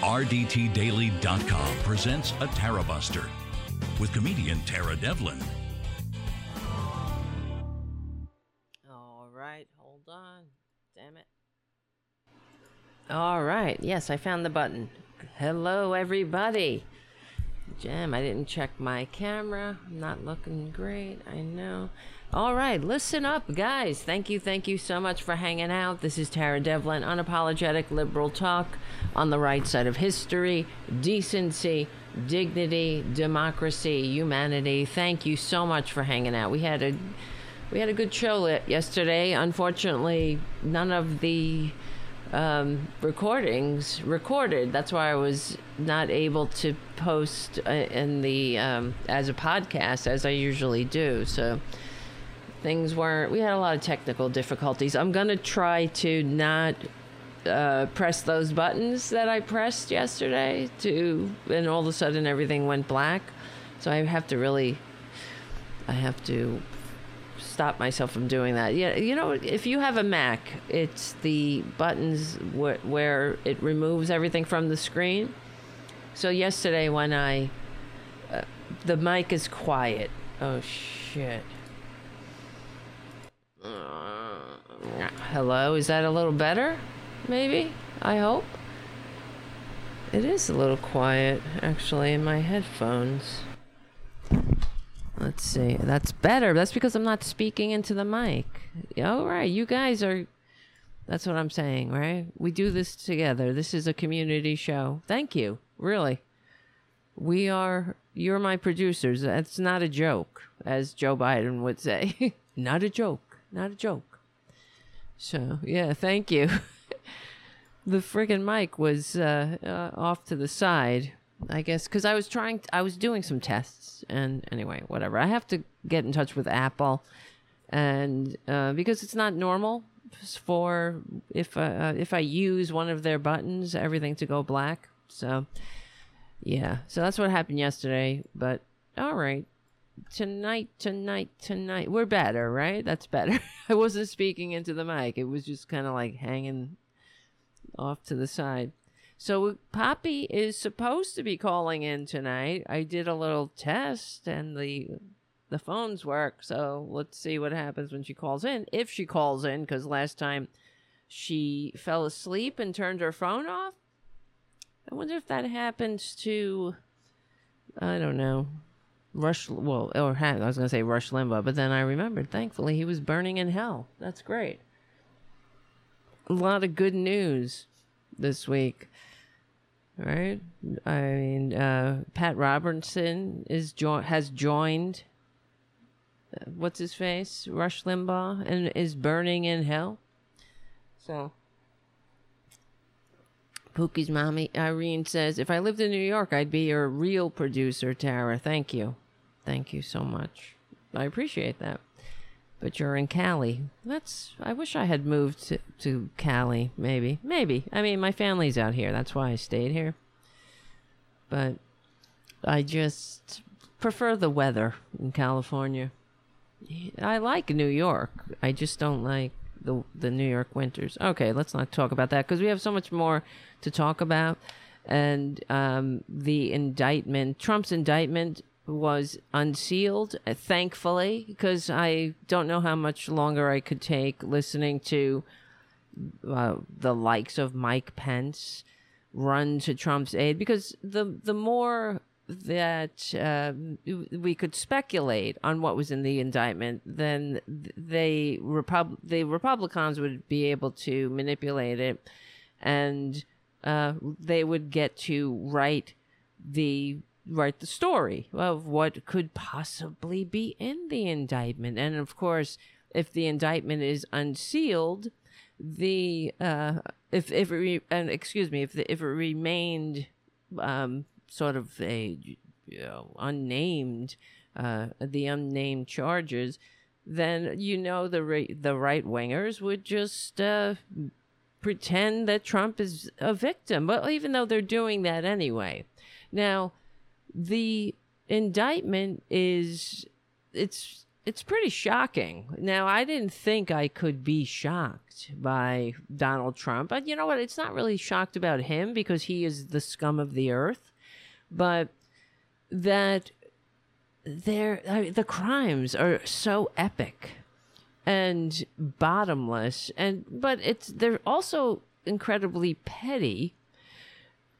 RDTDaily.com presents a Tarabuster with comedian Tara Devlin. All right, hold on. Damn it. All right, yes, I found the button. Hello, everybody. Jam, I didn't check my camera. I'm not looking great, I know. All right, listen up, guys. Thank you, thank you so much for hanging out. This is Tara Devlin, unapologetic liberal talk on the right side of history, decency, dignity, democracy, humanity. Thank you so much for hanging out. We had a we had a good show yesterday. Unfortunately, none of the um, recordings recorded. That's why I was not able to post uh, in the um, as a podcast as I usually do. So things weren't. We had a lot of technical difficulties. I'm gonna try to not uh, press those buttons that I pressed yesterday to, and all of a sudden everything went black. So I have to really, I have to stop myself from doing that. Yeah, you know, if you have a Mac, it's the buttons wh- where it removes everything from the screen. So yesterday when I, uh, the mic is quiet. Oh shit. Uh, hello, is that a little better? Maybe? I hope. It is a little quiet, actually, in my headphones. Let's see. That's better. That's because I'm not speaking into the mic. All right, you guys are. That's what I'm saying, right? We do this together. This is a community show. Thank you. Really. We are. You're my producers. That's not a joke, as Joe Biden would say. not a joke not a joke. So yeah, thank you. the friggin' mic was uh, uh, off to the side, I guess, because I was trying. I was doing some tests, and anyway, whatever. I have to get in touch with Apple, and uh, because it's not normal for if uh, if I use one of their buttons, everything to go black. So yeah, so that's what happened yesterday. But all right, tonight, tonight, tonight. We're better, right? That's better. I wasn't speaking into the mic. It was just kind of like hanging off to the side. So uh, Poppy is supposed to be calling in tonight. I did a little test and the the phones work. So let's see what happens when she calls in. If she calls in cuz last time she fell asleep and turned her phone off. I wonder if that happens to I don't know. Rush, well, or I was going to say Rush Limbaugh, but then I remembered, thankfully, he was burning in hell. That's great. A lot of good news this week, right? I mean, uh, Pat Robertson is jo- has joined, uh, what's his face? Rush Limbaugh, and is burning in hell. So, Pookie's mommy, Irene, says, If I lived in New York, I'd be your real producer, Tara. Thank you. Thank you so much. I appreciate that. But you're in Cali. That's. I wish I had moved to, to Cali, maybe. Maybe. I mean, my family's out here. That's why I stayed here. But I just prefer the weather in California. I like New York. I just don't like the the New York winters. Okay, let's not talk about that because we have so much more to talk about. And um, the indictment, Trump's indictment, was unsealed, uh, thankfully, because I don't know how much longer I could take listening to uh, the likes of Mike Pence run to Trump's aid. Because the the more that uh, we could speculate on what was in the indictment, then they Repub- the Republicans would be able to manipulate it, and uh, they would get to write the write the story of what could possibly be in the indictment, and of course, if the indictment is unsealed, the uh, if if it re- and excuse me if the, if it remained um, sort of a you know, unnamed uh, the unnamed charges, then you know the the right wingers would just uh, pretend that Trump is a victim. but even though they're doing that anyway. Now, the indictment is it's it's pretty shocking. Now, I didn't think I could be shocked by Donald Trump, but you know what? It's not really shocked about him because he is the scum of the earth, but that there I mean, the crimes are so epic and bottomless and but it's they're also incredibly petty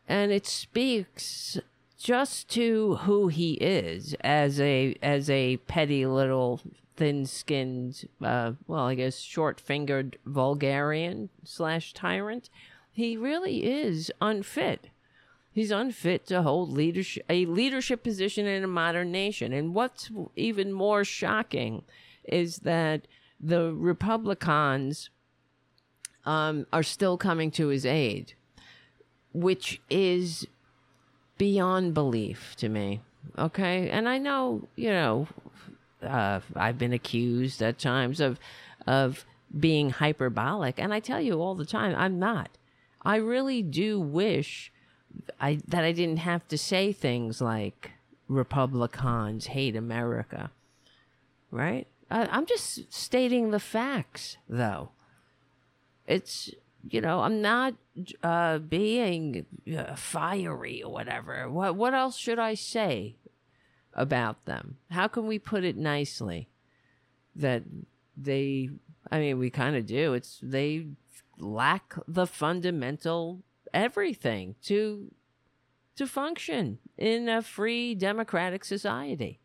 and it speaks just to who he is as a as a petty little thin-skinned uh, well i guess short-fingered vulgarian slash tyrant he really is unfit. He's unfit to hold leadership a leadership position in a modern nation. And what's even more shocking is that the republicans um, are still coming to his aid which is beyond belief to me. Okay. And I know, you know, uh, I've been accused at times of, of being hyperbolic. And I tell you all the time, I'm not. I really do wish I, that I didn't have to say things like Republicans hate America. Right? I, I'm just stating the facts, though. It's you know, I'm not uh, being uh, fiery or whatever. What what else should I say about them? How can we put it nicely that they? I mean, we kind of do. It's they lack the fundamental everything to to function in a free democratic society.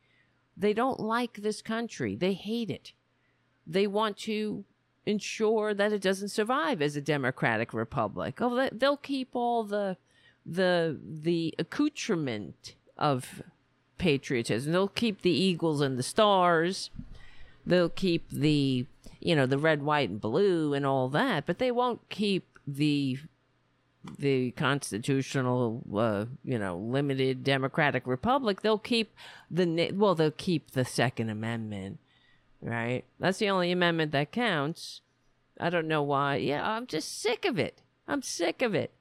They don't like this country. They hate it. They want to ensure that it doesn't survive as a democratic republic. Oh, they'll keep all the the the accoutrement of patriotism. They'll keep the eagles and the stars. They'll keep the you know the red, white, and blue and all that, but they won't keep the the constitutional uh, you know limited democratic republic. They'll keep the well. They'll keep the Second Amendment right? That's the only amendment that counts. I don't know why. Yeah, I'm just sick of it. I'm sick of it.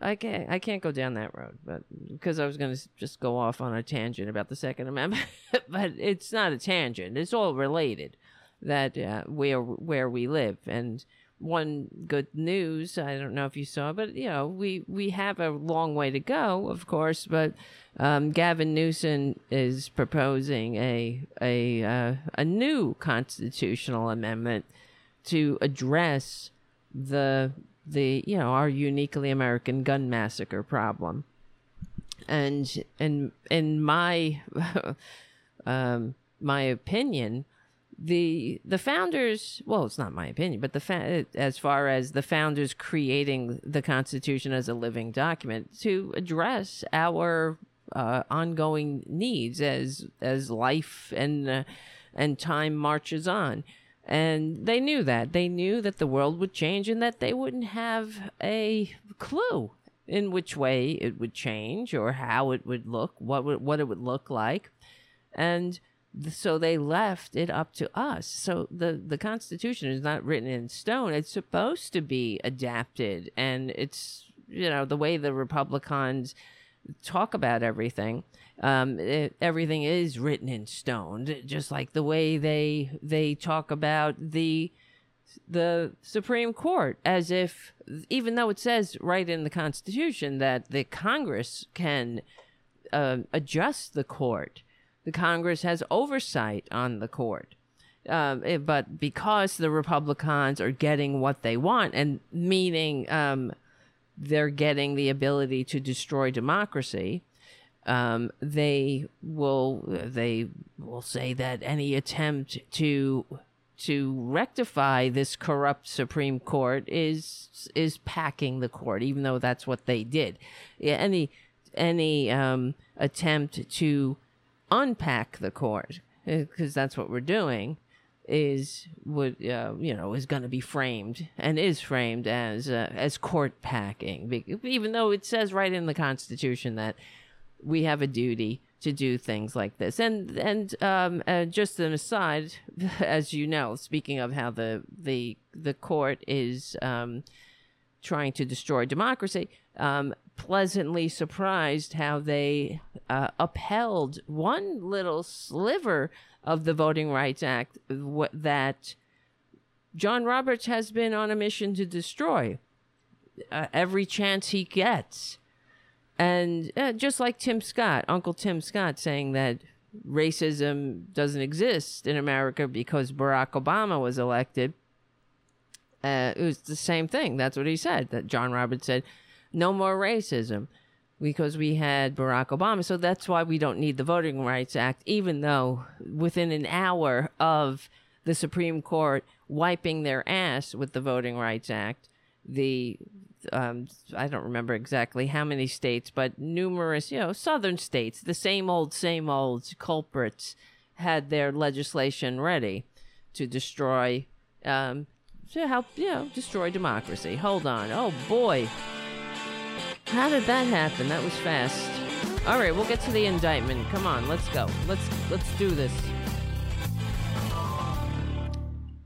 I can't. I can't go down that road, but because I was going to just go off on a tangent about the Second Amendment, but it's not a tangent. It's all related. That uh, where where we live, and one good news. I don't know if you saw, but you know we we have a long way to go, of course. But um, Gavin Newsom is proposing a a uh, a new constitutional amendment to address the the you know our uniquely American gun massacre problem, and in in my um, my opinion, the the founders well it's not my opinion but the fa- as far as the founders creating the constitution as a living document to address our uh, ongoing needs as as life and uh, and time marches on. And they knew that. They knew that the world would change and that they wouldn't have a clue in which way it would change or how it would look, what would, what it would look like. And so they left it up to us. So the the Constitution is not written in stone. It's supposed to be adapted and it's you know the way the Republicans talk about everything. Um, it, everything is written in stone, just like the way they they talk about the the Supreme Court, as if even though it says right in the Constitution that the Congress can uh, adjust the court, the Congress has oversight on the court. Um, it, but because the Republicans are getting what they want, and meaning um, they're getting the ability to destroy democracy, um, they will they will say that any attempt to to rectify this corrupt Supreme Court is is packing the court, even though that's what they did. Any any um, attempt to unpack the court, because that's what we're doing, is would uh, you know is going to be framed and is framed as uh, as court packing even though it says right in the constitution that we have a duty to do things like this. And and um, uh, just an aside as you know speaking of how the the the court is um, trying to destroy democracy um, pleasantly surprised how they uh, upheld one little sliver of the Voting Rights Act that John Roberts has been on a mission to destroy uh, every chance he gets. And uh, just like Tim Scott, Uncle Tim Scott saying that racism doesn't exist in America because Barack Obama was elected. Uh, it was the same thing. That's what he said. That John Roberts said, no more racism because we had Barack Obama. So that's why we don't need the Voting Rights Act, even though within an hour of the Supreme Court wiping their ass with the Voting Rights Act, the um, I don't remember exactly how many states, but numerous, you know, southern states, the same old, same old culprits had their legislation ready to destroy, um, to help, you know, destroy democracy. Hold on. Oh boy. How did that happen? That was fast. All right, we'll get to the indictment. Come on, let's go. Let's let's do this.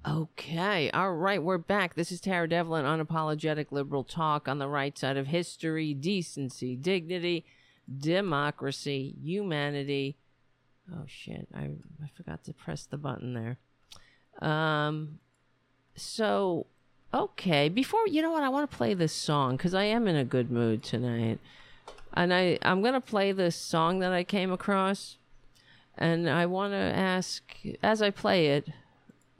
Okay, all right, we're back. This is Tara Devlin, unapologetic liberal talk on the right side of history, decency, dignity, democracy, humanity. Oh shit, I I forgot to press the button there. Um, so okay, before you know what, I want to play this song because I am in a good mood tonight, and I I'm gonna play this song that I came across, and I want to ask as I play it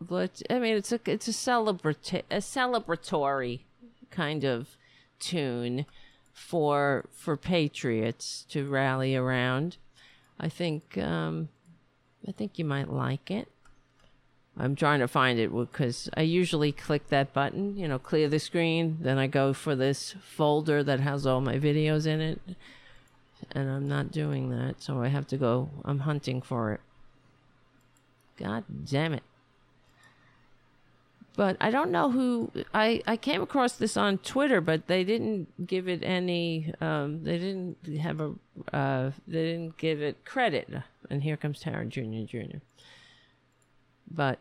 but I mean, it's a it's a celebratory a celebratory kind of tune for for patriots to rally around. I think um, I think you might like it. I'm trying to find it because I usually click that button, you know, clear the screen. Then I go for this folder that has all my videos in it. And I'm not doing that, so I have to go. I'm hunting for it. God damn it but I don't know who I I came across this on Twitter, but they didn't give it any. Um, they didn't have a. Uh, they didn't give it credit. And here comes Tara Junior Junior. But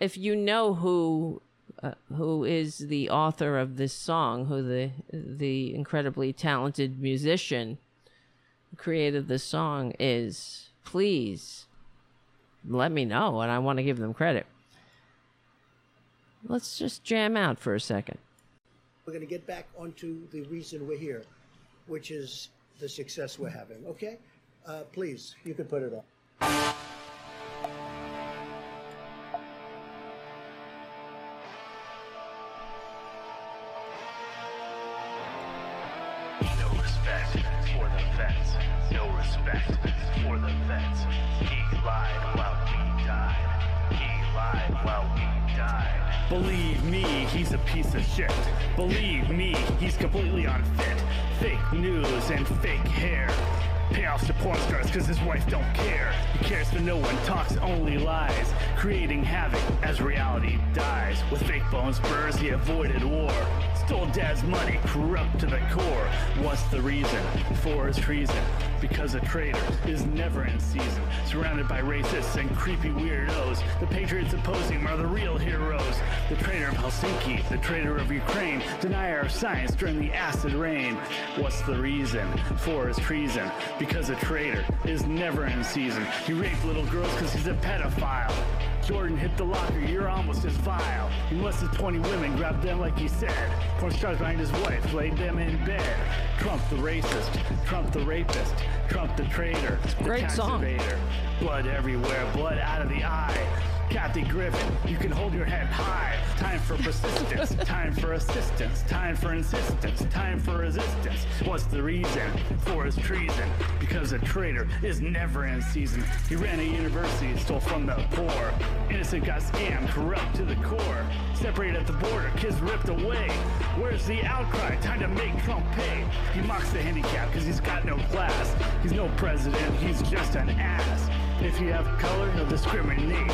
if you know who uh, who is the author of this song, who the the incredibly talented musician who created this song is, please let me know, and I want to give them credit. Let's just jam out for a second. We're going to get back onto the reason we're here, which is the success we're having. Okay? Uh, please, you can put it on. Piece of shit. Believe me, he's completely unfit. Fake news and fake hair. Payoffs to porn stars cause his wife don't care. He cares for no one, talks only lies. Creating havoc as reality dies. With fake bone spurs, he avoided war. Stole dad's money, corrupt to the core. What's the reason for his treason? Because a traitor is never in season. Surrounded by racists and creepy weirdos. The patriots opposing him are the real heroes. The traitor of Helsinki, the traitor of Ukraine. Denier of science during the acid rain. What's the reason for his treason? Because a traitor is never in season. He raped little girls because he's a pedophile. Jordan hit the locker, you're almost as vile. He molested 20 women, grabbed them like you said. Porn stars behind his wife, laid them in bed. Trump the racist, Trump the rapist, Trump the traitor, the Great tax song. evader. Blood everywhere, blood out of the eye. Kathy Griffin, you can hold your head high. Time for persistence, time for assistance, time for insistence, time for resistance. What's the reason for his treason? Because a traitor is never in season. He ran a university, stole from the poor. Innocent got scammed, corrupt to the core. Separated at the border, kids ripped away. Where's the outcry? Time to make Trump pay. He mocks the handicap because he's got no class. He's no president, he's just an ass. If you have color, he'll discriminate.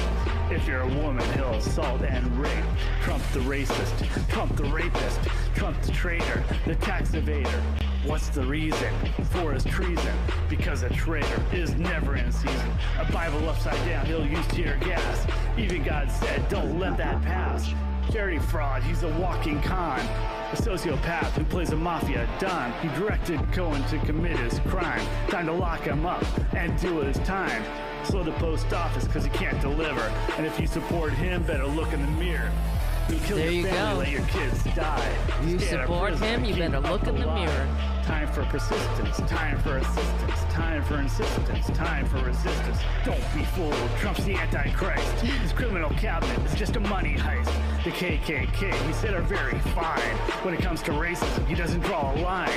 If you're a woman, he'll assault and rape. Trump the racist, Trump the rapist, Trump the traitor, the tax evader. What's the reason for his treason? Because a traitor is never in season. A Bible upside down, he'll use tear gas. Even God said, don't let that pass. Charity fraud, he's a walking con. A sociopath who plays a mafia don. He directed Cohen to commit his crime. Time to lock him up and do his time. Slow the post office because he can't deliver. And if you support him, better look in the mirror. He'll kill There your you family, go. let your kids die. You Stay support him, you better look in the mirror. Time for persistence, time for assistance, time for insistence, time for resistance. Don't be fooled, Trump's the Antichrist. His criminal cabinet is just a money heist. The KKK, he said, are very fine. When it comes to racism, he doesn't draw a line.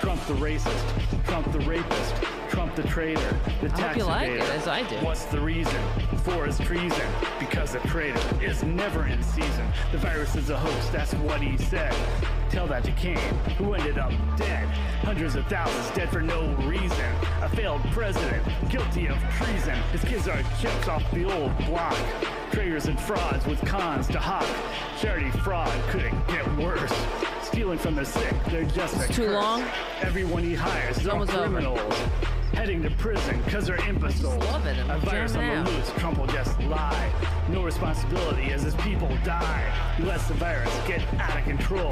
Trump the racist, Trump the rapist, Trump the traitor, the I tax hope you like it, as I do. What's the reason? For his treason. Because a traitor is never in season. The virus is a hoax, that's what he said. Tell that to Cain, who ended up dead. Hundreds of thousands dead for no reason. A failed president, guilty of treason. His kids are chips off the old block. Traitors and frauds with cons to hawk. Charity fraud couldn't get worse. Stealing from the sick, they're just a It's too curse. long? Everyone he hires is all over. criminals. Heading to prison because they're imbeciles. love it. A virus on the loose, Trump will just lie. No responsibility as his people die. He lets the virus get out of control.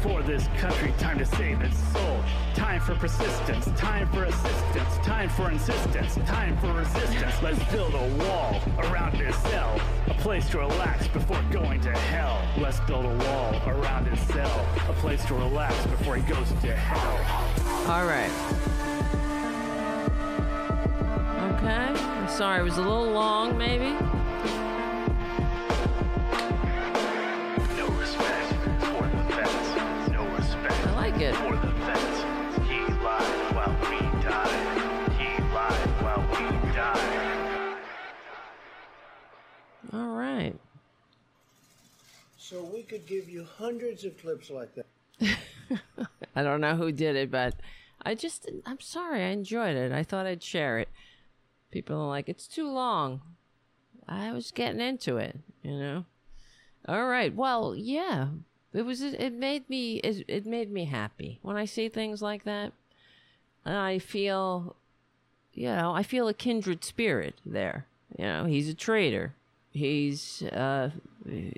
For this country, time to save its soul. Time for persistence, time for assistance, time for insistence, time for resistance. Let's build a wall around his cell. A place to relax before going to hell. Let's build a wall around his cell. A place to relax before he goes to hell. All right. Okay. I'm sorry, it was a little long, maybe. No respect for the vets. No respect I like it. So we could give you hundreds of clips like that. I don't know who did it, but I just, I'm sorry. I enjoyed it. I thought I'd share it. People are like, it's too long. I was getting into it, you know? All right. Well, yeah. It was, it made me, it, it made me happy. When I see things like that, I feel, you know, I feel a kindred spirit there. You know, he's a traitor. He's uh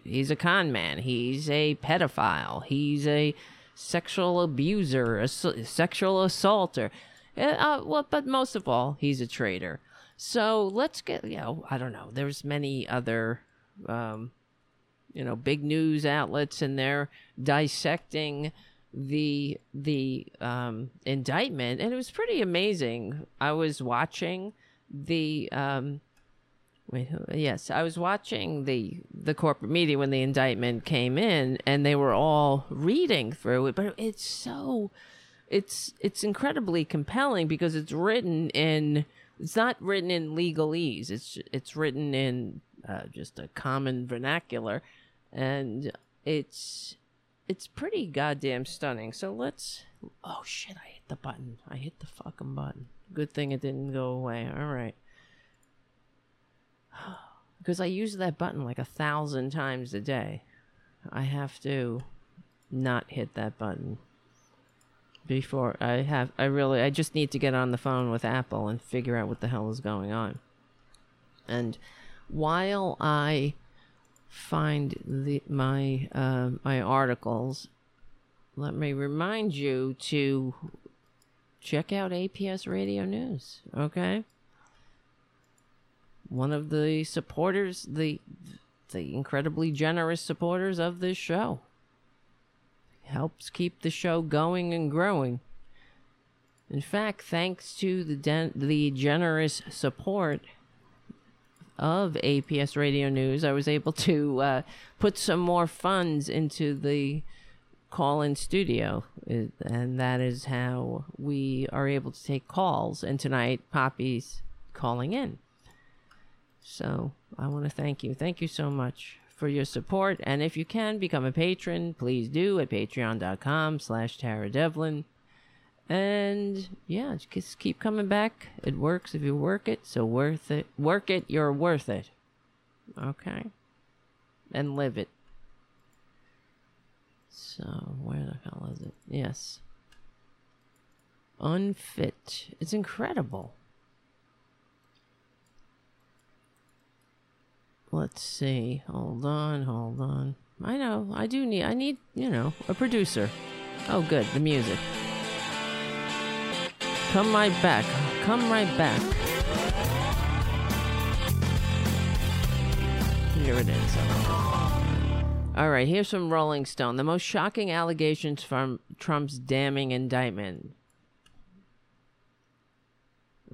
he's a con man. He's a pedophile. He's a sexual abuser, a sexual assaulter. Uh, uh, well, but most of all, he's a traitor. So let's get, you know, I don't know. There's many other, um, you know, big news outlets, and they're dissecting the the um, indictment, and it was pretty amazing. I was watching the um, Wait, who, yes, I was watching the the corporate media when the indictment came in, and they were all reading through it. But it's so, it's it's incredibly compelling because it's written in. It's not written in legalese. It's it's written in uh, just a common vernacular, and it's it's pretty goddamn stunning. So let's. Oh shit! I hit the button. I hit the fucking button. Good thing it didn't go away. All right because I use that button like a thousand times a day. I have to not hit that button before I have. I really, I just need to get on the phone with Apple and figure out what the hell is going on. And while I find the my uh, my articles, let me remind you to check out APS Radio News. Okay one of the supporters, the the incredibly generous supporters of this show. Helps keep the show going and growing. In fact, thanks to the den- the generous support of APS Radio News, I was able to uh, put some more funds into the call-in studio, and that is how we are able to take calls. And tonight, Poppy's calling in. So I want to thank you. Thank you so much for your support. And if you can become a patron, please do at patreon.com slash Tara Devlin. And yeah, just keep coming back. It works if you work it. So worth it. Work it. You're worth it. Okay. And live it. So where the hell is it? Yes. Unfit. It's incredible. Let's see. Hold on, hold on. I know. I do need. I need. You know, a producer. Oh, good. The music. Come right back. Come right back. Here it is. All right, here's from Rolling Stone. The most shocking allegations from Trump's damning indictment.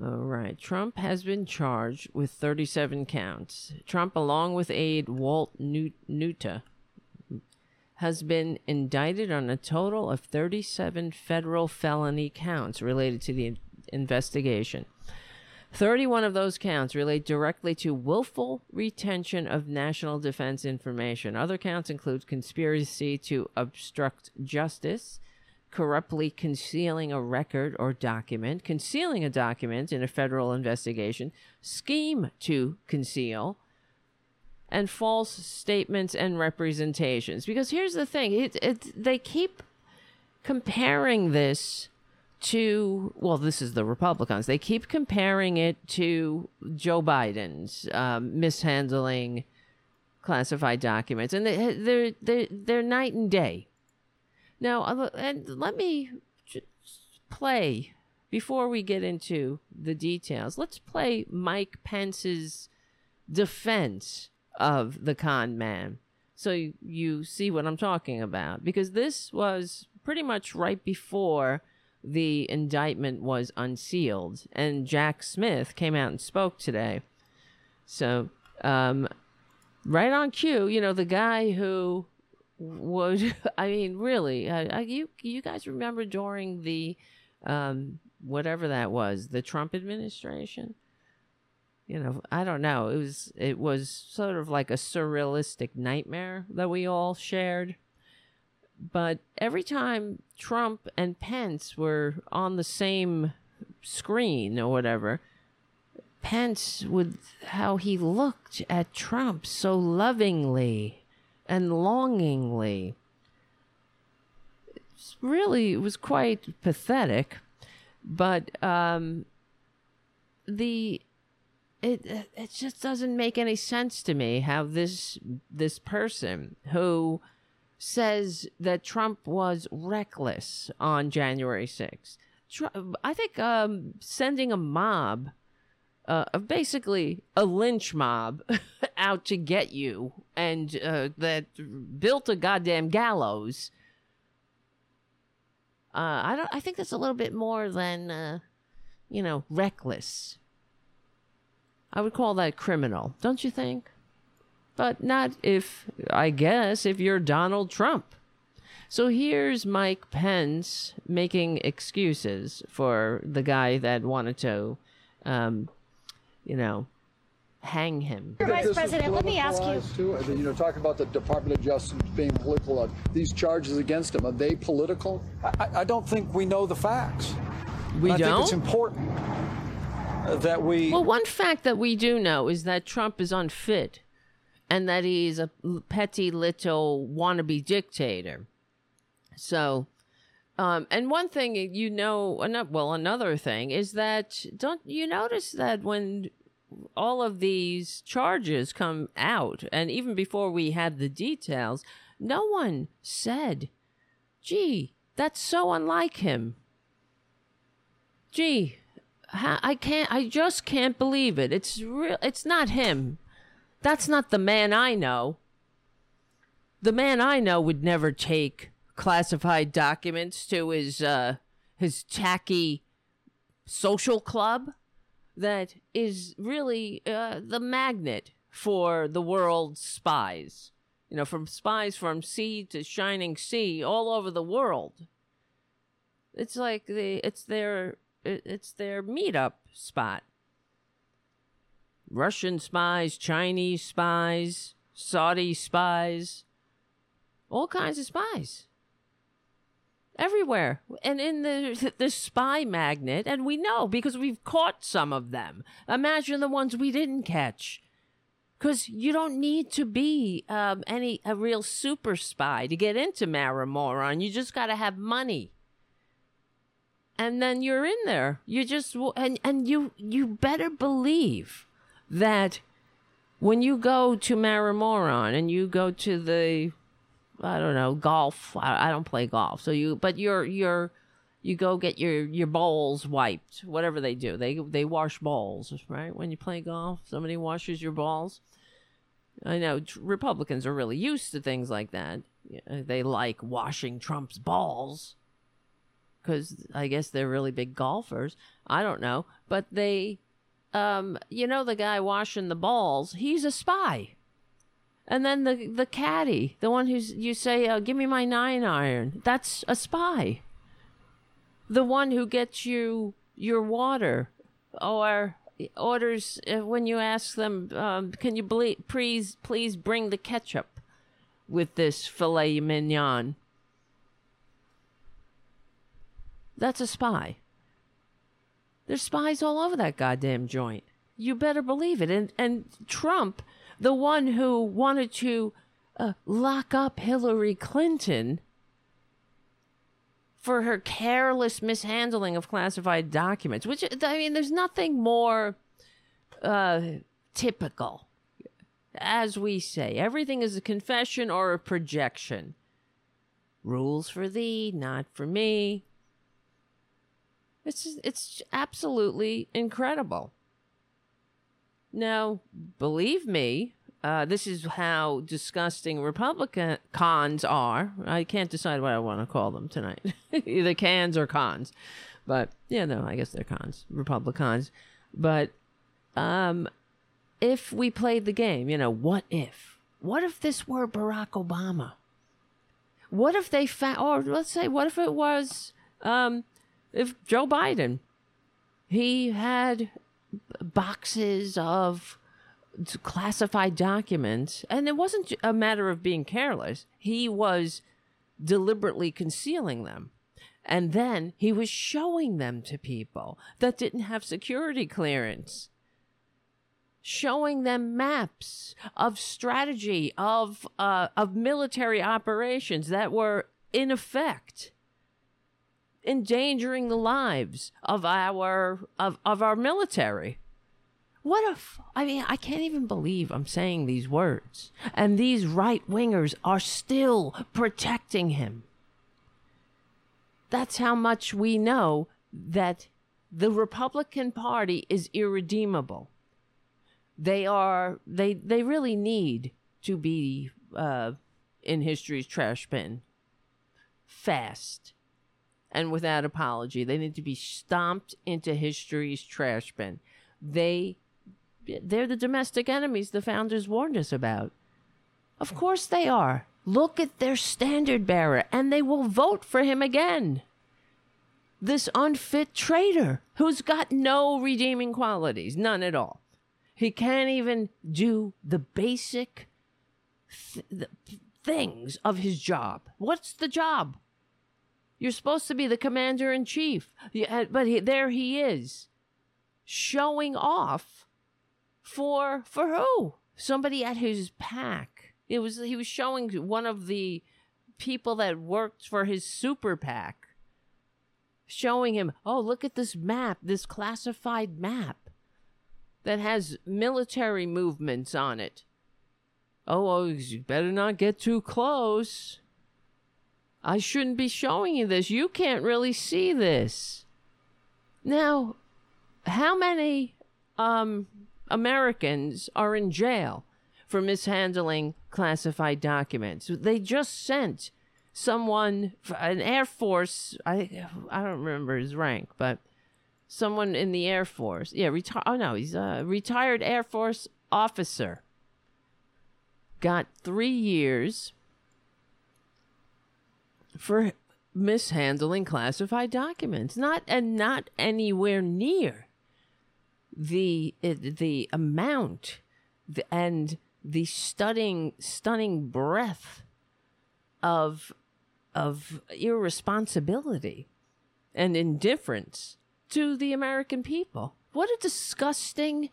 All right. Trump has been charged with 37 counts. Trump, along with aide Walt Nauta, has been indicted on a total of 37 federal felony counts related to the investigation. 31 of those counts relate directly to willful retention of national defense information. Other counts include conspiracy to obstruct justice, corruptly concealing a record or document, concealing a document in a federal investigation, scheme to conceal, and false statements and representations. Because here's the thing it, it, they keep comparing this to, well, this is the Republicans. They keep comparing it to Joe Biden's um, mishandling classified documents, and they, they're, they're, they're night and day. Now, and let me play before we get into the details. Let's play Mike Pence's defense of the con man so you, you see what I'm talking about because this was pretty much right before the indictment was unsealed and Jack Smith came out and spoke today. So, um, right on cue, you know, the guy who would I mean, really, you you guys remember during the um, whatever that was, the Trump administration? You know, I don't know. It was it was sort of like a surrealistic nightmare that we all shared. But every time Trump and Pence were on the same screen or whatever, Pence with how he looked at Trump so lovingly and longingly. It's really it was quite pathetic, but um, the it it just doesn't make any sense to me how this this person who says that Trump was reckless on January 6th. I think um, sending a mob uh, of basically a lynch mob out to get you and uh, that built a goddamn gallows. Uh, I don't. I think that's a little bit more than, uh, you know, reckless. I would call that criminal, don't you think? But not if I guess if you're Donald Trump. So here's Mike Pence making excuses for the guy that wanted to um, you know, hang him. Vice President, let me ask you. Too? You know, talking about the Department of Justice being political, uh, these charges against him, are they political? I, I don't think we know the facts. We And don't. I think it's important that we. Well, one fact that we do know is that Trump is unfit and that he's a petty little wannabe dictator. So, um, and one thing you know, well, another thing is that don't you notice that when all of these charges come out, and even before we had the details, no one said, gee, that's so unlike him. Gee, I can't, I just can't believe it. It's real, it's not him. That's not the man I know. The man I know would never take classified documents to his uh his tacky social club that is really uh, the magnet for the world's spies. You know, from spies from sea to shining sea all over the world. It's like the it's their it's their meetup spot. Russian spies, Chinese spies, Saudi spies, all kinds of spies everywhere and in the the spy magnet and we know because we've caught some of them imagine the ones we didn't catch because you don't need to be um, any a real super spy to get into Maramoron. You just got to have money, and then you're in there. You just and and you you better believe that when you go to Maramoron and you go to the I don't know golf. I, I don't play golf, so you but you're you're you go get your your bowls wiped, whatever they do. They they wash bowls, right? When you play golf, somebody washes your balls. I know Republicans are really used to things like that. They like washing Trump's balls because I guess they're really big golfers. I don't know, but they, um, you know, the guy washing the balls, he's a spy. And then the the caddy, the one who's you say, uh, "Give me my nine iron," that's a spy. The one who gets you your water, or orders uh, when you ask them, um, "Can you ble- please please bring the ketchup with this filet mignon?" That's a spy. There's spies all over that goddamn joint. You better believe it. And and Trump, the one who wanted to uh, lock up Hillary Clinton for her careless mishandling of classified documents, which I mean, there's nothing more uh, typical. As we say, everything is a confession or a projection. Rules for thee, not for me. It's it's absolutely incredible. Now, believe me, uh, this is how disgusting Republican cons are. I can't decide what I want to call them tonight, either cans or cons. But yeah, no, I guess they're cons, Republicans. But um, if we played the game, you know, what if? What if this were Barack Obama? What if they found, or let's say, what if it was, um, if Joe Biden, he had boxes of classified documents, and it wasn't a matter of being careless. He was deliberately concealing them. And then he was showing them to people that didn't have security clearance. Showing them maps of strategy of uh, of military operations that were in effect endangering the lives of our of, of our military. What if I mean I can't even believe I'm saying these words. And these right wingers are still protecting him. That's how much we know that the Republican Party is irredeemable. They are they they really need to be uh, in history's trash bin fast and without apology. They need to be stomped into history's trash bin. They they're the domestic enemies the founders warned us about. Of course they are. Look at their standard bearer and they will vote for him again. This unfit traitor who's got no redeeming qualities, none at all. He can't even do the basic th- the things of his job. What's the job? You're supposed to be the commander in chief, Yeah, uh, but he, there he is, showing off for for who? Somebody at his PAC. It was he was showing one of the people that worked for his super PAC, showing him, oh look at this map, this classified map that has military movements on it. Oh, oh you better not get too close. I shouldn't be showing you this. You can't really see this. Now, how many um, Americans are in jail for mishandling classified documents? They just sent someone, an Air Force, I, I don't remember his rank, but someone in the Air Force. Yeah, reti- oh no, he's a retired Air Force officer. Got three years for mishandling classified documents. Not and not anywhere near the uh, the amount and the stunning stunning breadth of of irresponsibility and indifference to the American people. What a disgusting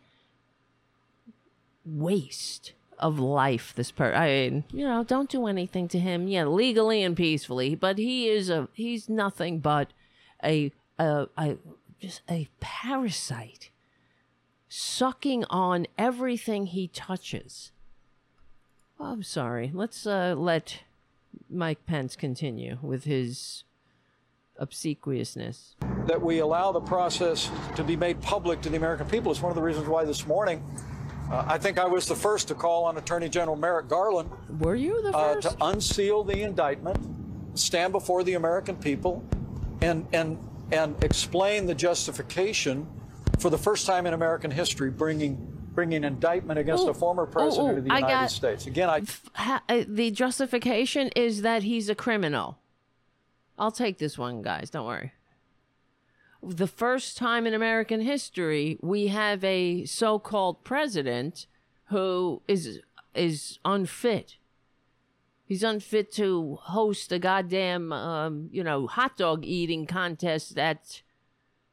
waste of life this per I mean, you know, don't do anything to him. Yeah, legally and peacefully, but he is a he's nothing but a a, a just a parasite sucking on everything he touches. Oh, I'm sorry. Let's uh let Mike Pence continue with his obsequiousness. that we allow the process to be made public to the American people. is one of the reasons why this morning uh, I think I was the first to call on Attorney General Merrick Garland Were you the uh, to unseal the indictment, stand before the American people, and and and explain the justification for the first time in American history bringing bringing indictment against Ooh, a former president ooh, of the United got- States. Again, I ha- uh, the justification is that he's a criminal. I'll take this one, guys. Don't worry. The first time in American history we have a so-called president who is is unfit. He's unfit to host a goddamn, um, you know, hot dog eating contest at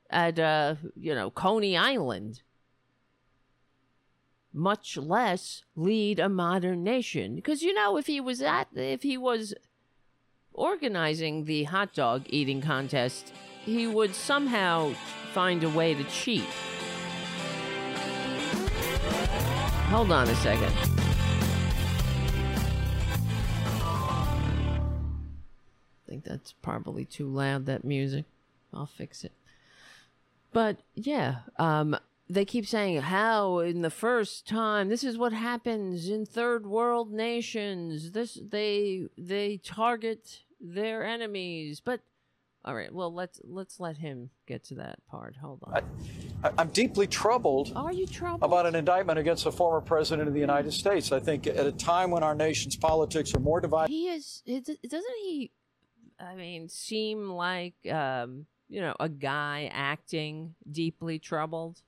at uh, you know Coney Island much less lead a modern nation. Because you know, if he was at, if he was organizing the hot dog eating contest, he would somehow find a way to cheat. Hold on a second. I think that's probably too loud, that music. I'll fix it. But yeah, um, they keep saying how in the first time this is what happens in third world nations. This they they target their enemies. But all right, well let's let's let him get to that part. Hold on. I- I'm deeply troubled Are you troubled? about an indictment against a former president of the United States. I think at a time when our nation's politics are more divided. he is doesn't he i mean seem like um you know a guy acting deeply troubled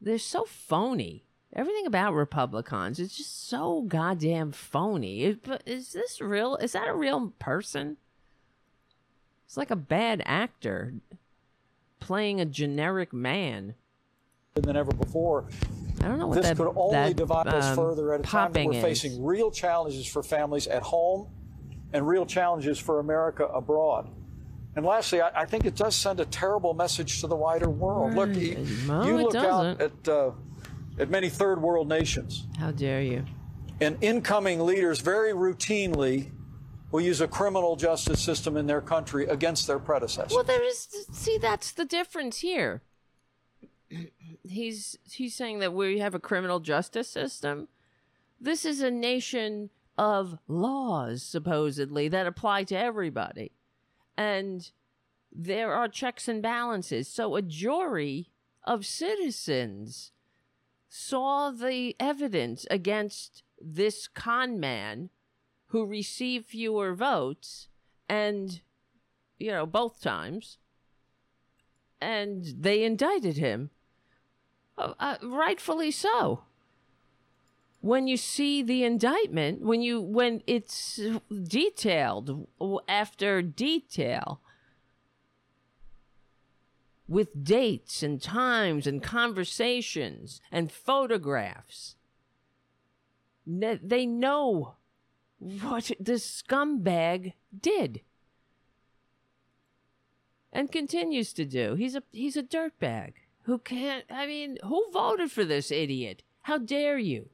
they're so phony everything about republicans is just so goddamn phony is this real is that a real person it's like a bad actor playing a generic man than ever before. i don't know what This that, could only that, divide us um, further at a time that we're is. facing real challenges for families at home and real challenges for America abroad. And lastly, I, I think it does send a terrible message to the wider world. Look, you, No, you look out at uh, at many third world nations, how dare you and incoming leaders very routinely will use a criminal justice system in their country against their predecessors. Well, there is. See, that's the difference here. He's he's saying that we have a criminal justice system. This is a nation of laws, supposedly, that apply to everybody, and there are checks and balances. So a jury of citizens saw the evidence against this con man who received fewer votes and you know both times and they indicted him. Uh, uh, rightfully so. When you see the indictment when you when it's detailed after detail with dates and times and conversations and photographs they know what this scumbag did and continues to do. He's a he's a dirtbag who can't. I mean, who voted for this idiot? How dare you?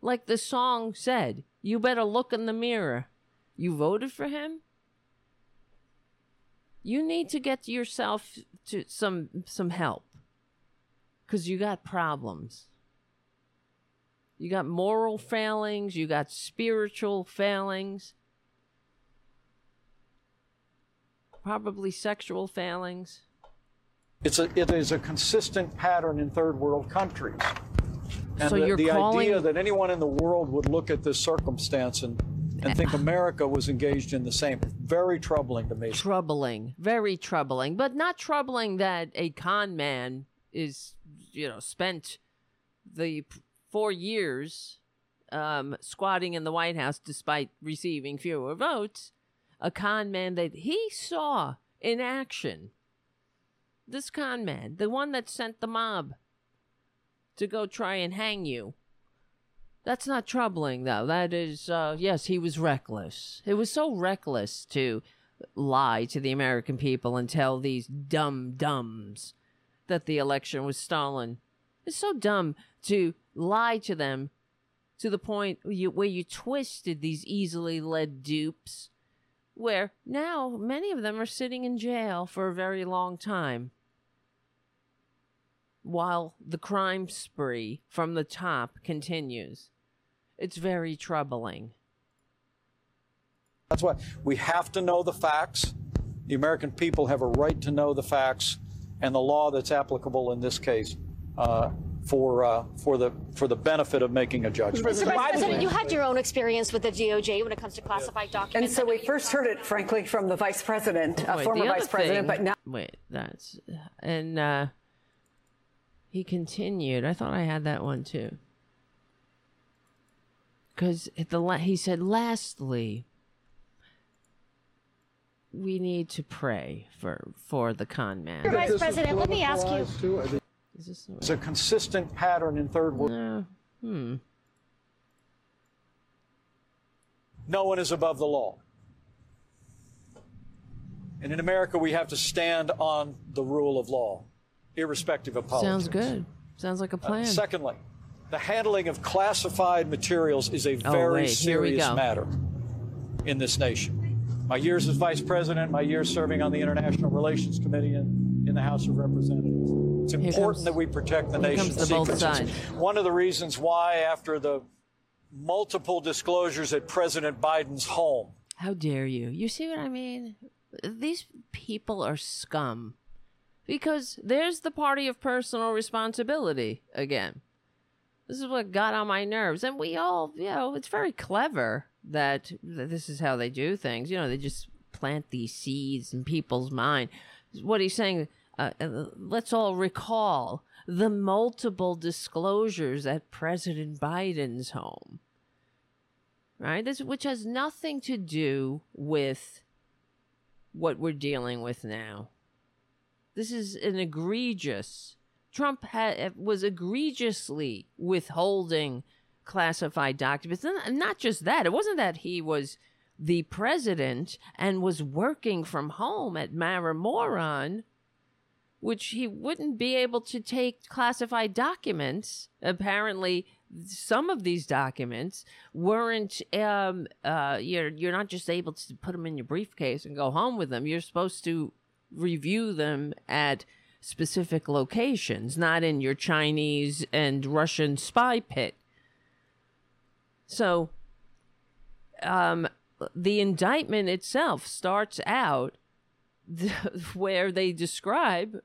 Like the song said, you better look in the mirror. You voted for him. You need to get yourself to some some help because you got problems. You got moral failings, you got spiritual failings, probably sexual failings. It's a, it is a consistent pattern in third world countries. And So the, you're the calling- idea that anyone in the world would look at this circumstance and, and think eh. America was engaged in the same, very troubling to me. Troubling, very troubling, but not troubling that a con man is, you know, spent the four years um, squatting in the White House despite receiving fewer votes. A con man that he saw in action. This con man, the one that sent the mob to go try and hang you. That's not troubling, though. That is, uh, yes, he was reckless. It was so reckless to lie to the American people and tell these dumb dumbs that the election was stolen. It's so dumb to lie to them to the point you, where you twisted these easily led dupes, where now many of them are sitting in jail for a very long time. While the crime spree from the top continues. It's very troubling. That's why we have to know the facts. The American people have a right to know the facts and the law that's applicable in this case uh, for uh, for the for the benefit of making a judgment. Mr. Vice President, you had your own experience with the DOJ when it comes to classified documents. And so we first heard it, frankly, from the vice president, Wait, former the other vice president, thing- but now. Wait, that's. And uh, he continued. I thought I had that one too. Because the la- he said, lastly, we need to pray for for the con man. Mr. Vice President, let me ask you. Is this the It's a consistent pattern in third world. No. Hmm. No one is above the law. And in America, we have to stand on the rule of law, irrespective of politics. Sounds good. Sounds like a plan. Secondly, the handling of classified materials is a Oh, very wait, serious matter in this nation. My years as vice president, my years serving on the International Relations Committee in, in the House of Representatives. It's Here important comes- that we protect the nation's the secrets. One of the reasons why, after the multiple disclosures at President Biden's home, How dare you? You see what I mean? These people are scum. Because there's the party of personal responsibility again. This is what got on my nerves. And we all, you know, it's very clever that that this is how they do things. You know, they just plant these seeds in people's mind. What he's saying, uh, uh, let's all recall the multiple disclosures at President Biden's home right? This which has nothing to do with what we're dealing with now. This is an egregious. Trump had was egregiously withholding classified documents. And not just that. It wasn't that he was the president and was working from home at Maramoron, which he wouldn't be able to take classified documents. Apparently, some of these documents weren't. Um, uh, you're you're not just able to put them in your briefcase and go home with them. You're supposed to review them at specific locations, not in your Chinese and Russian spy pit. So, um, the indictment itself starts out where they describe,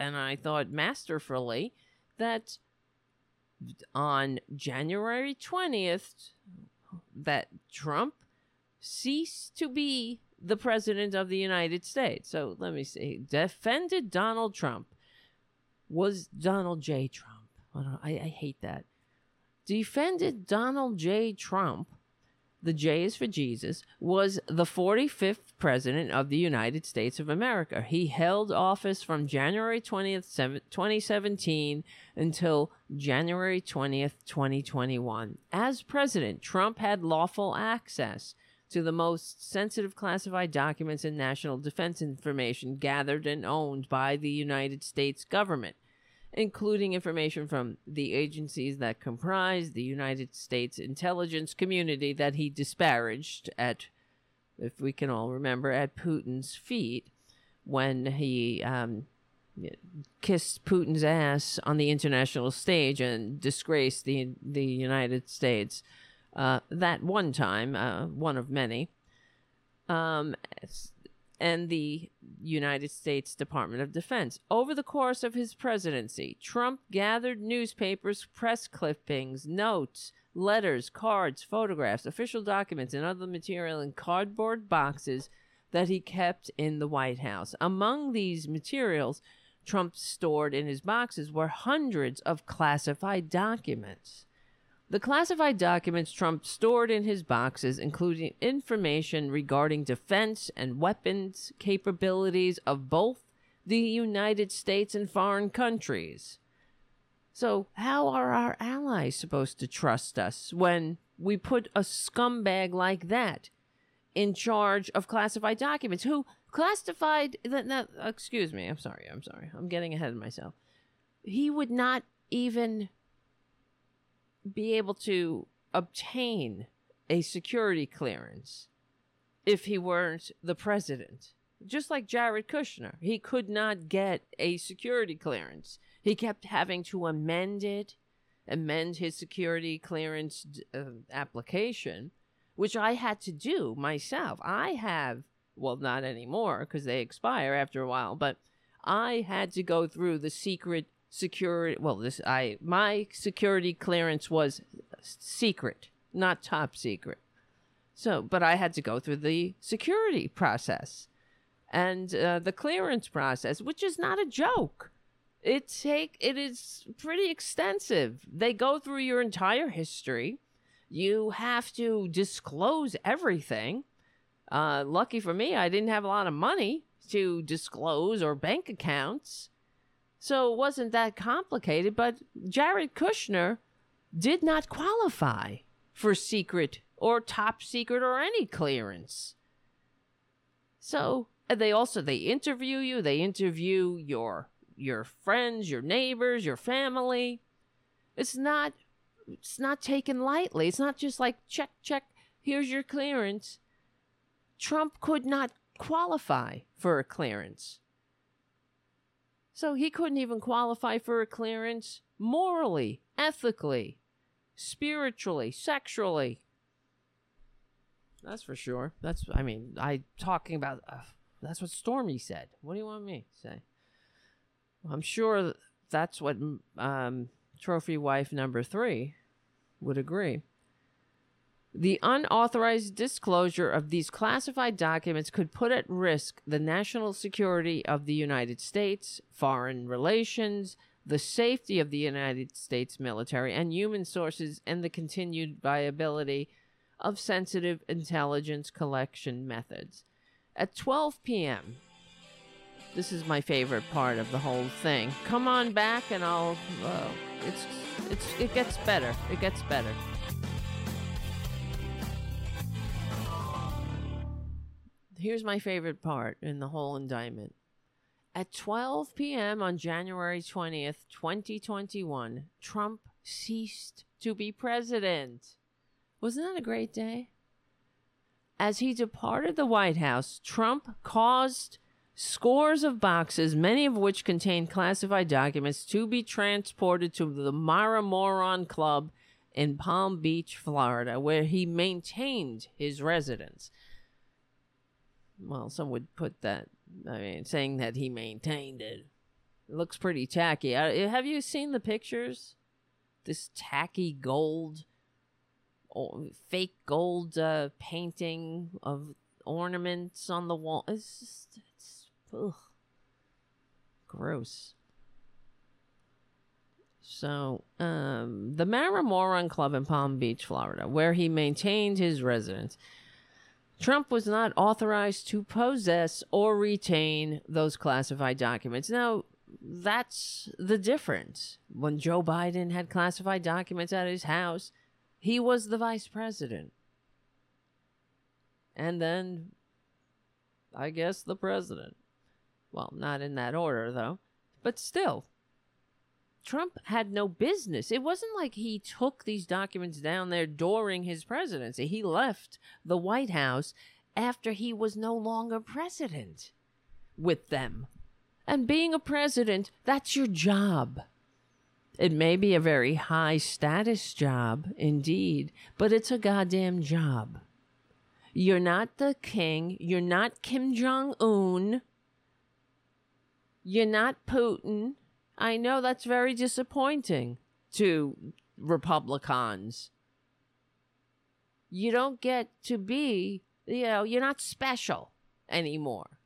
and I thought masterfully, that on January 20th, that Trump ceased to be the president of the United States. So let me see. Defended Donald Trump was Donald J. Trump. I, I hate that. Defended Donald J. Trump the J is for Jesus, was the 45th president of the United States of America. He held office from January 20th, 2017 until January 20th, 2021. As president, Trump had lawful access to the most sensitive classified documents and national defense information gathered and owned by the United States government including information from the agencies that comprise the United States intelligence community that he disparaged at, if we can all remember, at Putin's feet when he um, kissed Putin's ass on the international stage and disgraced the the United States. Uh, that one time, uh, one of many. Um, and the United States Department of Defense. Over the course of his presidency, Trump gathered newspapers, press clippings, notes, letters, cards, photographs, official documents, and other material in cardboard boxes that he kept in the White House. Among these materials, Trump stored in his boxes were hundreds of classified documents. The classified documents Trump stored in his boxes including information regarding defense and weapons capabilities of both the United States and foreign countries. So, how are our allies supposed to trust us when we put a scumbag like that in charge of classified documents? Who classified excuse me, I'm sorry, I'm sorry, I'm getting ahead of myself. He would not even be able to obtain a security clearance if he weren't the president. Just like Jared Kushner, he could not get a security clearance. He kept having to amend it, amend his security clearance uh, application, which I had to do myself. I have, well, not anymore because they expire after a while, but I had to go through the secret security. Well, this I my security clearance was secret, not top secret. So, but I had to go through the security process and uh, the clearance process, which is not a joke. It take it is pretty extensive. They go through your entire history. You have to disclose everything. Uh, lucky for me, I didn't have a lot of money to disclose or bank accounts. So it wasn't that complicated, but Jared Kushner did not qualify for secret or top secret or any clearance. So they also they interview you, they interview your your friends, your neighbors, your family. It's not it's not taken lightly. It's not just like check check here's your clearance. Trump could not qualify for a clearance. So he couldn't even qualify for a clearance morally, ethically, spiritually, sexually. That's for sure. That's I mean, I talking about uh, that's what Stormy said. What do you want me to say? I'm sure that's what um, trophy wife number 3 would agree. The unauthorized disclosure of these classified documents could put at risk the national security of the United States, foreign relations, the safety of the United States military and human sources, and the continued viability of sensitive intelligence collection methods. At 12 p.m., this is my favorite part of the whole thing. Come on back, and I'll. Uh, it's it's it gets better. It gets better. Here's my favorite part in the whole indictment. At 12 p.m. on January 20th, 2021, Trump ceased to be president. Wasn't that a great day? As he departed the White House, Trump caused scores of boxes, many of which contained classified documents, to be transported to the Marimoron Club in Palm Beach, Florida, where he maintained his residence well, some would put that. I mean, saying that he maintained it. It looks pretty tacky. Uh, have you seen the pictures? This tacky gold, fake gold uh, painting of ornaments on the wall. It's just, it's ugh, gross. So, um, the Marimoron Club in Palm Beach, Florida, where he maintained his residence Trump was not authorized to possess or retain those classified documents. Now, that's the difference. When Joe Biden had classified documents at his house, he was the vice president. And then, I guess, the president. Well, not in that order, though. But still, Trump had no business. It wasn't like he took these documents down there during his presidency. He left the White House after he was no longer president with them. And being a president, that's your job. It may be a very high status job, indeed, but it's a goddamn job. You're not the king. You're not Kim Jong un. You're not Putin. I know that's very disappointing to Republicans. You don't get to be, you know, you're not special anymore.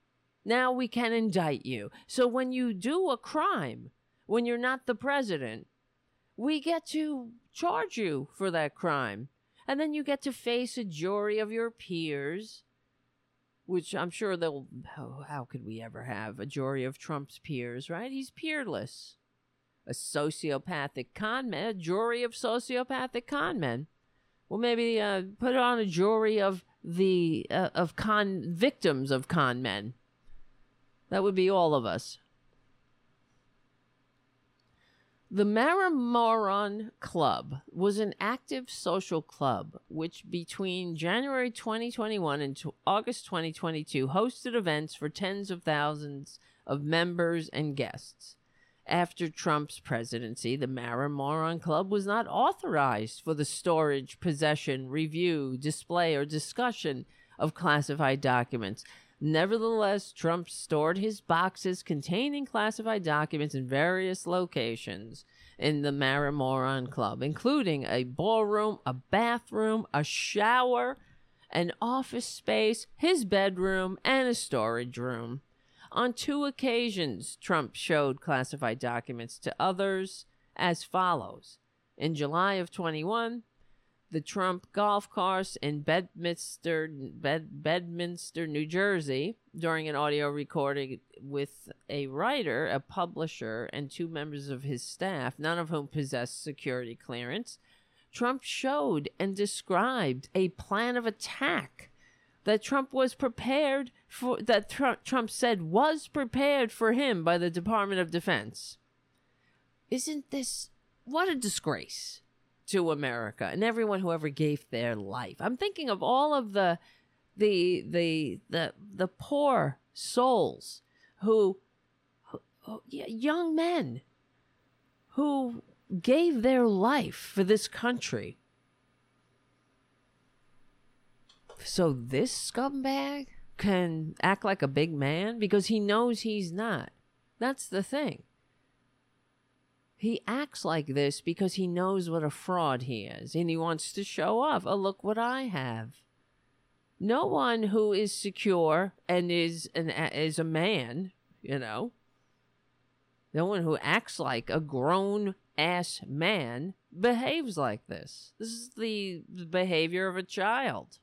Now we can indict you. So when you do a crime, when you're not the president, we get to charge you for that crime. And then you get to face a jury of your peers which I'm sure they'll. Oh, how could we ever have a jury of Trump's peers, right? He's peerless. A sociopathic con man, a jury of sociopathic con men. Well, maybe uh, put on a jury of the uh, of con victims of con men. That would be all of us. The Marimoron Club was an active social club which, between January 2021 and August 2022, hosted events for tens of thousands of members and guests. After Trump's presidency, the Marimoron Club was not authorized for the storage, possession, review, display, or discussion of classified documents. Nevertheless, Trump stored his boxes containing classified documents in various locations in the Marimoron Club, including a ballroom, a bathroom, a shower, an office space, his bedroom, and a storage room. On two occasions, Trump showed classified documents to others as follows. In July of 21, the Trump golf course in Bedminster, Bed, Bedminster, New Jersey, during an audio recording with a writer, a publisher, and two members of his staff, none of whom possessed security clearance, Trump showed and described a plan of attack that Trump was prepared for, that Trump, Trump said was prepared for him by the Department of Defense. Isn't this what a disgrace to America and everyone who ever gave their life? I'm thinking of all of the the the the the poor souls who, who oh, who- young men who gave their life for this country. So this scumbag can act like a big man because he knows he's not. That's the thing. He acts like this because he knows what a fraud he is and he wants to show off. Oh, look what I have. No one who is secure and is an is a man, you know. No one who acts like a grown ass man behaves like this. This is the, the behavior of a child.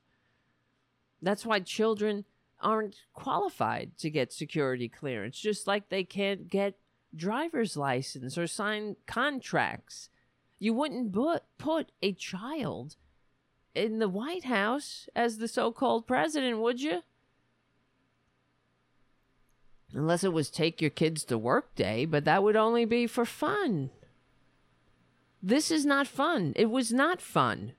That's why children aren't qualified to get security clearance, just like they can't get driver's license or sign contracts. You wouldn't put, a child in the White House as the so called president, would you? Unless it was take your kids to work day, but that would only be for fun. This is not fun. It was not fun.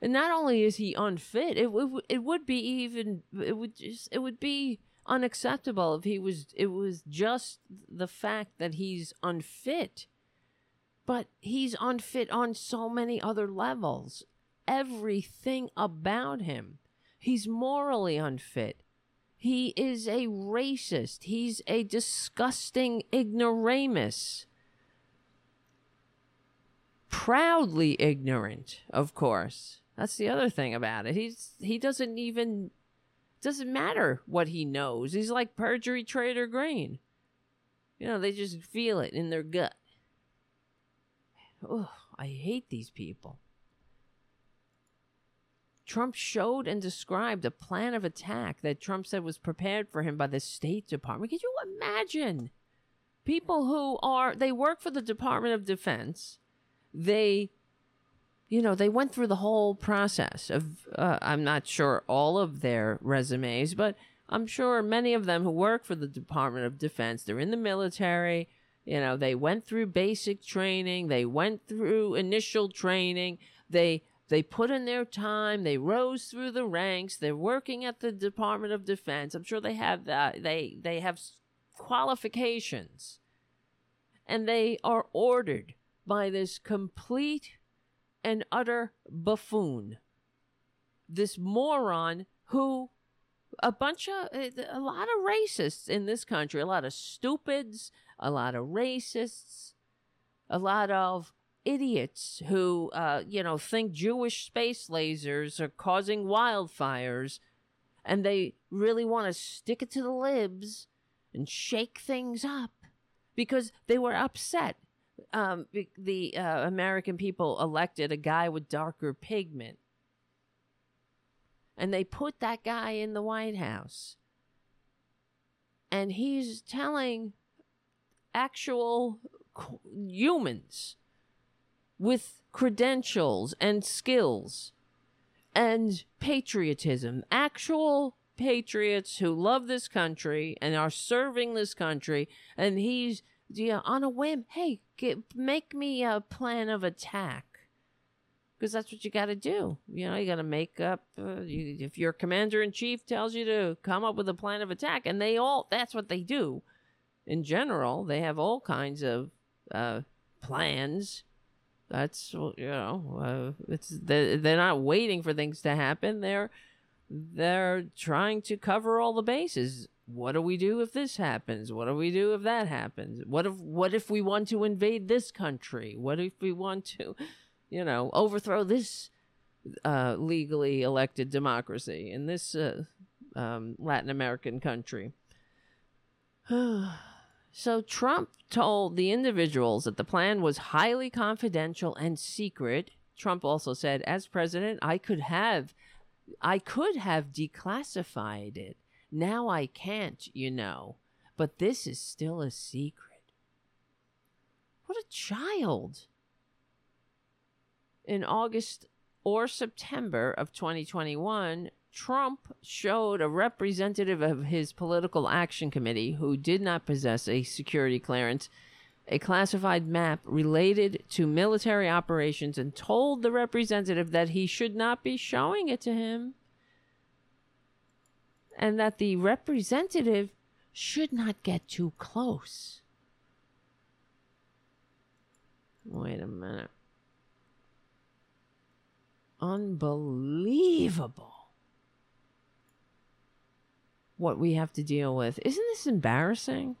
And not only is he unfit, it would it would be even it would just it would be unacceptable if he was it was just the fact that he's unfit. But he's unfit on so many other levels. Everything about him. He's morally unfit. He is a racist. He's a disgusting ignoramus proudly ignorant, of course. That's the other thing about it. He's he doesn't even doesn't matter what he knows. He's like Marjorie Traitor Greene. You know, they just feel it in their gut. Oh, I hate these people. Trump showed and described a plan of attack that Trump said was prepared for him by the State Department. Could you imagine? People who are, they work for the Department of Defense. They, you know, they went through the whole process of, uh, I'm not sure all of their resumes, but I'm sure many of them who work for the Department of Defense, they're in the military. You know, they went through basic training, they went through initial training, they they put in their time, they rose through the ranks, they're working at the Department of Defense. I'm sure they have that they they have qualifications. And they are ordered by this complete and utter buffoon. This moron who a bunch of a lot of racists in this country, a lot of stupids, a lot of racists, a lot of idiots who uh, you know think Jewish space lasers are causing wildfires, and they really want to stick it to the libs and shake things up because they were upset. Um, the uh, American people elected a guy with darker pigment. And they put that guy in the White House. And he's telling actual humans with credentials and skills and patriotism, actual patriots who love this country and are serving this country, and he's yeah, on a whim, hey, get, make me a plan of attack. Because that's what you got to do. You know, you got to make up. Uh, you, if your commander in chief tells you to come up with a plan of attack, and they all, that's what they do. In general, they have all kinds of uh, plans. That's you know, uh, it's they're, they're not waiting for things to happen. They're they're trying to cover all the bases. What do we do if this happens? What do we do if that happens? What if what if we want to invade this country? What if we want to, you know, overthrow this uh, legally elected democracy in this uh, um, Latin American country? so Trump told the individuals that the plan was highly confidential and secret. Trump also said, as president, I could have I could have declassified it. Now I can't, you know. But this is still a secret. What a child. In August or September of 2021, Trump showed a representative of his political action committee who did not possess a security clearance a classified map related to military operations and told the representative that he should not be showing it to him and that the representative should not get too close. Wait a minute. Unbelievable. What we have to deal with. Isn't this embarrassing?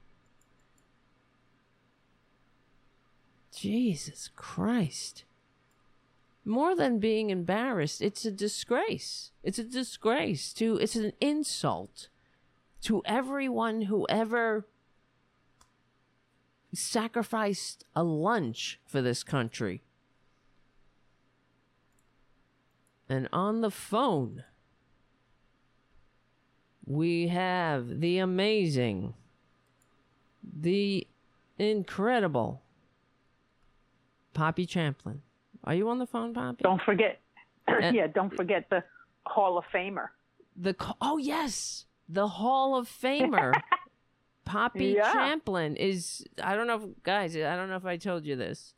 Jesus Christ. More than being embarrassed, it's a disgrace. It's a disgrace to, it's an insult to everyone who ever sacrificed a lunch for this country. And on the phone, we have the amazing, the incredible Poppy Champlin. Are you on the phone, Poppy? Don't forget. yeah, don't forget the Hall of Famer. The oh yes, the Hall of Famer. Poppy Yeah. Champlin is I don't know if guys, I don't know if I told you this.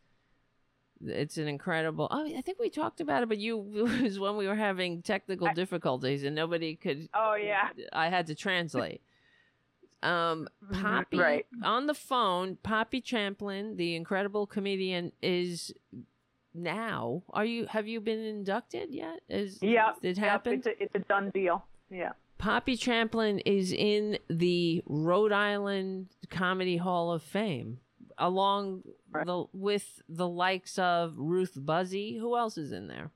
It's an incredible. Oh, I think we talked about it, but you it was when we were having technical difficulties and nobody could. Oh yeah. I had to translate. Um, Poppy right. on the phone. Poppy Champlin, the incredible comedian, is now. Are you? Have you been inducted yet? Is Yeah. It yep, happened. It's a, it's a done deal. Yeah. Poppy Champlin is in the Rhode Island Comedy Hall of Fame, along the with the likes of Ruth Buzzi. Who else is in there?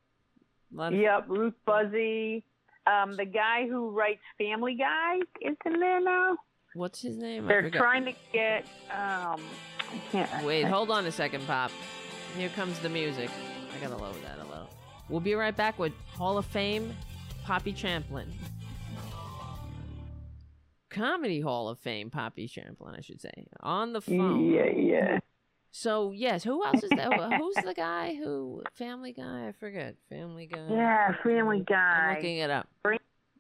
Yep. Ruth Buzzi. Um, the guy who writes Family Guy is in there now. What's his name? They're trying to get. Um, I can't. Wait, hold on a second, Pop. Here comes the music. I gotta lower that a little. We'll be right back with Hall of Fame, Poppy Champlin. Comedy Hall of Fame, Poppy Champlin, I should say. On the phone. Yeah, yeah. So yes, who else is that? Who's the guy who Family Guy? I forget. Family Guy. Yeah, Family Guy. I'm looking it up.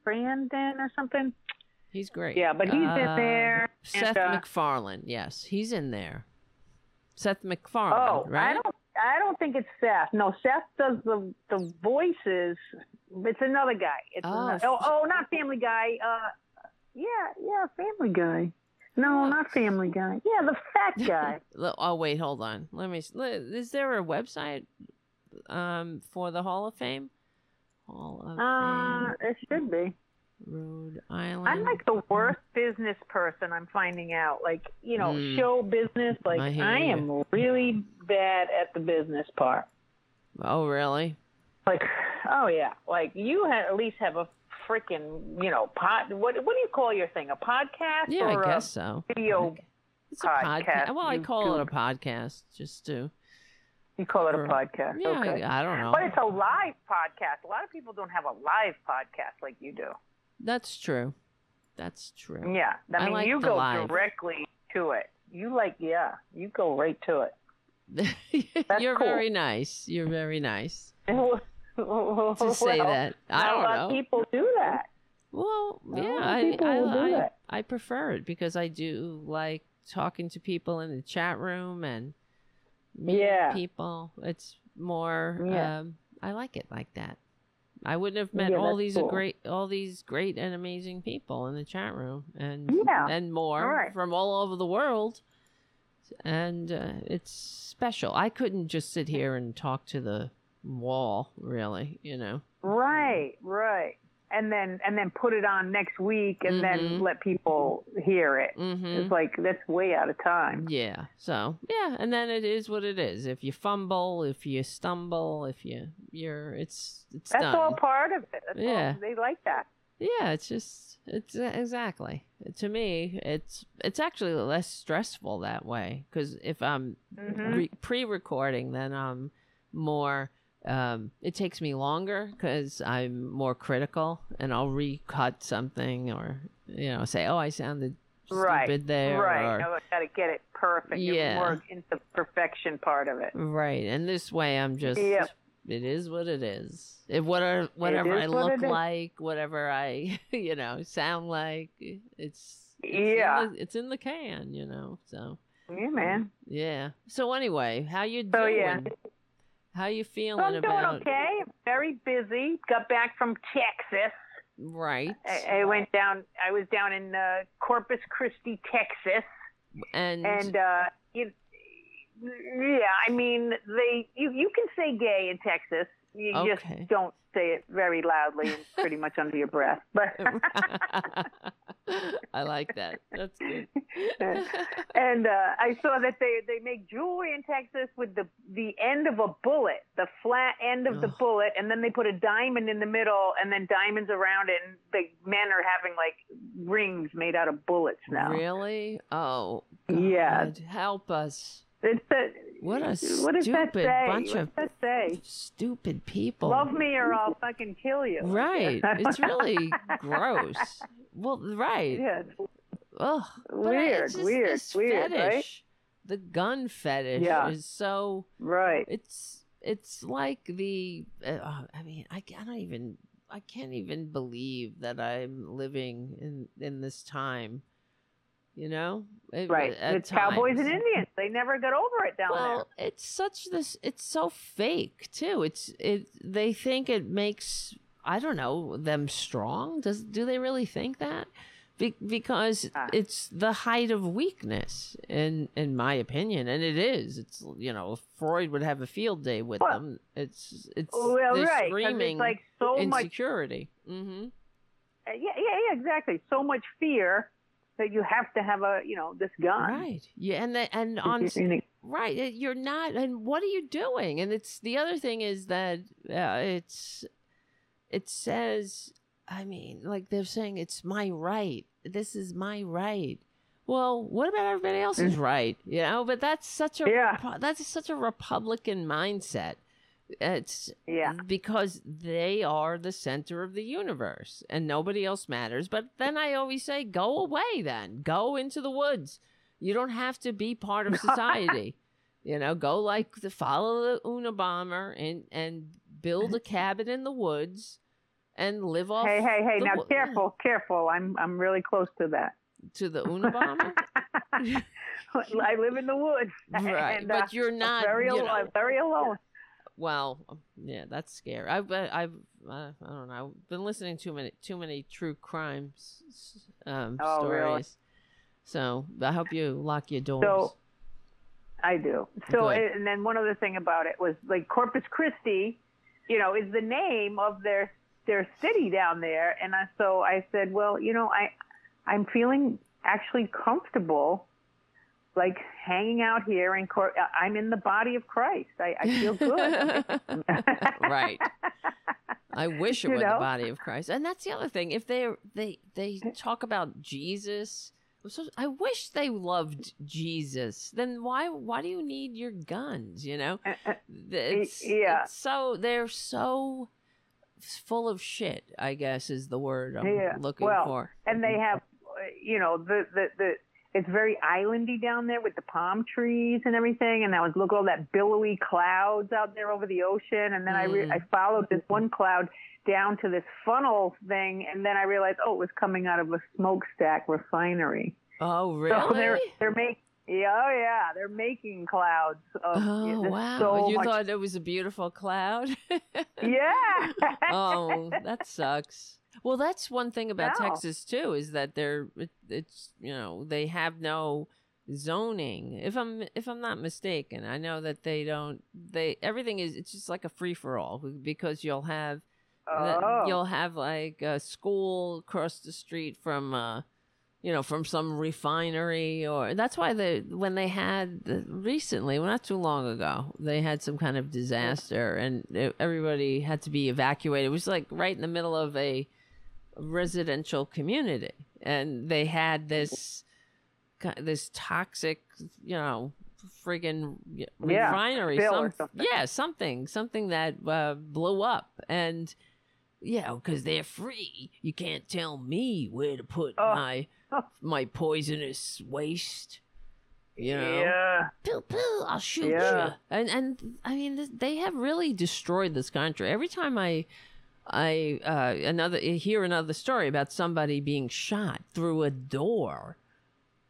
Brandon or something. He's great. Yeah, but he's in Uh, there, Seth and, uh, MacFarlane. Yes, he's in there. Seth MacFarlane. Oh, right? I don't. I don't think it's Seth. No, Seth does the the voices. It's another guy. It's Oh, another, oh, oh, not Family Guy. Uh, yeah, yeah, Family Guy. No, not Family Guy. Yeah, the fat guy. Oh wait, hold on. Let me. Is there a website um for the Hall of Fame? Hall of uh, Fame, it should be. Rhode Island. I'm like the worst business person. I'm finding out. Like you know, Mm. show business. Like I I am really bad at the business part. Oh really? Like, oh yeah, like you ha- at least have a freaking you know pod. What what do you call your thing? A podcast? Yeah, or I a guess so. Video It's a podcast. podcast. Well, I call it a podcast just to. You call it a podcast? Yeah, okay. I, I don't know. But it's a live podcast. A lot of people don't have a live podcast like you do. That's true. That's true. Yeah, I I mean, like you go live. directly to it. You like, yeah, you go right to it. You're cool. very nice. You're very nice. to say that. I don't a lot know. of people do that. Well, yeah, I, I, I. I prefer it because I do like talking to people in the chat room and meeting Yeah. people. It's more. Yeah. Um, I like it like that. I wouldn't have met Yeah, all these cool. great, all these great and amazing people in the chat room, and Yeah. and more Right. from all over the world. And uh, it's special. I couldn't just sit here and talk to the wall, really. You know. Right, right. And then and then put it on next week and Mhm. then let people hear it. Mhm. It's like that's way out of time. Yeah. So yeah, and then it is what it is. If you fumble, if you stumble, if you you're, it's it's That's done. all part of it. That's all- Yeah. they like that. Yeah, it's just it's exactly to me. It's it's actually less stressful that way because if I'm Mhm. re- pre-recording, then I'm more. Um, it takes me longer because I'm more critical, and I'll recut something or you know say, "Oh, I sounded stupid Right. there," right. or I got to get it perfect. You're Yeah. more into the perfection part of it. Right, and this way I'm just Yep. it is what it is. If whatever whatever I what look like, whatever I you know sound like, it's, it's Yeah. in the, it's in the can, you know. So Yeah, man. yeah. So anyway, how you So, doing? yeah. How you feeling I'm doing okay. Very busy. Got back from Texas. right? I, I went down. I was down in uh, Corpus Christi, Texas, And, and uh, you, yeah, I mean they. You you can say gay in Texas. You Okay. just don't say it very loudly and pretty much under your breath. But I like that. That's good. and uh, I saw that they they make jewelry in Texas with the the end of a bullet, the flat end of the bullet, and then they put a diamond in the middle, and then diamonds around it. And the men are having like rings made out of bullets now. Really? Oh, Yeah. Help us. It's a, What a what stupid bunch of stupid people. Love me or I'll fucking kill you. Right. It's really gross. Well, right. Yeah. it's Ugh. Weird, just weird, weird, fetish. right? The gun fetish Yeah. is so. Right. It's it's like the. Uh, I mean, I, I don't even. I can't even believe that I'm living in in this time. You know, It- Right. It's cowboys and. Indians. They never got over it down there. it's such this. It's so fake too. It's it. They think it makes I don't know them strong. Does do they really think that? Be, because Ah. it's the height of weakness, in in my opinion, and it is. It's you know Freud would have a field day with Well- them. It's it's Well, right, 'cause it's screaming like so much- insecurity. Mm-hmm. Uh, Yeah, yeah, yeah, exactly. So much fear you have to have a, you know, this gun. Right. Yeah, and the, and on right, you're not. And what are you doing? And it's the other thing is that uh, it's it says. I mean, like they're saying it's my right. This is my right. Well, what about everybody else's right? You know, but that's such a Yeah. That's such a Republican mindset. It's Yeah. because they are the center of the universe and nobody else matters. But then I always say, go away. Then go into the woods. You don't have to be part of society. you know, go like the follow the Unabomber and and build a cabin in the woods and live off. Hey, hey, hey! Now, wo- careful, careful! I'm, I'm really close to that. to the Unabomber. I live in the woods, Right, and, but uh, you're not, very, you know- I'm very alone. Well, um, yeah, that's scary. I've been, I've uh, I don't know. I've been listening to too many too many true crime um, Oh, really? stories. So I hope you lock your doors. So I do. So, Good. and then one other thing about it was like Corpus Christi, you know, is the name of their their city down there, and I, so I said, well, you know, I I'm feeling actually comfortable. Like hanging out here in Cor- uh, I'm in the body of Christ. I, I feel good. right. I wish it You were the body of Christ. And that's the other thing. If they they they talk about Jesus, so I wish they loved Jesus. Then why why do you need your guns? You know, uh, uh, it's, yeah. it's so they're so full of shit. I guess is the word I'm yeah. looking well, for. And they mm-hmm. have, uh, you know, the, the, the, it's very islandy down there with the palm trees and everything. And I was looking at all that billowy clouds out there over the ocean. And then I, re- Mm. I followed this one cloud down to this funnel thing. And then I realized, oh, it was coming out of a smokestack refinery. Oh really? So they're, they're make, Yeah, oh yeah, they're making clouds. Of, Oh yeah, wow! so you much- thought it was a beautiful cloud? Yeah. oh, that sucks. Well, that's one thing about. Texas too is that they're it, it's you know they have no zoning. If I'm if I'm not mistaken, I know that they don't. They everything is it's just like a free for all because you'll have Oh. you'll have like a school across the street from uh you know from some refinery or that's why they when they had the, recently well not too long ago they had some kind of disaster and everybody had to be evacuated it was like right in the middle of a residential community and they had this this toxic you know friggin Yeah, refinery spill some, something. yeah something something that uh, blew up and yeah because they're free you can't tell me where to put Oh. my my poisonous waste you know Yeah. pew pew i'll shoot Yeah. you and and i mean they have really destroyed this country every time i i uh another eh, hear another story about somebody being shot through a door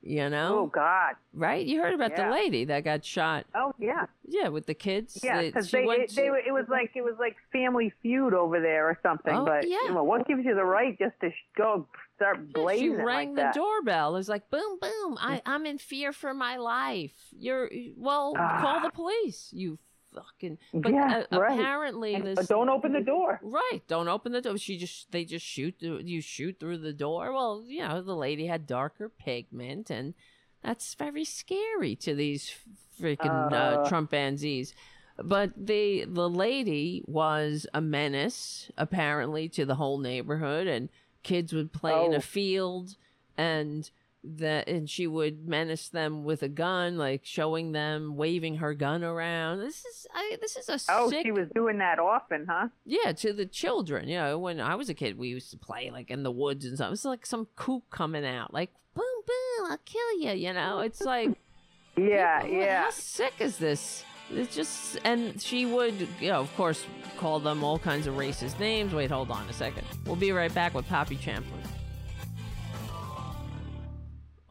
you oh, know Oh God. right you heard about Yeah. the lady that got shot Oh yeah. yeah with the kids Yeah, because they, it, they to- were- it was like it was like Family Feud over there or something. Oh, but yeah. you know, what gives you the right just to sh- go start Yeah, she rang like the that? doorbell. It was like boom, boom. I, mm. I'm in fear for my life. You're eh, well, call the ah. police. You fucking. But Yeah, uh, right. apparently And- this. but don't open the door. Right, don't open the door. She just they just shoot through, you shoot through the door. Well, you know the lady had darker pigment, and that's very scary to these freaking uh, Uh. Trumpanzees. But the the lady was a menace apparently to the whole neighborhood, and kids would play in Oh. a field, and that and she would menace them with a gun, like showing them waving her gun around. This is I, this is a Oh, sick she was doing that often, huh? yeah, to the children. You know, when I was a kid, we used to play like in the woods and stuff. It's like some kook coming out, like boom, boom, I'll kill you. You know, it's like Yeah, people- yeah. How sick is this? It's just, and she would, you know, of course, call them all kinds of racist names. Wait, hold on a second. We'll be right back with Poppy Champlin.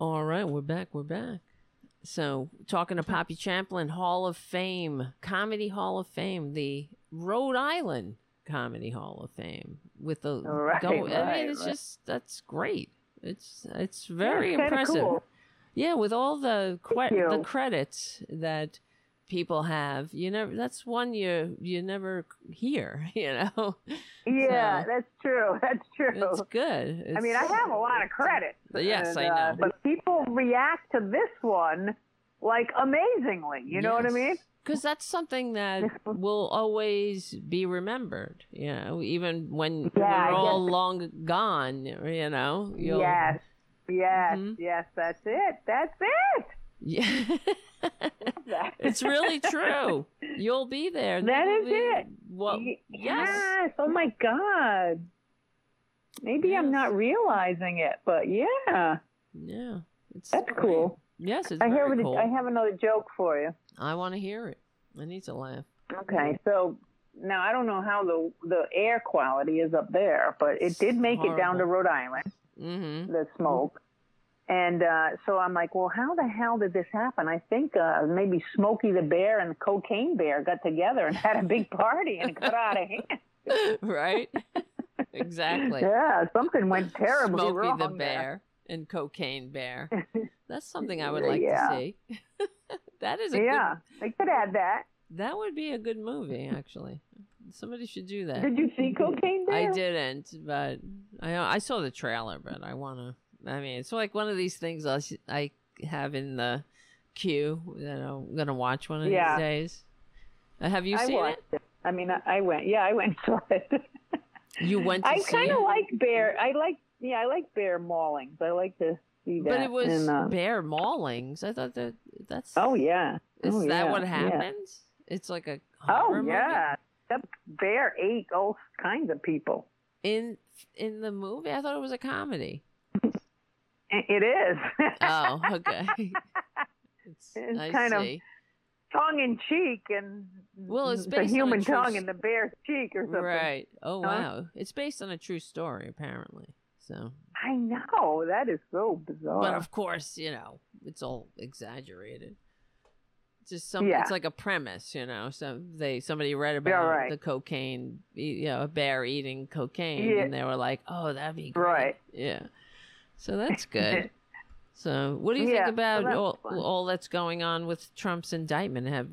All right, we're back. We're back. So, talking to Poppy Champlin, Hall of Fame, Comedy Hall of Fame, the Rhode Island Comedy Hall of Fame, with the Right, go- I mean, it's right. just that's great. It's it's very it's impressive. cool. Yeah, with all the que- the credits that people have, you never. That's one you you never hear. You know. Yeah, So, that's true. That's true. it's good. I mean, I have a lot of credit. Yes, I uh, know. but people react to this one like amazingly. You know what I mean? Because that's something that will always be remembered. You know, even when Yeah, we're all long gone. You know. Yes, yes, Mm-hmm. yes. That's it. That's it. Yeah. It's really true. You'll be there. That You'll is be- it. Well, yes. Yes. Oh my God. Maybe I'm not realizing it, but yeah, Yeah. It's that's great. cool. Yes, it's I have cool. I have another joke for you. I want to hear it. I need to laugh. Okay, so now I don't know how the the air quality is up there, but it did make it down to Rhode Island. Mm-hmm. The smoke, and uh, so I'm like, well, how the hell did this happen? I think uh, maybe Smokey the Bear and Cocaine Bear got together and had a big party and got out of hand. right? exactly. Yeah, something went terribly Smokey wrong the there. Bear and Cocaine Bear. That's something I would like Yeah. to see. that is a good. Yeah, good. they could add that. That would be a good movie, actually. Somebody should do that. Did you see Cocaine Bear? I didn't, but I I saw the trailer, but I want to. I mean, it's like one of these things I I have in the queue that I'm gonna watch one of Yeah. these days. Uh, have you I seen it? it. I mean, I, I went. Yeah, I went and saw it. You went to I kind of like bear. I like. Yeah, I like bear maulings. I like to see that. But it was and, uh, bear maulings. I thought that that's. Oh yeah. Is Oh, that yeah, what yeah. happens? It's like a Oh horror movie? yeah. That bear ate all kinds of people. In in the movie, I thought it was a comedy. It is. Oh, okay. It's, It's kind of tongue in cheek and Well, it's the based on a human tongue in the bear's cheek or something. Right. Oh Huh? wow. It's based on a true story, apparently. So, I know that is so bizarre. but of course, you know, it's all exaggerated. Just some, Yeah. it's like a premise, you know. So they somebody read about right. the cocaine, you know, a bear eating cocaine, Yeah. and they were like, "Oh, that'd be great." Right. Yeah. So that's good. so, what do you Yeah, think about that's all, all that's going on with Trump's indictment? Have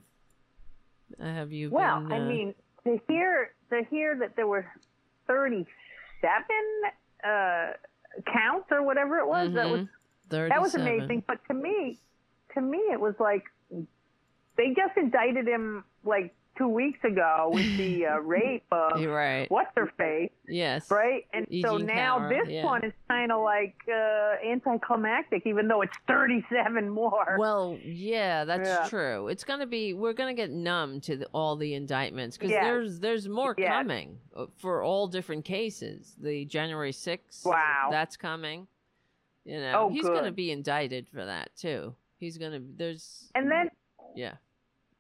have you well, been? I uh, mean, to hear to hear that there were thirty-seven uh, counts or whatever it was, that was that was amazing. But to me, to me, it was like they just indicted him like two weeks ago with the uh, rape of right. what's her face, Yes. right? And so now Cowher, this yeah. one is kind of like uh, anticlimactic, even though it's thirty-seven more. Well, yeah, that's Yeah. true. It's gonna be we're gonna get numb to the, all the indictments because Yes. there's there's more Yes. coming uh, for all different cases. The January sixth, Wow. that's coming. You know, Oh, he's gonna be indicted for that too. He's gonna there's and then yeah.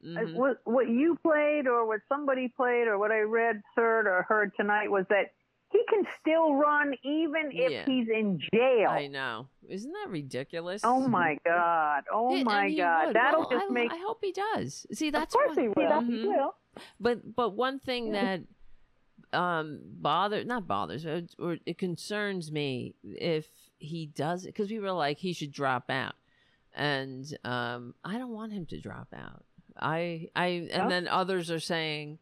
Uh, Mhm. what what you played or what somebody played or what I read, heard or heard tonight was that he can still run even if Yeah. he's in jail. I know. Isn't that ridiculous? Oh my god! Oh Yeah, my god! would. That'll Well, just I, make. I hope he does. See, that's of course what, he will. Mhm. He will. But but one thing that um bother not bothers or, or it concerns me if he does it because people are like he should drop out and um I don't want him to drop out. I I and then others are saying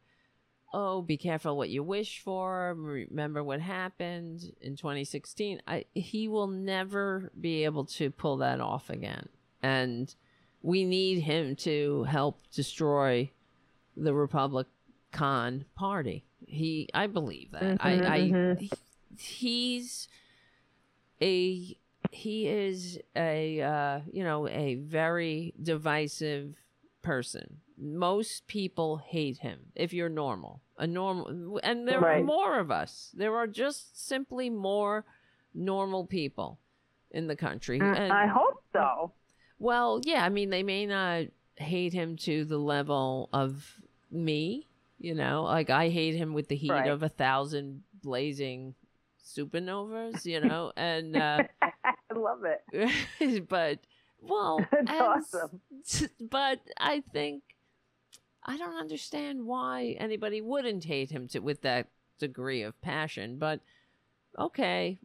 oh be careful what you wish for remember what happened in 2016 I he will never be able to pull that off again and we need him to help destroy the Republican Party. He, I believe that. I, I, mhm. he- he's a, he is a, uh, you know, a very divisive person. Most people hate him. If you're normal, a normal, and there are more of us. There are just simply more normal people in the country. Mm, and- I hope so. well, yeah, I mean, they may not hate him to the level of me, you know, like I hate him with the heat Right. of a thousand blazing supernovas, you know, and, uh, I love it. but, well, That's and awesome. But I think, I don't understand why anybody wouldn't hate him to, with that degree of passion, but okay.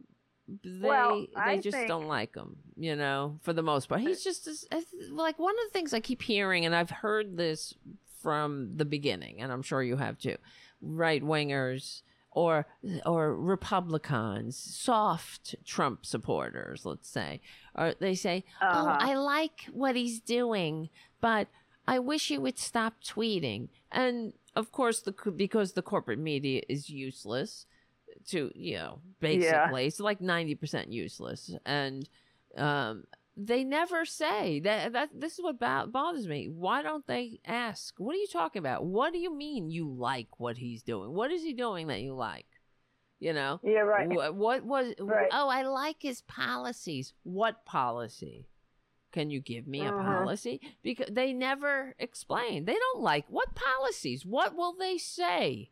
They Well, they just think- don't like him, you know, for the most part. He's just like one of the things I keep hearing, and I've heard this from the beginning, and I'm sure you have too. Right wingers or or Republicans, soft Trump supporters, let's say, or they say, "Oh, Uh-huh. I like what he's doing, but I wish he would stop tweeting." And of course, the because the corporate media is useless to you know basically it's like 90% useless and um they never say. That that this is what bo- bothers me. Why don't they ask? What are you talking about? What do you mean you like what he's doing? What is he doing that you like? You know? Yeah, right. what, what was Right. oh i like his policies. What policy? Can you give me a Uh-huh. policy? Because they never explain. They don't like what policies? What will they say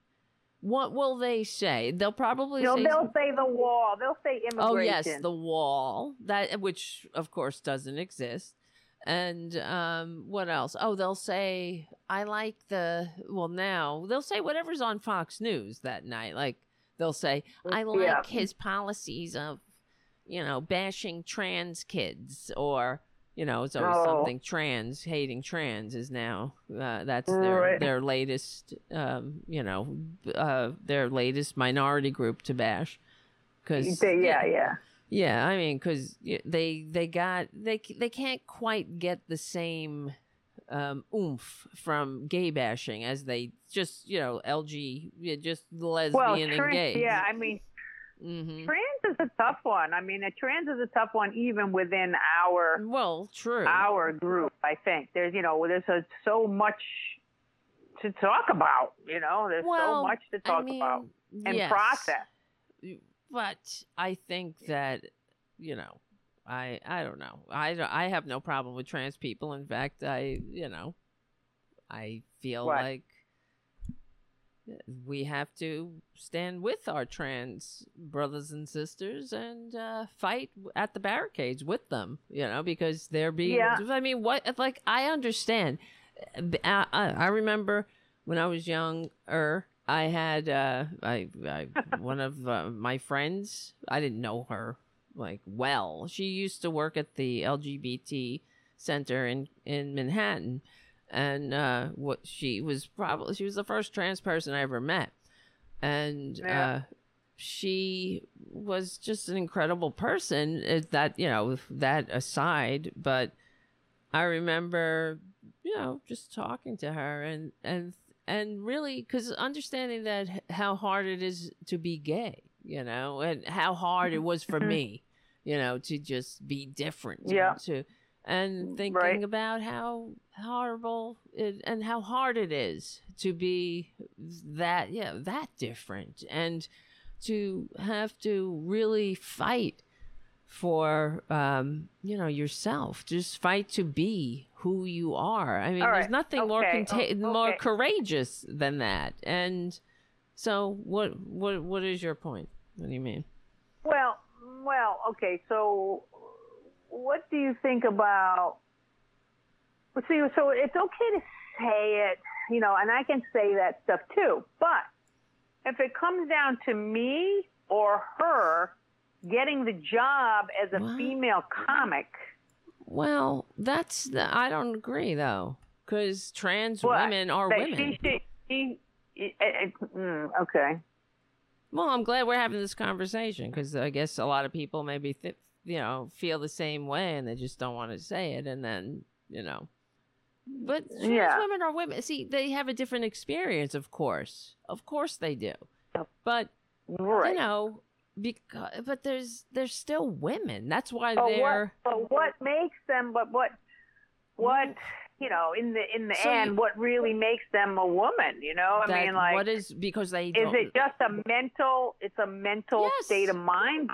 what will they say they'll probably They'll, say they'll say the wall. They'll say immigration. Oh yes, the wall that which of course doesn't exist. And um what else? Oh, they'll say I like the well now they'll say whatever's on Fox News that night. Like they'll say I like Yeah. his policies of you know bashing trans kids or you know it's always Oh. something trans hating trans is now uh, that's their Right. their latest um you know uh their latest minority group to bash because They- yeah, yeah. yeah, I mean, because they they got they they can't quite get the same um, oomph from gay bashing as they just you know LG just Well, lesbian and gay. yeah. I mean, hmm trans is a tough one. I mean, a trans is a tough one even within our Well, true. our group. I think there's you know there's a, so much to talk about. You know, there's Well, so much to I talk mean, about and yes. process. But I think that you know, I I don't know. I I have no problem with trans people. In fact, I you know, I feel What? like we have to stand with our trans brothers and sisters and uh, fight at the barricades with them, you know, because they're being. Yeah. I mean, what? Like, I understand. I, I, I remember when I was younger, I had uh, I, I one of uh, my friends. I didn't know her like well. She used to work at the LGBT center in in Manhattan, and uh, what she was probably she was the first trans person I ever met, and Yeah. uh, she was just an incredible person. uh, That you know that aside, but I remember you know just talking to her and and and really because understanding that how hard it is to be gay, you know, and how hard it was for me, you know, to just be different, Yeah. to and thinking Right. about how horrible it, and how hard it is to be that yeah that different and to have to really fight for um you know yourself just fight to be who you are i mean All there's right. nothing more conta- Oh, more courageous than that and so what what what is your point what do you mean Well, well, okay. So, what do you think about? See, so it's okay to say it, you know, and I can say that stuff too. But if it comes down to me or her getting the job as a What? female comic, well that's the, i don't agree though because trans what? women are that women She, she, she, it, it, mm, okay. Well, I'm glad we're having this conversation because I guess a lot of people maybe th- you know feel the same way and they just don't want to say it, and then you know. But trans Yeah. women are women. See, they have a different experience, of course. Of course they do. But Right. you know, because but there's there's still women. That's why But they're what, but what makes them? But what, what you know, in the in the So end, you- what really makes them a woman? You know, I mean, like, what is because they is it just a mental? It's a mental Yes. state of mind.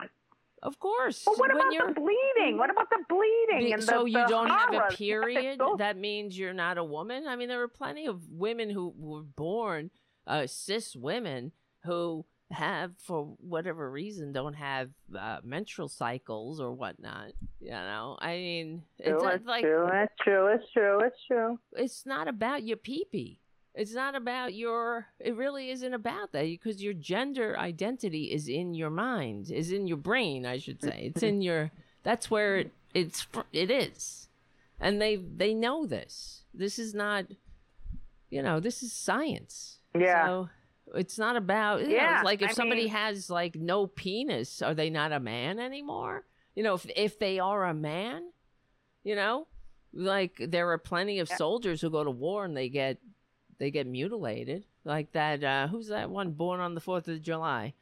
Of course. But what about the bleeding? What about the bleeding? Be- and the, so you don't have a period Go- that means you're not a woman i mean there are plenty of women who were born uh, cis women who have for whatever reason don't have uh, menstrual cycles or whatnot you know i mean it's True, it's like true. It's true. It's true. It's true. it's not about your pee pee it's not about your it really isn't about that because your gender identity is in your mind is in your brain i should say. It's in your that's where it, it's it is. And they they know this. This is not you know this is science. Yeah. so it's not about you know, Yeah, it's like if I somebody mean- has like no penis are they not a man anymore? You know if if they are a man you know like there are plenty of soldiers who go to war and they get they get mutilated like that uh who's that one born on the 4th of July?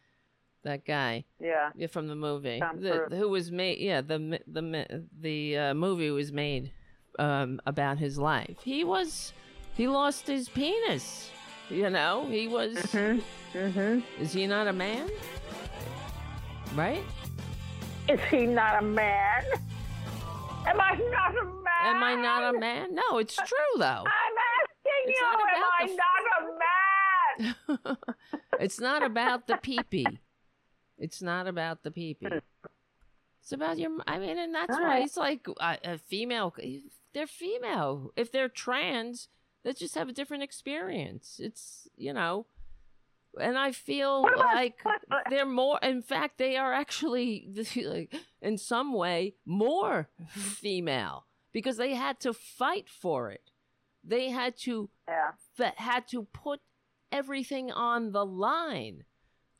That guy Yeah. yeah, from the movie. The, who was made yeah the the the uh, movie was made um about his life. He was he lost his penis you know? He was Mm-hmm. is he not a man? Right? Is he not a man? Am I not a man? am i not a man? No it's true though. I'm It's you. not Am about I the not a man? it's not about the pee-pee. It's not about the pee-pee. It's about your. I mean, and that's All why right. it's like uh, a female. They're female. If they're trans, they just have a different experience. It's you know, and I feel like they're more. In fact, they are actually like in some way more female because they had to fight for it. They had to Yeah. had to put everything on the line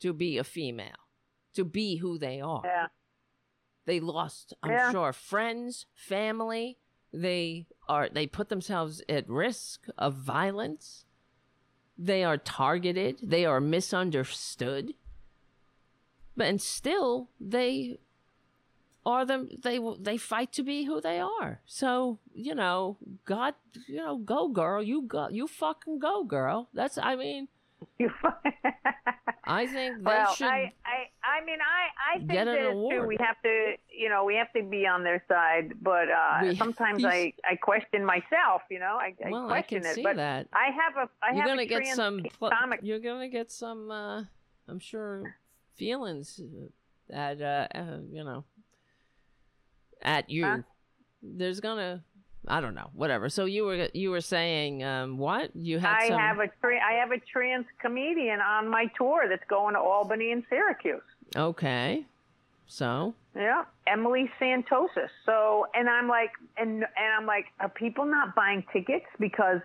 to be a female, to be who they are. Yeah. They lost, I'm Yeah. sure, friends, family. They are they put themselves at risk of violence. They are targeted. They are misunderstood. But and still they are them they they fight to be who they are. So, you know, God, you know, go girl, you go you fucking go girl. That's I mean, I think they well, should. I, I, I mean, I, I think get an that too. We have to, you know, we have to be on their side. But uh, We- sometimes I, I question myself. You know, I, I Well, I can it. see but that. I have a, I you're have gonna a get some. pl- You're gonna get some. Uh, I'm sure feelings at uh, uh you know at you. Huh? There's gonna. I don't know. Whatever. So you were you were saying um what you had I some. have a tra- I have a trans comedian on my tour that's going to Albany and Syracuse. Okay. So Yeah, Emily Santosis. So, and I'm like, and and I'm like, are people not buying tickets because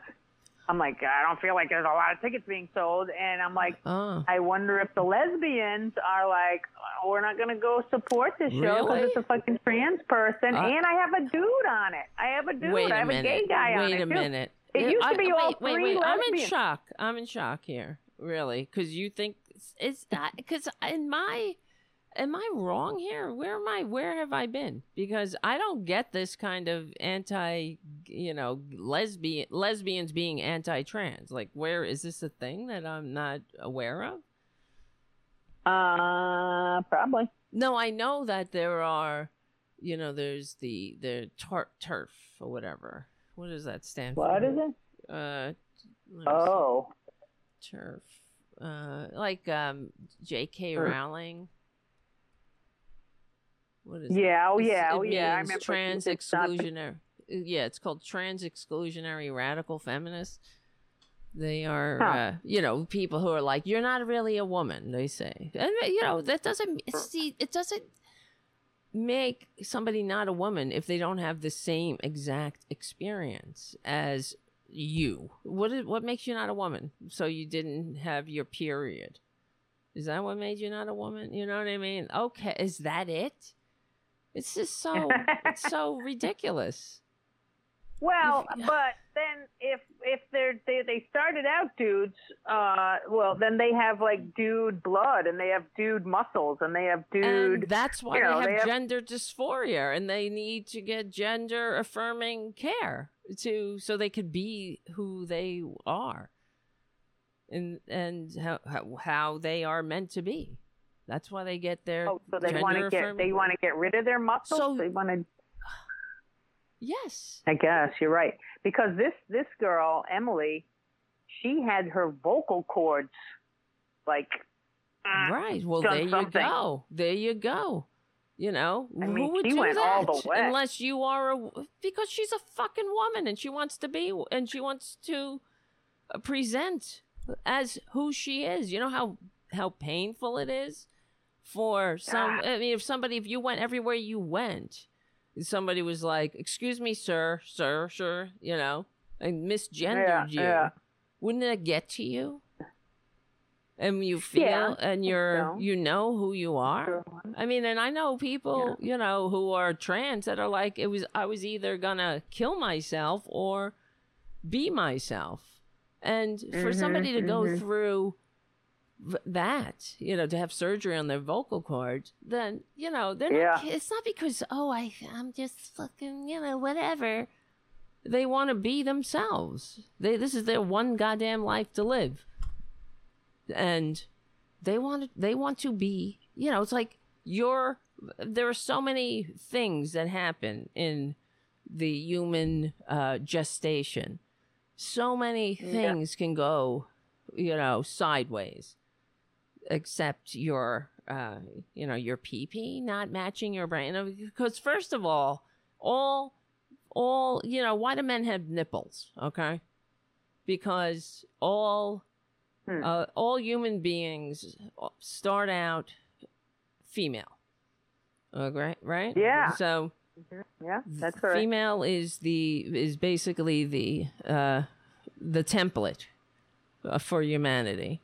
I'm like, I don't feel like there's a lot of tickets being sold, and I'm like, Oh. I wonder if the lesbians are like, "Oh, we're not going to go support this show because Really? it's a fucking trans person, Uh, and I have a dude on it. I have a dude. wait I a have minute. a gay guy on wait it a too. minute. It Uh, used to I- be all wait, wait, three wait. I'm in shock. I'm in shock here, really, because you think it's that. because in my am I wrong here? Where am I? Where have I been? Because I don't get this kind of anti, you know, lesbian lesbians being anti-trans. Like, where is this a thing that I'm not aware of? Uh, probably. No, I know that there are, you know, there's the the tar- TERF or whatever. What does that stand for? What is it? Uh, me see. Oh, TERF. Uh, like um, J.K. TERF. Rowling. What is Yeah, it? oh, yeah, oh, yeah, I remember trans exclusionary. Yeah, it's called trans exclusionary radical feminists. They are, Huh. uh, you know, people who are like, "You're not really a woman." They say, and you know, that doesn't see, it doesn't make somebody not a woman if they don't have the same exact experience as you. What is, what makes you not a woman? So you didn't have your period. Is that what made you not a woman? You know what I mean? Okay, is that it? It's just so it's so ridiculous. Well, but then if if they're they they started out dudes, uh, well then they have like dude blood and they have dude muscles and they have dude. and that's why you know, they have they have- gender dysphoria and they need to get gender affirming care to so they could be who they are and and how, how they are meant to be that's why they get their Oh, so they want to get they want to get rid of their muscles. So- they want to. yes I guess you're right because this this girl Emily, she had her vocal cords like. right well there you something. go there you go you know I who would she do went that all the way. unless you are a because she's a fucking woman and she wants to be and she wants to uh, present as who she is you know how how painful it is for some i mean if somebody if you went everywhere you went somebody was like excuse me sir sir sir you know and misgendered Yeah, you. yeah. wouldn't it get to you? And you feel Yeah, and you're so. you know who you are? I mean and i know people you know who are trans that are like it was i was either gonna kill myself or be myself. And for Mhm, somebody to go mhm. through that you know to have surgery on their vocal cords then you know they're not Yeah. it's not because oh i i'm just fucking you know whatever. They want to be themselves. They this is their one goddamn life to live. And they want to, they want to be you know it's like you're there are so many things that happen in the human uh, gestation. So many Yeah. things can go you know sideways except your uh, you know your pp not matching your brain You know, because first of all all all you know why do men have nipples okay because all Hmm. uh, all human beings start out female okay right Yeah. so Yeah, that's correct. female is the is basically the uh the template uh, for humanity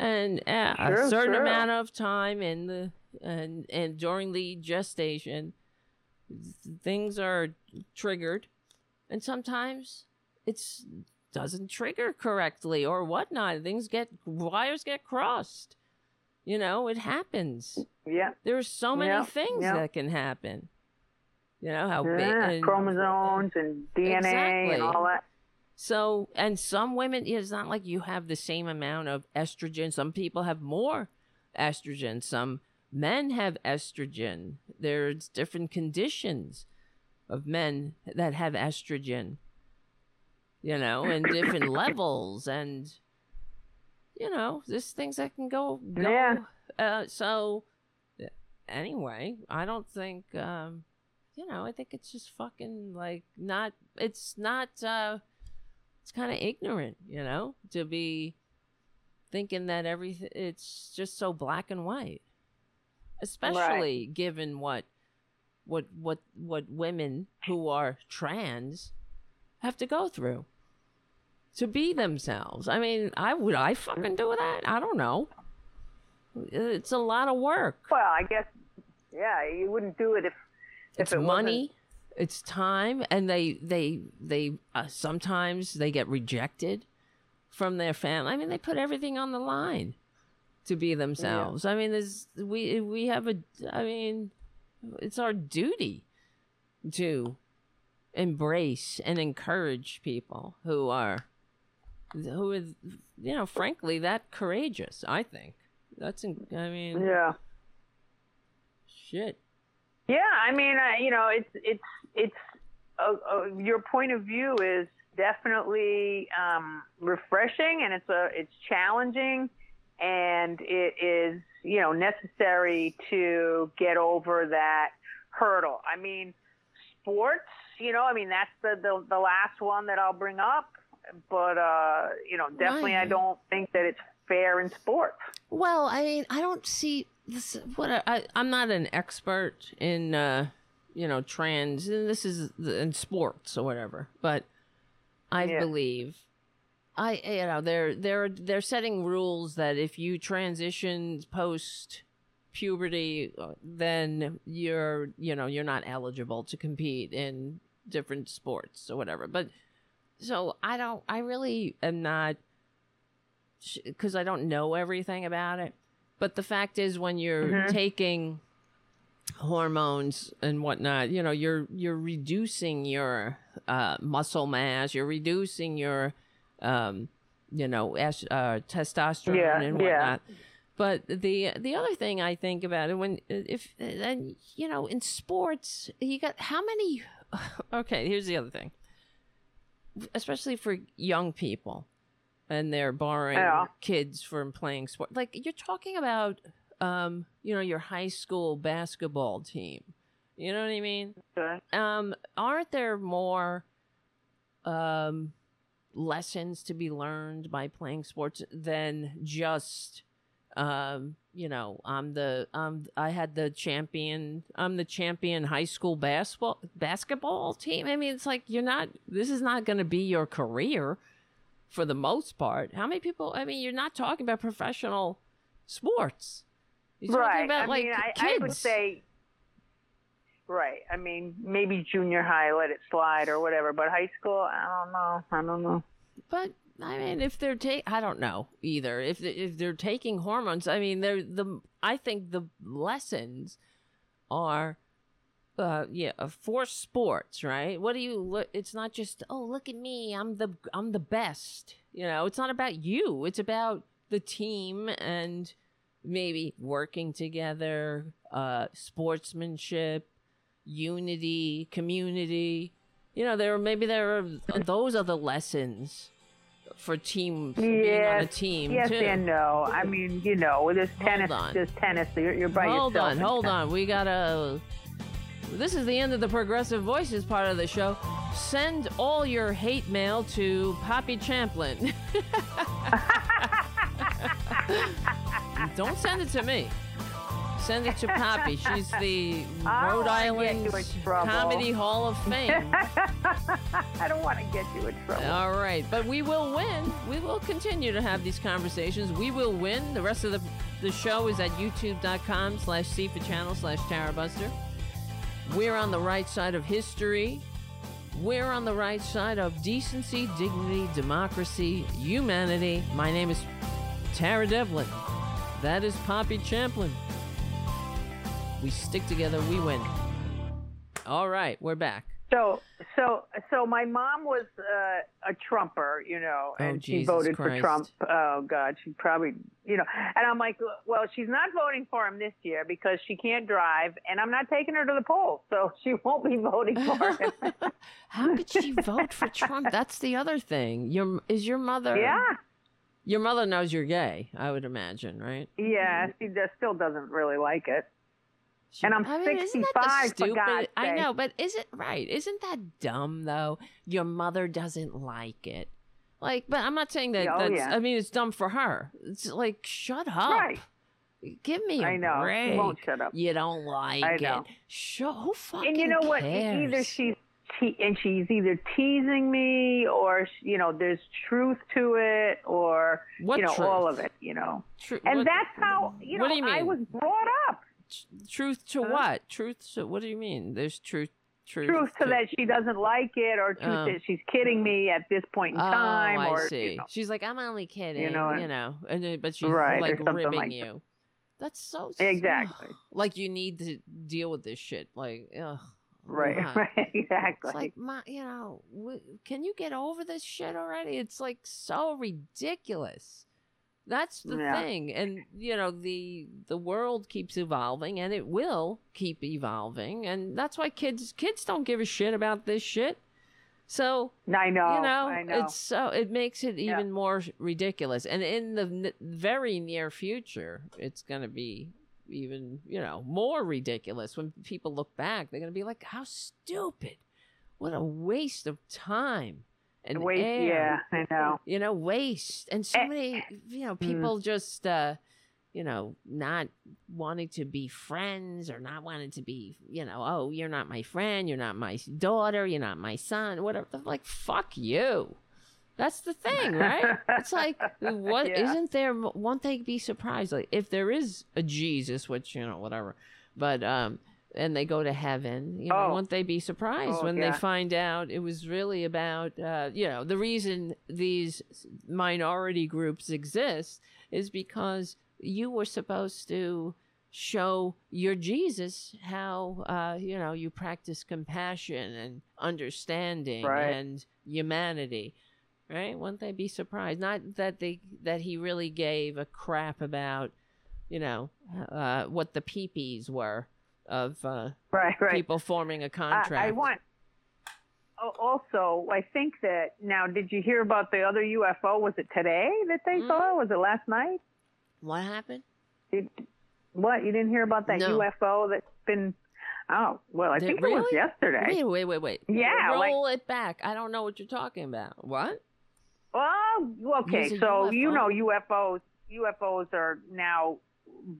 and uh, a certain true. amount of time in the and and during the gestation things are triggered and sometimes it's doesn't trigger correctly or whatnot things get wires get crossed you know it happens Yeah. there's so many Yeah, things yeah. that can happen you know how big and- chromosomes and DNA Exactly. and all that. So, and some women, it's not like you have the same amount of estrogen. Some people have more estrogen. Some men have estrogen. There's different conditions of men that have estrogen, you know, and different levels. And, you know, there's things that can go. go Yeah. Uh, so, anyway, I don't think, um, you know, I think it's just fucking like not, it's not, uh, it's kind of ignorant, you know, to be thinking that everything, it's just so black and white. Especially given what, what, what, what women who are trans have to go through to be themselves. I mean, I would I fucking do that? I don't know. It's a lot of work. Well, I guess, yeah, you wouldn't do it if if it's it money it's time and they they they uh, sometimes they get rejected from their family i mean they put everything on the line to be themselves. I mean there's we we have a i mean it's our duty to embrace and encourage people who are who is you know frankly that courageous i think. That's i mean Yeah. shit. Yeah, I mean, uh, you know, it's it's it's uh, uh, your point of view is definitely um, refreshing, and it's a it's challenging, and it is you know necessary to get over that hurdle. I mean, sports, you know, I mean that's the the, the last one that I'll bring up, but uh, you know, definitely I don't think that it's fair in sports. Well, I mean, I don't see this. What I, I I'm not an expert in, uh, you know, trans. And this is the- in sports or whatever, but I Yeah. believe, I you know, they're they're they're setting rules that if you transition post puberty, uh, then you're you know you're not eligible to compete in different sports or whatever. But so I don't. I really am not because I don't know everything about it. But the fact is, when you're Mhm. taking hormones and whatnot, you know, you're you're reducing your uh, muscle mass, you're reducing your, um, you know, uh, testosterone Yeah, and yeah. whatnot. But the the other thing I think about it when if and you know in sports you got how many? Okay, here's the other thing, especially for young people and they're borrowing Yeah. kids from playing sport. Like you're talking about, um, you know, your high school basketball team. You know what I mean? Um, aren't there more um, lessons to be learned by playing sports than just, um, you know, I'm the um, I had the champion. I'm the champion high school basketball basketball team. I mean, it's like you're not. This is not going to be your career for the most part. How many people? I mean, you're not talking about professional sports. You're talking right. about I like mean, I. I would say, right. I mean, maybe junior high, let it slide or whatever. But high school, I don't know. I don't know. But I mean, if they're take, I don't know either. If if they're taking hormones, I mean, they're the. I think the lessons are, uh, yeah, uh, for sports, right? What do you look? It's not just oh, look at me, I'm the I'm the best. You know, it's not about you. It's about the team and maybe working together, uh, sportsmanship, unity, community. You know, there maybe there are those are the lessons for team for being on a Yes, team yes too. and no. I mean, you know, there's tennis. on. There's tennis. You're, you're by hold yourself. on, hold tennis. on. We gotta. This is the end of the Progressive Voices part of the show. Send all your hate mail to Poppy Champlin. Don't send it to me. Send it to Poppy. She's the oh, I Rhode Island you in trouble. Comedy Hall of Fame. I don't want to get you in trouble. All right, but we will win. We will continue to have these conversations. We will win. The rest of the the show is at youtube.com slash CFA channel slash Tarabuster. We're on the right side of history. We're on the right side of decency, dignity, democracy, humanity. My name is Tara Devlin. That is Poppy Champlin. We stick together, we win. All right, we're back. So, so, so my mom was uh, a Trumper, you know, Oh, and she Jesus voted Christ. for Trump. Oh God, she probably, you know, and I'm like, well, she's not voting for him this year because she can't drive, and I'm not taking her to the polls, so she won't be voting for him. How could she vote for Trump? That's the other thing. Your is your mother? yeah, Your mother knows you're gay. I would imagine, right? yeah, she just still doesn't really like it. And I'm I mean, isn't that 65 for? God's I know, but is it right? Isn't that dumb though? Your mother doesn't like it. Like, but I'm not saying that. Oh, that's, yeah. I mean, it's dumb for her. It's like, shut up. Right. Give me a I know. She break. won't shut up. You don't like I know. it. Sure. Who fucking and you know what? cares? Either she's te- and she's either teasing me, or you know, there's truth to it, or What you know, all of it. You know, and what- that's how you know you I was brought up. truth to Huh? what? Truth to what do you mean? There's truth. Truth, Truth to that she doesn't like it, or truth Oh. that she's kidding me at this point in Oh, time, I or see. you know. She's like, I'm only kidding, you know, you know, and- then- but she's Right, like ribbing like that. you. That's so Exactly. like you need to deal with this shit. Like, ugh, Right, right, exactly. It's like, my, you know, w- can you get over this shit already? It's like so ridiculous. That's the Yeah. thing, and you know the the world keeps evolving, and it will keep evolving, and that's why kids kids don't give a shit about this shit. So I know, you know, I know. it's so it makes it Yeah. even more ridiculous. And in the n- very near future, it's going to be even you know more ridiculous when people look back. They're going to be like, "How stupid! What a waste of time and Waste- air." yeah, I know. You know, waste and so Eh, many. You know, mm. people just. uh you know, not wanting to be friends or not wanting to be, you know, oh, you're not my friend, you're not my daughter, you're not my son, whatever. Like, fuck you. That's the thing, right? it's like, what Yeah. not there? Won't they be surprised? Like, if there is a Jesus, which you know, whatever, but um, and they go to heaven, you know, Oh. won't they be surprised Oh, when yeah. they find out it was really about, uh, you know, the reason these minority groups exist is because you were supposed to show your Jesus how uh, you know you practice compassion and understanding Right. and humanity, right? Wouldn't they be surprised? Not that they that he really gave a crap about, you know, uh, what the peepees were of uh, right, right. people forming a contract. I want. Also, I think that now. Did you hear about the other UFO? Was it today that they Mm. saw? Was it last night? what happened? Did, what you didn't hear about that No. UFO that's been? Oh well, I Did- think it was yesterday. Wait, wait, wait, wait. Yeah, like- roll it back. I don't know what you're talking about. What? Oh, okay. So you know UFOs. UFOs are now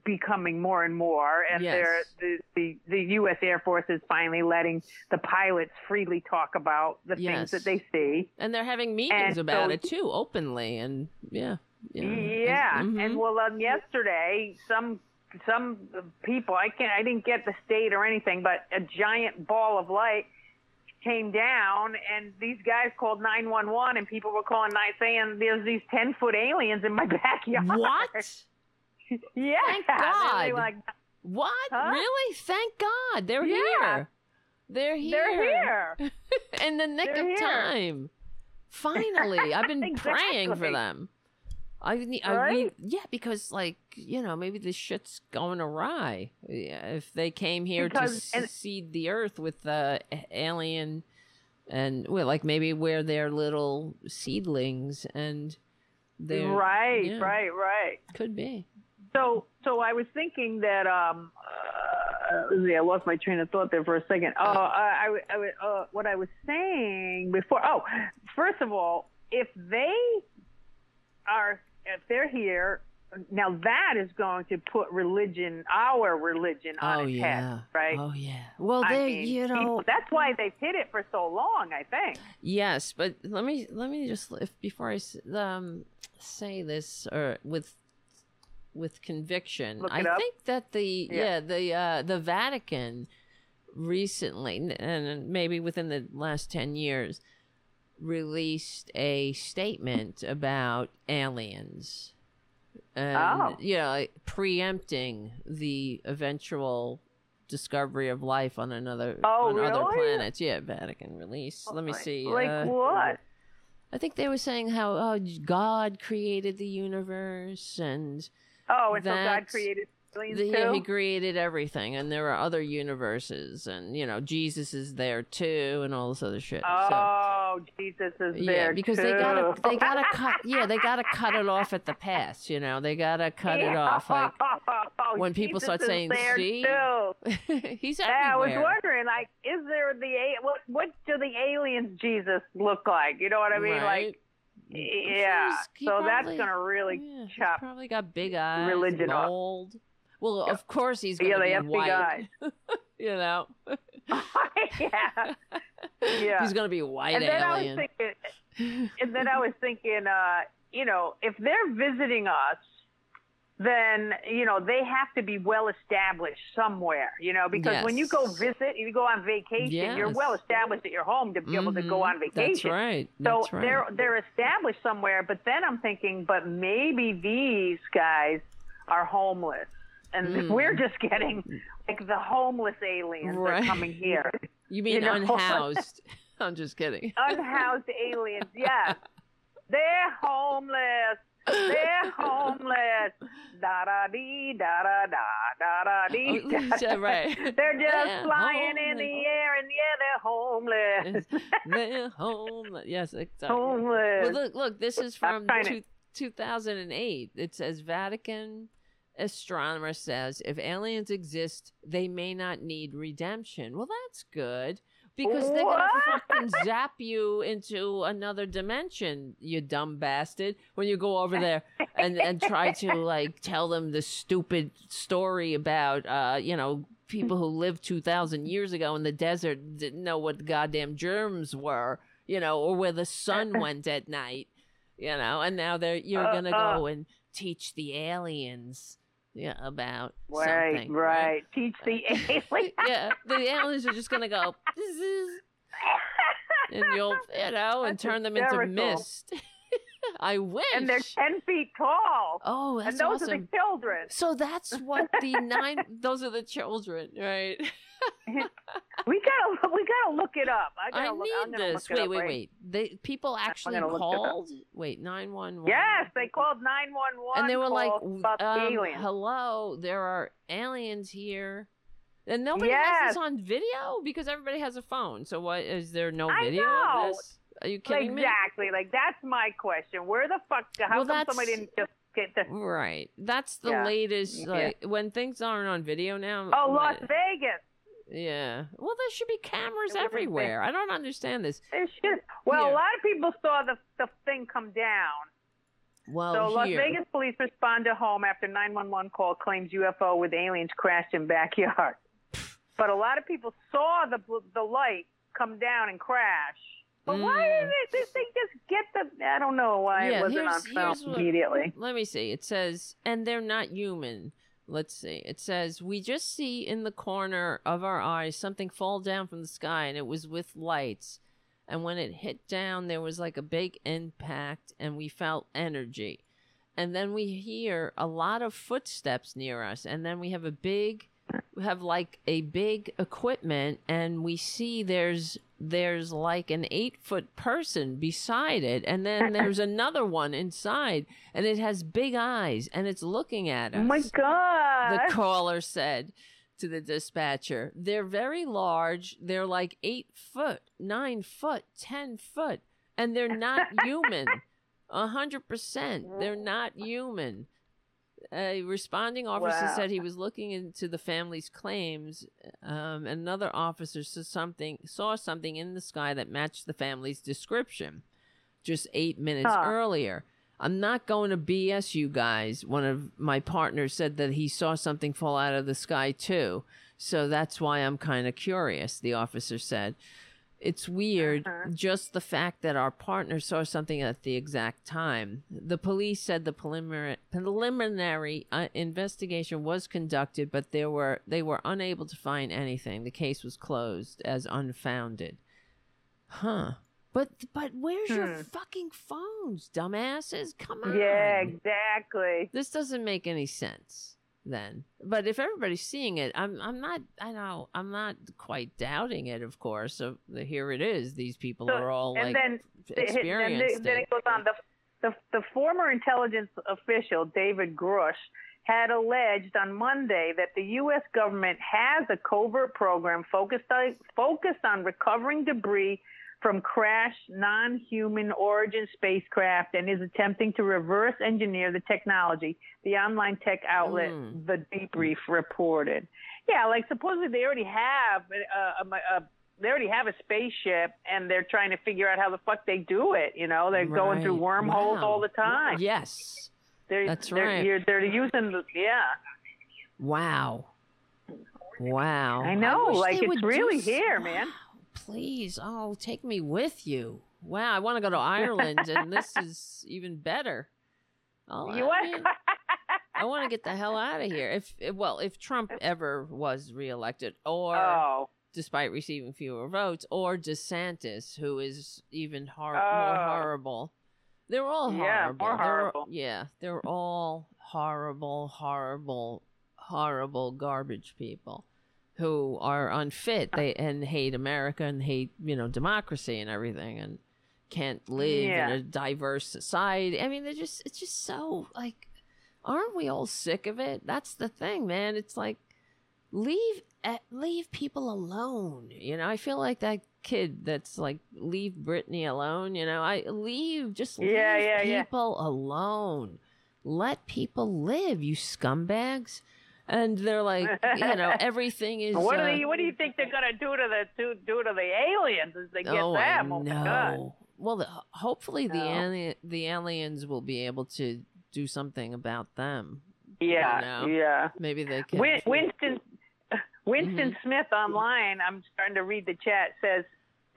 becoming more and more, and Yes. they're the, the the U.S. Air Force is finally letting the pilots freely talk about the Yes. things that they see. And they're having meetings And about so- it too, openly, and yeah, yeah, Yeah, Mhm. and well, um, yesterday some some people I can't I didn't get the state or anything, but a giant ball of light came down, and these guys called nine one one, and people were calling nine saying there's these ten foot aliens in my backyard. What? yeah, Thank God. Like, What? Huh? Really? Thank God they're Yeah. here. They're here. they're here. in the nick They're of here. time. Finally, I've been praying for them. I need, I Right? need, yeah, because like you know, maybe this shit's going awry. If they came here Because- to seed the earth with the alien, and well, like maybe we're their little seedlings, and they're right, yeah, right, right. could be. So, so I was thinking that um, uh, yeah, I lost my train of thought there for a second. Oh, I, I, I, uh, what I was saying before. Oh, first of all, if they are, if they're here, now that is going to put religion, our religion, on Oh its yeah. head, right? Oh yeah. Well, I they, mean, you know, people- that's why they've hid it for so long. I think. Yes, but let me let me just if before I um say this or with with conviction, I up. think that the yeah, Yeah. the uh the Vatican recently and maybe within the last 10 years released a statement about aliens and Oh. you know like, preempting the eventual discovery of life on another Oh, on other planets. Yeah, Vatican release. Let me see. Like uh, what? I think they were saying how oh, God created the universe and Oh, and so God created aliens the, too. Yeah, he created everything, and there are other universes, and you know Jesus is there too, and all this other shit. so, Oh, Jesus is yeah, there because too. they gotta they gotta cut yeah they gotta cut it off at the pass. You know they gotta cut it off like Oh, when people Jesus start saying, "See?" he's Yeah, I was wondering, like, is there the a- what? What do the aliens Jesus look like? You know what I mean? Right. Like, yeah. so probably- that's gonna really yeah, chop. probably got big eyes, religion up. Well, of course he's gonna Yeah, be white. you know, yeah. Yeah. he's gonna be white and then alien. I was thinking, and then I was thinking, uh, you know, if they're visiting us, then you know they have to be well established somewhere, you know, because when you go visit, you go on vacation, you're well established at your home to be able to go Mhm. on vacation. That's right. So That's right. they're they're established somewhere, but then I'm thinking, but maybe these guys are homeless, and Mm. we're just getting like the homeless aliens Right. are coming here. You mean know? unhoused? I'm just kidding. unhoused aliens. Yes, they're homeless. They're homeless. Da da dee da da da da da dee. Oh, right. They're just They're flying in the air, and yeah, they're homeless. They're homeless. Yes, exactly. Homeless. Well, look, look. This is from two, 2008. It says Vatican astronomer says if aliens exist, they may not need redemption. Well, that's good because they're gonna fucking zap you into another dimension, you dumb bastard. When you go over there and and try to like tell them the stupid story about uh you know people who lived 2000 years ago in the desert didn't know what goddamn germs were you know or where the sun went at night you know and now they're you're Uh, gonna uh. go and teach the aliens yeah about Right, something right. Teach the aliens. yeah the aliens are just gonna go and you'll you know and That's turn them into mist i wish And they're ten feet tall. oh that's and those are the children. so that's what the nine those are the children right We gotta we gotta look it up. I gotta I look. Need this. look it Wait, up wait, right- wait. They people actually gonna look it up. called. Wait, nine one one. Yes, they called nine one one. and they were like, um, "Hello, there are aliens here." And nobody has Yes. this on video because everybody has a phone. So what is there no video of this? Are you kidding me? exactly. Like that's my question. Where the fuck? How Well, come somebody didn't just get the? Right. That's the Yeah. latest. Yeah. Like when things aren't on video now. Oh, Las Vegas. Yeah. Well, there should be cameras everywhere. I don't understand this. There should. Well, Here. a lot of people saw the the thing come down. Well, so Las here. Vegas police respond to home after 911 call claims UFO with aliens crashed in backyard. but a lot of people saw the the light come down and crash. But why Mm. did they, did they just get the? I don't know why Yeah, it wasn't on film what- immediately. Let me see. It says, and they're not human. Let's see. It says, we just see in the corner of our eyes something fall down from the sky, and it was with lights. And when it hit down, there was like a big impact, and we felt energy. And then we hear a lot of footsteps near us, and then we have a big, we have like a big equipment, and we see there's there's like an eight foot person beside it, and then uh-uh. there's another one inside, and it has big eyes, and it's looking at us Oh my god! the caller said to the dispatcher. They're very large. They're like eight foot, nine foot, ten foot, and they're not human. A hundred percent, they're not human. A responding officer Wow. said he was looking into the family's claims. Um, another officer saw something saw something in the sky that matched the family's description, just eight minutes Huh. earlier. I'm not going to BS you guys. One of my partners said that he saw something fall out of the sky too. So that's why I'm kind of curious, the officer said. It's weird, just the fact that our partner saw something at the exact time. The police said the preliminary, preliminary uh, investigation was conducted, but there were they were unable to find anything. The case was closed as unfounded. Huh. But but where's your Hmm. fucking phones, dumbasses? Come on. Yeah, exactly. This doesn't make any sense. Then. But if everybody's seeing it, I'm I'm not I know I'm not quite doubting it. Of course, so the, here it is. These people So- are all like then, then, experienced then it. it goes on. The, the the former intelligence official David Grusch had alleged on Monday that the U.S. government has a covert program focused on focused on recovering debris from crashed non-human origin spacecraft and is attempting to reverse engineer the technology. The online tech outlet Hmm. The Debrief reported. Yeah, like supposedly they already have a, a, a they already have a spaceship and they're trying to figure out how the fuck they do it. You know, they're going through wormholes Wow. all the time. Yes, They're, That's they're, right. You're, they're using the yeah. wow, wow. I know, wish like it's really here, man. Please, oh, take me with you. Wow, I want to go to Ireland, and this is even better. Oh, You I want? mean, I want to get the hell out of here. If well, if Trump ever was reelected, or oh, despite receiving fewer votes, or DeSantis, who is even hor- more Oh. horrible. They're all Yeah, horrible. more They're- horrible. yeah, they're all horrible, horrible, horrible garbage people who are unfit. They and hate America and hate you know democracy and everything and can't live Yeah. in a diverse society. I mean, they're just it's just so like, aren't we all sick of it? That's the thing, man. It's like leave eh, leave people alone. You know, I feel like that kid that's like leave Britney alone. You know, I leave just leave yeah, yeah. people alone. Let people live, you scumbags. And they're like, you know, everything is. what do uh, they? What do you think they're gonna do to the do, do to the aliens as they get oh, I them? Oh my god! know. Well, the, hopefully the No. ali- the aliens will be able to do something about them. Yeah, know? yeah. Maybe they can. Win- Winston Winston Mm-hmm. Smith online. I'm starting to read the chat. Says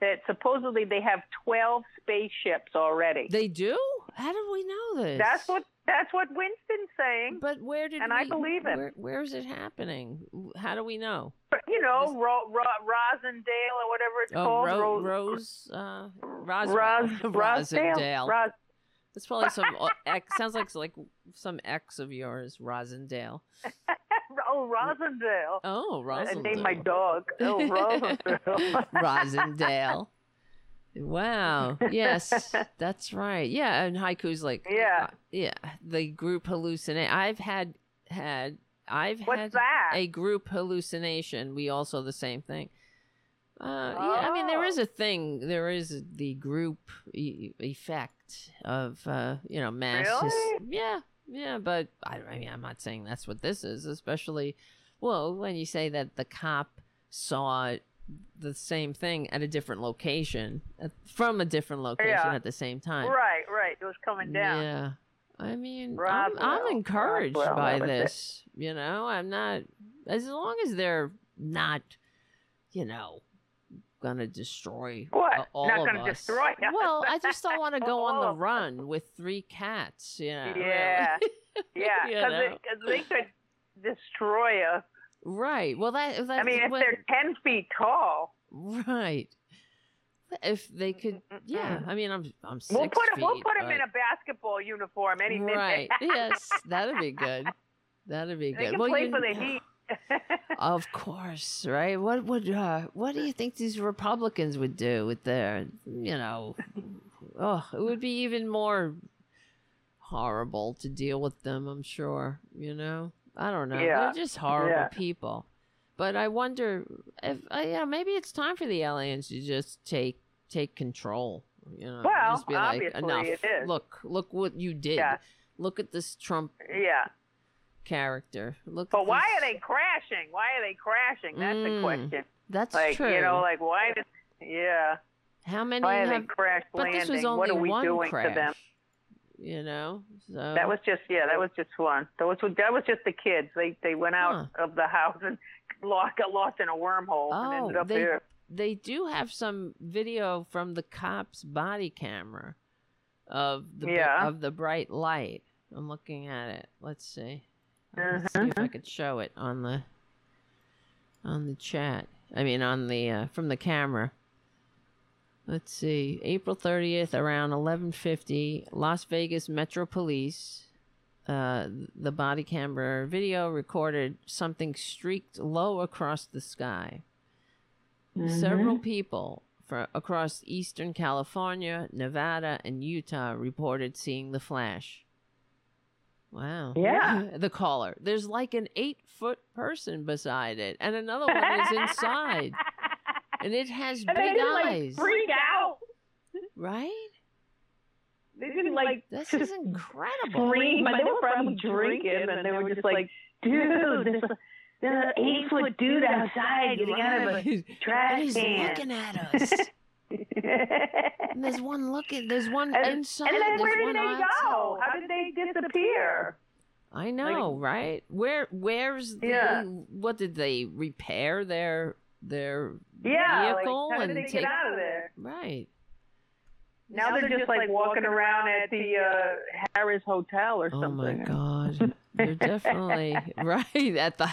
that supposedly they have 12 spaceships already. They do? How did we know this? That's what that's what Winston's saying. But where did and we, I believe him. Where, where is it happening? How do we know? you know, Ro- Ro- Rosendale or whatever it's Oh, called. Ro- Ro- Rose, uh, Ros- Ros- Rosendale. Ros- That's probably some ex. Sounds like like some ex of yours, Rosendale. oh, Rosendale. Oh, I Rosendale. named my dog. Oh, Rosendale. Rosendale. Wow. Yes, that's right. Yeah, and haiku's like Yeah. uh, yeah. The group hallucinate. I've had had I've What's had that? a group hallucination. We also the same thing. Uh, yeah, I mean there Oh. a thing. There is the group e- effect of uh, you know mass. Really? yeah, yeah, but I, I mean I'm not saying that's what this is. Especially, well, when you say that the cop saw the same thing at a different location from a different location Yeah. at the same time. right, right. It was coming down. Yeah. I mean, I'm, I'm encouraged Roswell, by was it. this. You know, I'm not, as long as they're not, you know, gonna destroy What? all Not of gonna us. Well, I just don't want to go on the run with three cats. You know. Yeah, yeah, because they could destroy us. Right. Well, that. That's I mean, if when- they're ten feet tall, right. If they could, yeah. I mean, I'm I'm 6 we'll put feet. we'll put but- in a basketball uniform any minute. Right. yes, that'd be good. That'd be good. they can Well, play you- for the Heat. Of course, right? What would uh, what do you think these Republicans would do with their, you know, oh, it would be even more horrible to deal with them. I'm sure. You know, I don't know. Yeah. They're just horrible Yeah. people. But I wonder if, uh, yeah, maybe it's time for the aliens to just take take control. You know, Well, just be like, obviously enough. it is. Look, look what you did. Yeah. Look at this Trump yeah. character. Look. But why this- are they crashing? Why are they crashing? That's the Mm, question. That's like true. you know, like why? Did, yeah. How many Why have, they crash but landing? this was only what are we one doing crash, to them? You know, so That was just yeah, that was just one. That was that was just the kids. They they went out of the house and lost, got lost in a wormhole and oh, ended up they here. they do have some video from the cop's body camera of the Yeah. of the bright light. I'm looking at it. Let's see. Let's Uh-huh. if I could show it on the on the chat. I mean, on the uh, from the camera. Let's see. April 30th around 11:50, Las Vegas Metro Police uh, the body camera video recorded something streaked low across the sky. Several people for, across eastern California, Nevada, and Utah reported seeing the flash. Wow. Yeah. The caller. There's like an eight foot person beside it, and another one is inside. And it has And they big didn't eyes. like freak out. Right? They didn't like This is incredible. scream. They were probably drinking, and they were just like, "Dude, this the eight foot dude outside getting out of a Right. trash He's can." looking at us. And there's one looking. There's one And, inside. and then where did they outside. go? How did they disappear? I know, right? Where where's the Yeah. what did they repair their their Yeah, vehicle how did and they take get out of there? right? Now they're just like walking around at the uh, Harrah's Hotel or something. Oh my god. They're definitely right at the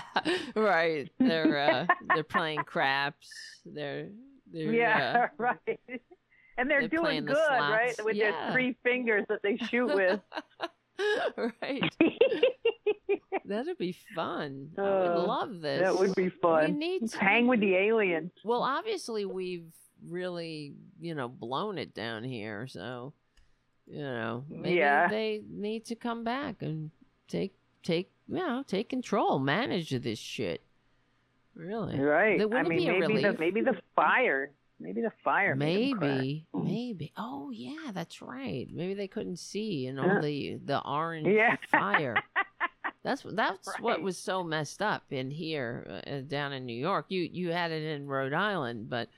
right. They're uh they're playing craps. They're they're Yeah, uh, right. And they're, They're doing playing the good, right? With Yeah. their three fingers that they shoot with. right. That'd be fun. I would Uh, love this. That would be fun. We need to Hang with the aliens. Well, obviously we've really, you know, blown it down here, so you know, maybe Yeah. they need to come back and take take you know, take control, manage this shit. Really. Right. I mean, maybe the maybe the fire. Maybe the fire. Maybe, maybe. Oh yeah, that's right. Maybe they couldn't see and all the the orange Yeah. fire. That's that's what was so messed up in here uh, down in New York. You you had it in Rhode Island, but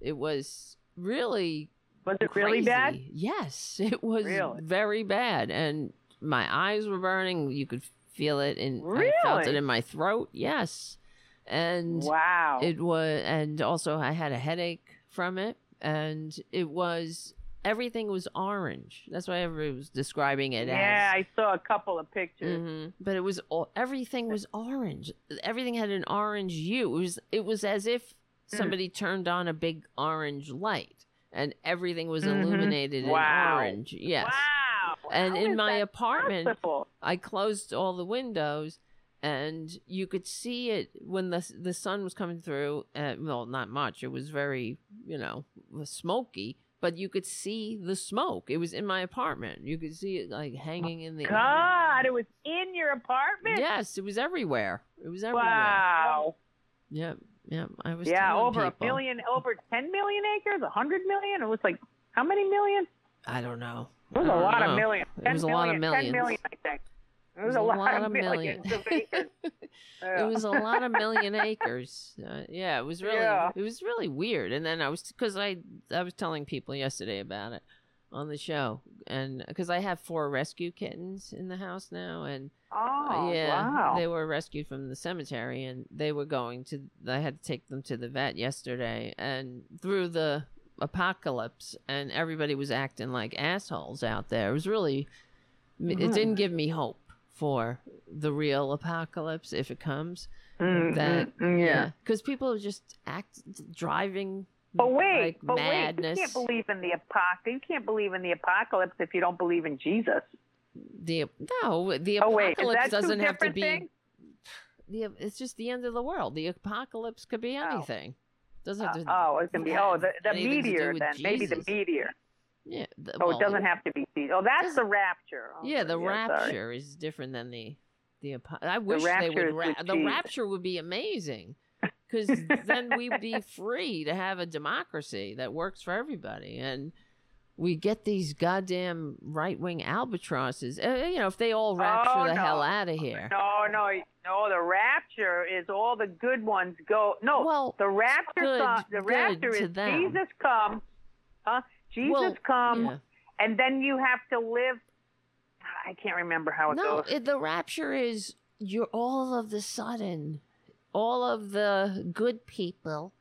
it was really Was it really bad? Yes, it was Really? very bad, and my eyes were burning. You could feel it, and I felt it in my throat. Yes, and Wow. it was, and also I had a headache from it, and it was everything was orange. That's why everybody was describing it yeah, as. I saw a couple of pictures. Mhm. But it was all, everything was orange. Everything had an orange hue. It was it was as if Mm. somebody turned on a big orange light, and everything was Mhm. illuminated Wow. in orange. Yes. Wow. And How in my apartment, possible? I closed all the windows, and you could see it when the the sun was coming through. Uh, well, not much. It was very, you know, smoky, but you could see the smoke. It was in my apartment. You could see it like hanging in the air. God, it was in your apartment. Yes, it was everywhere. It was everywhere. Wow. Yep, yep. I was Yeah, over people. a million, over ten million acres, a hundred million. It was like how many million? I don't know. It was a lot know. of millions. It was a lot of millions. Ten million, I think. It was, was a lot, of millions of acres. it was a lot of million acres. Uh, yeah, it was really Yeah. it was really weird. And then I was because I I was telling people yesterday about it on the show, and because I have four rescue kittens in the house now, and Oh, yeah, wow. they were rescued from the cemetery, and they were going to. I had to take them to the vet yesterday, and through the apocalypse, and everybody was acting like assholes out there. It was really, it Mm. didn't give me hope for the real apocalypse if it comes. Mm, that mm, mm, yeah. because people just act driving. But wait, like but madness. wait, you can't believe in the apocalypse. You can't believe in the apocalypse if you don't believe in Jesus. the no, the Oh, apocalypse two doesn't have to be. things? The, it's just the end of the world. The apocalypse could be anything. Doesn't have to. Oh, it's gonna be oh the, the anything to do meteor then maybe the meteor. Yeah. the- Oh, well, it doesn't have to be. Jesus. Oh, that's the rapture. Oh, Yeah, the sorry. rapture is different than the the. I wish they would. Ra- the Jesus. rapture would be amazing, because then we'd be free to have a democracy that works for everybody, and we get these goddamn right wing albatrosses. Uh, you know, if they all rapture Oh, the no. hell out of here. No, no, no. The rapture is all the good ones go. No, Well, the rapture. good- the rapture is them. Jesus come. Huh? Jesus Well, come, yeah. and then you have to live. I can't remember how it No, goes. it, the rapture is you're all of the sudden, all of the good people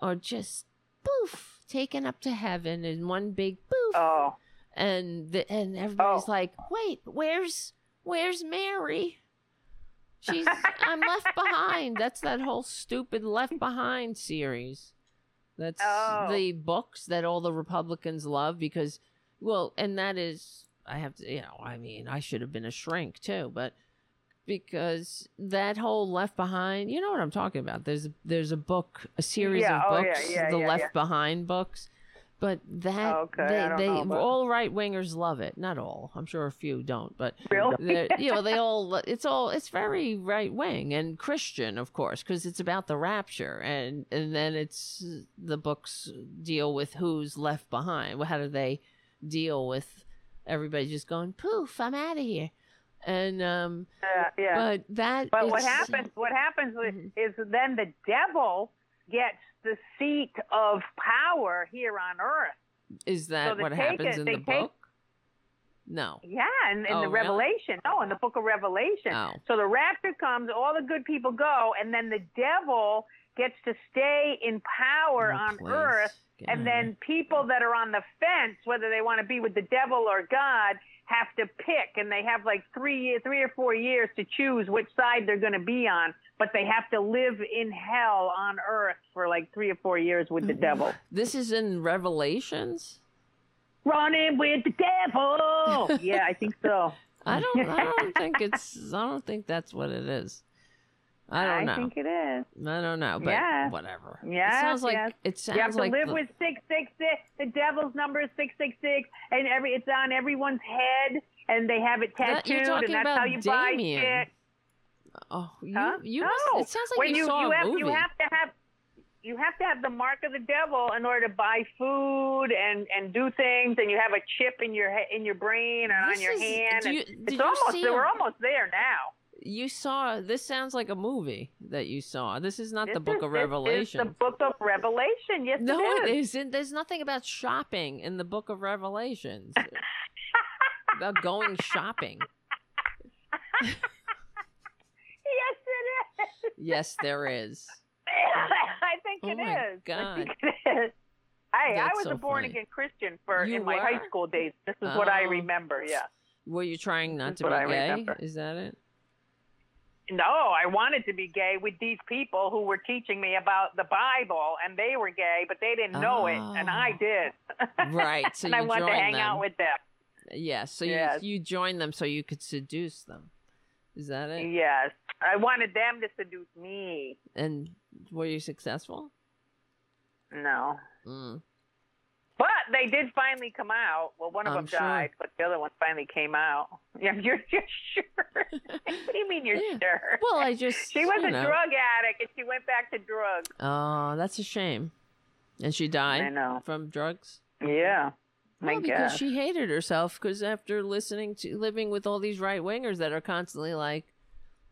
are just poof taken up to heaven in one big poof. Oh. And the, and everybody's Oh. like, wait, where's where's Mary? She's I'm left behind. That's that whole stupid Left Behind series. That's Oh. the books that all the Republicans love because, well, and that is I have to, you know, I mean, I should have been a shrink too, but because that whole Left Behind, you know what I'm talking about. There's there's a book, a series Yeah, of oh, yeah, books, yeah, the Left. Behind books. But that okay, they they know about- all right wingers love it. Not all. I'm sure a few don't, but Really? you know they all it's all it's very right wing and Christian, of course, because it's about the rapture and and then it's the books deal with who's left behind. How do they deal with everybody just going poof? I'm out of here. And um, Uh, yeah. but that But what happens? What happens Mm-hmm. is then the devil gets the seat of power here on earth. Is that they what happens it- in the take- book? No. Yeah, in, in Oh, the really? Revelation. No, in the book of Revelation. Oh. So the rapture comes, all the good people go, and then the devil gets to stay in power Oh, on please. earth. And then people that are on the fence, whether they want to be with the devil or God, have to pick, and they have like three years, three or four years to choose which side they're going to be on. But they have to live in hell on earth for like three or four years with the mm-hmm. devil. This is in Revelations. Running with the devil. yeah, I think so. I don't. I don't think it's. I don't think that's what it is. I don't know. I think it is. I don't know, but Yes. whatever. Yeah. it sounds like yes. it sounds you have to like live the- with six six six. The devil's number is six six six, and every it's on everyone's head, and they have it That- tattooed, talking and that's how you buy Damien. shit. Oh, you Huh? you no. must. It sounds like when you, saw you a have, movie. You have to have you have to have the mark of the devil in order to buy food and and do things, and you have a chip in your in your brain and This on your is- hand. you- did it's you almost see we're a- almost there now. You saw. This sounds like a movie that you saw. This is not the This Book is- of is Revelation. the book of Revelation. Yes, No, it it is. isn't. There's nothing about shopping in the Book of Revelations. about going shopping. Yes, it is. Yes, there is. I think Oh it is. my I God. think it is. Hey, I was so a born funny. again Christian for You in my were? high school days. This is what I Oh. remember. Yeah. Were you trying not to be I gay? remember. Is that it? No, I wanted to be gay with these people who were teaching me about the Bible, and they were gay, but they didn't know it, and I Oh. did. Right, so and I wanted to hang them. out with them. Yes. So Yes. you you joined them so you could seduce them. Is that it? Yes, I wanted them to seduce me. And were you successful? No. Mm. But they did finally come out. Well, one of I'm them sure. died, but the other one finally came out. Yeah, you're, you're sure. what do you mean you're sure? Well, I just she was a know. drug addict and she went back to drugs. Oh, that's a shame. And she died I know. from drugs. Yeah. Well, because guess. she hated herself. Because after listening to living with all these right wingers that are constantly like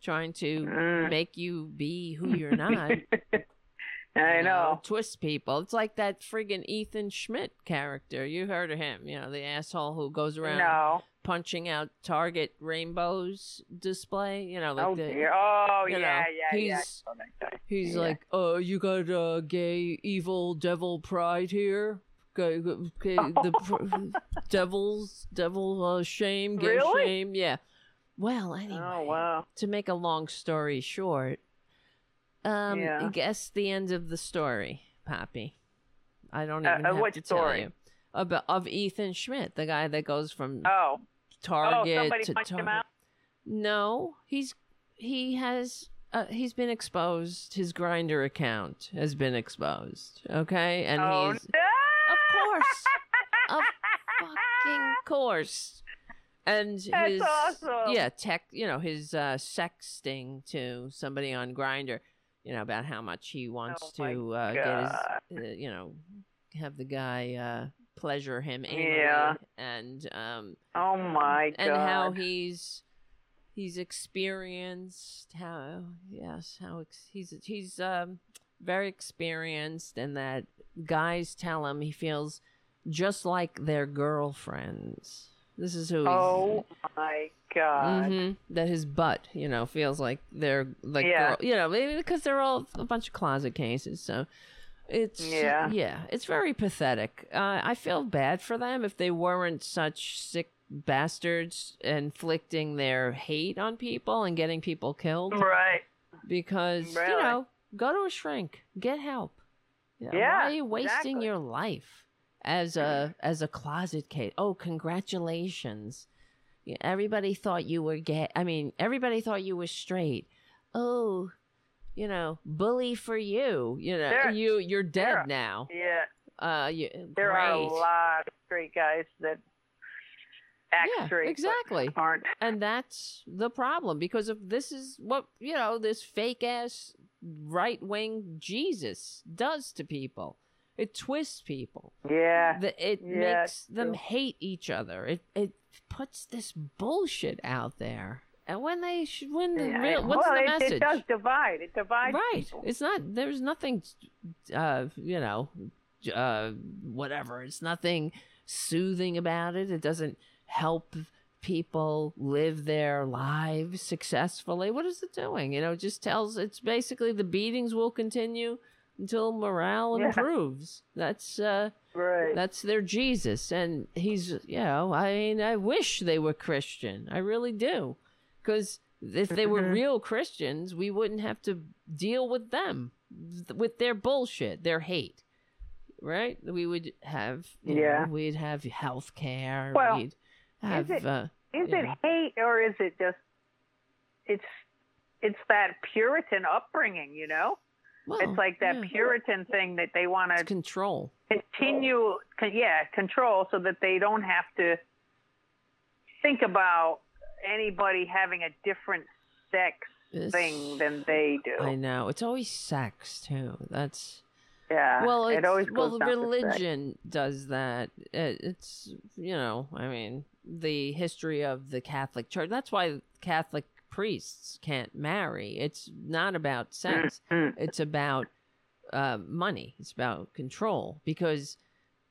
trying to Mm. make you be who you're not. I you know. Twist people. It's like that friggin' Ethan Schmidt character. You heard of him, you know, the asshole who goes around No. punching out Target rainbows display. You know, like oh the dear. Oh yeah, know, yeah, yeah. he's- know guy. He's Yeah. like, "Oh, you got uh, gay, evil, devil pride here. Gay, the pr- devil's devil uh, shame, gay Really? shame. Yeah. Well, anyway, Oh wow. to make a long story short, um, Yeah. I guess the end of the story, Poppy. I don't Uh, even uh, have what to tell story? you about of Ethan Schmidt, the guy that goes from Oh. Target oh, somebody to punched him Target. out. No, he's he has uh, he's been exposed. His Grindr account has been exposed. Okay, and oh he's no! of course, of fucking course. And That's his awesome. yeah, tech, you know, his uh, sexting to somebody on Grindr, you know, about how much he wants Oh to uh, get his, uh, you know, have the guy uh, pleasure him anally, Yeah. and um, Oh my God. and how he's he's experienced how yes how ex- he's he's um very experienced and that guys tell him he feels just like their girlfriends this is who he's, Oh my God. Mhm. that his butt you know feels like they're like Yeah. girl, you know maybe because they're all a bunch of closet cases so it's Yeah. yeah it's very pathetic uh, i feel bad for them if they weren't such sick bastards inflicting their hate on people and getting people killed Right. because you know go to a shrink get help Yeah, why are you wasting exactly. your life as a as a closet case. Oh, congratulations! Everybody thought you were gay. I mean, everybody thought you were straight. Oh, you know, bully for you. You know, There- you you're dead now. Yeah, Uh, you, there are a lot of straight guys that act Yeah, straight, exactly. aren't. and that's the problem because if this is what you know this fake ass right wing jesus does to people it twists people. Yeah, The- it Yeah, makes them hate each other. It it puts this bullshit out there. And when they should when the Yeah, real what's well, the it, message? it does divide. It divides right. people. it's not there's nothing uh you know uh whatever. It's nothing soothing about it. It doesn't help people live their lives successfully. What is it doing? You know it just tells it's basically the beatings will continue until morale Yeah. improves that's uh Right. that's their jesus and he's you know i mean i wish they were christian i really do because if they were Mhm. real Christians, we wouldn't have to deal with them, with their bullshit, their hate, right? We would have, you know, Yeah. we'd have health care. Well, we'd have, it- uh, Is it know. hate or is it just it's it's that Puritan upbringing, you know? Well, it's like that yeah. Puritan thing that they want to control. continue, con- yeah, control, so that they don't have to think about anybody having a different sex It's- thing than they do. I know. It's always sex too. That's yeah, well, it always well, religion does that. It, it's you know, I mean, the history of the Catholic Church. That's why Catholic priests can't marry. It's not about sex. Mm-hmm. It's about uh, money. It's about control because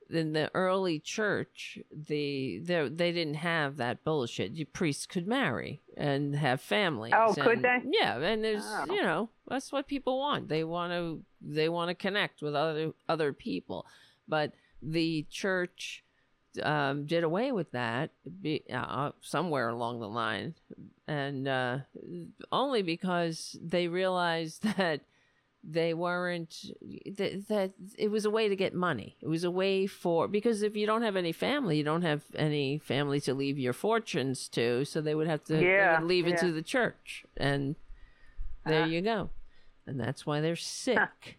in the early church, the they they didn't have that bullshit. You priests could marry and have families. Oh, could and- they? Yeah, and there's Oh. you know that's what people want. They want to they want to connect with other other people, but the church um, did away with that be, uh, somewhere along the line, and uh, only because they realized that they weren't that, that it was a way to get money. It was a way for because if you don't have any family you don't have any family to leave your fortunes to. So they would have to Yeah, would leave it to the church. And there Ah. you go. And that's why they're sick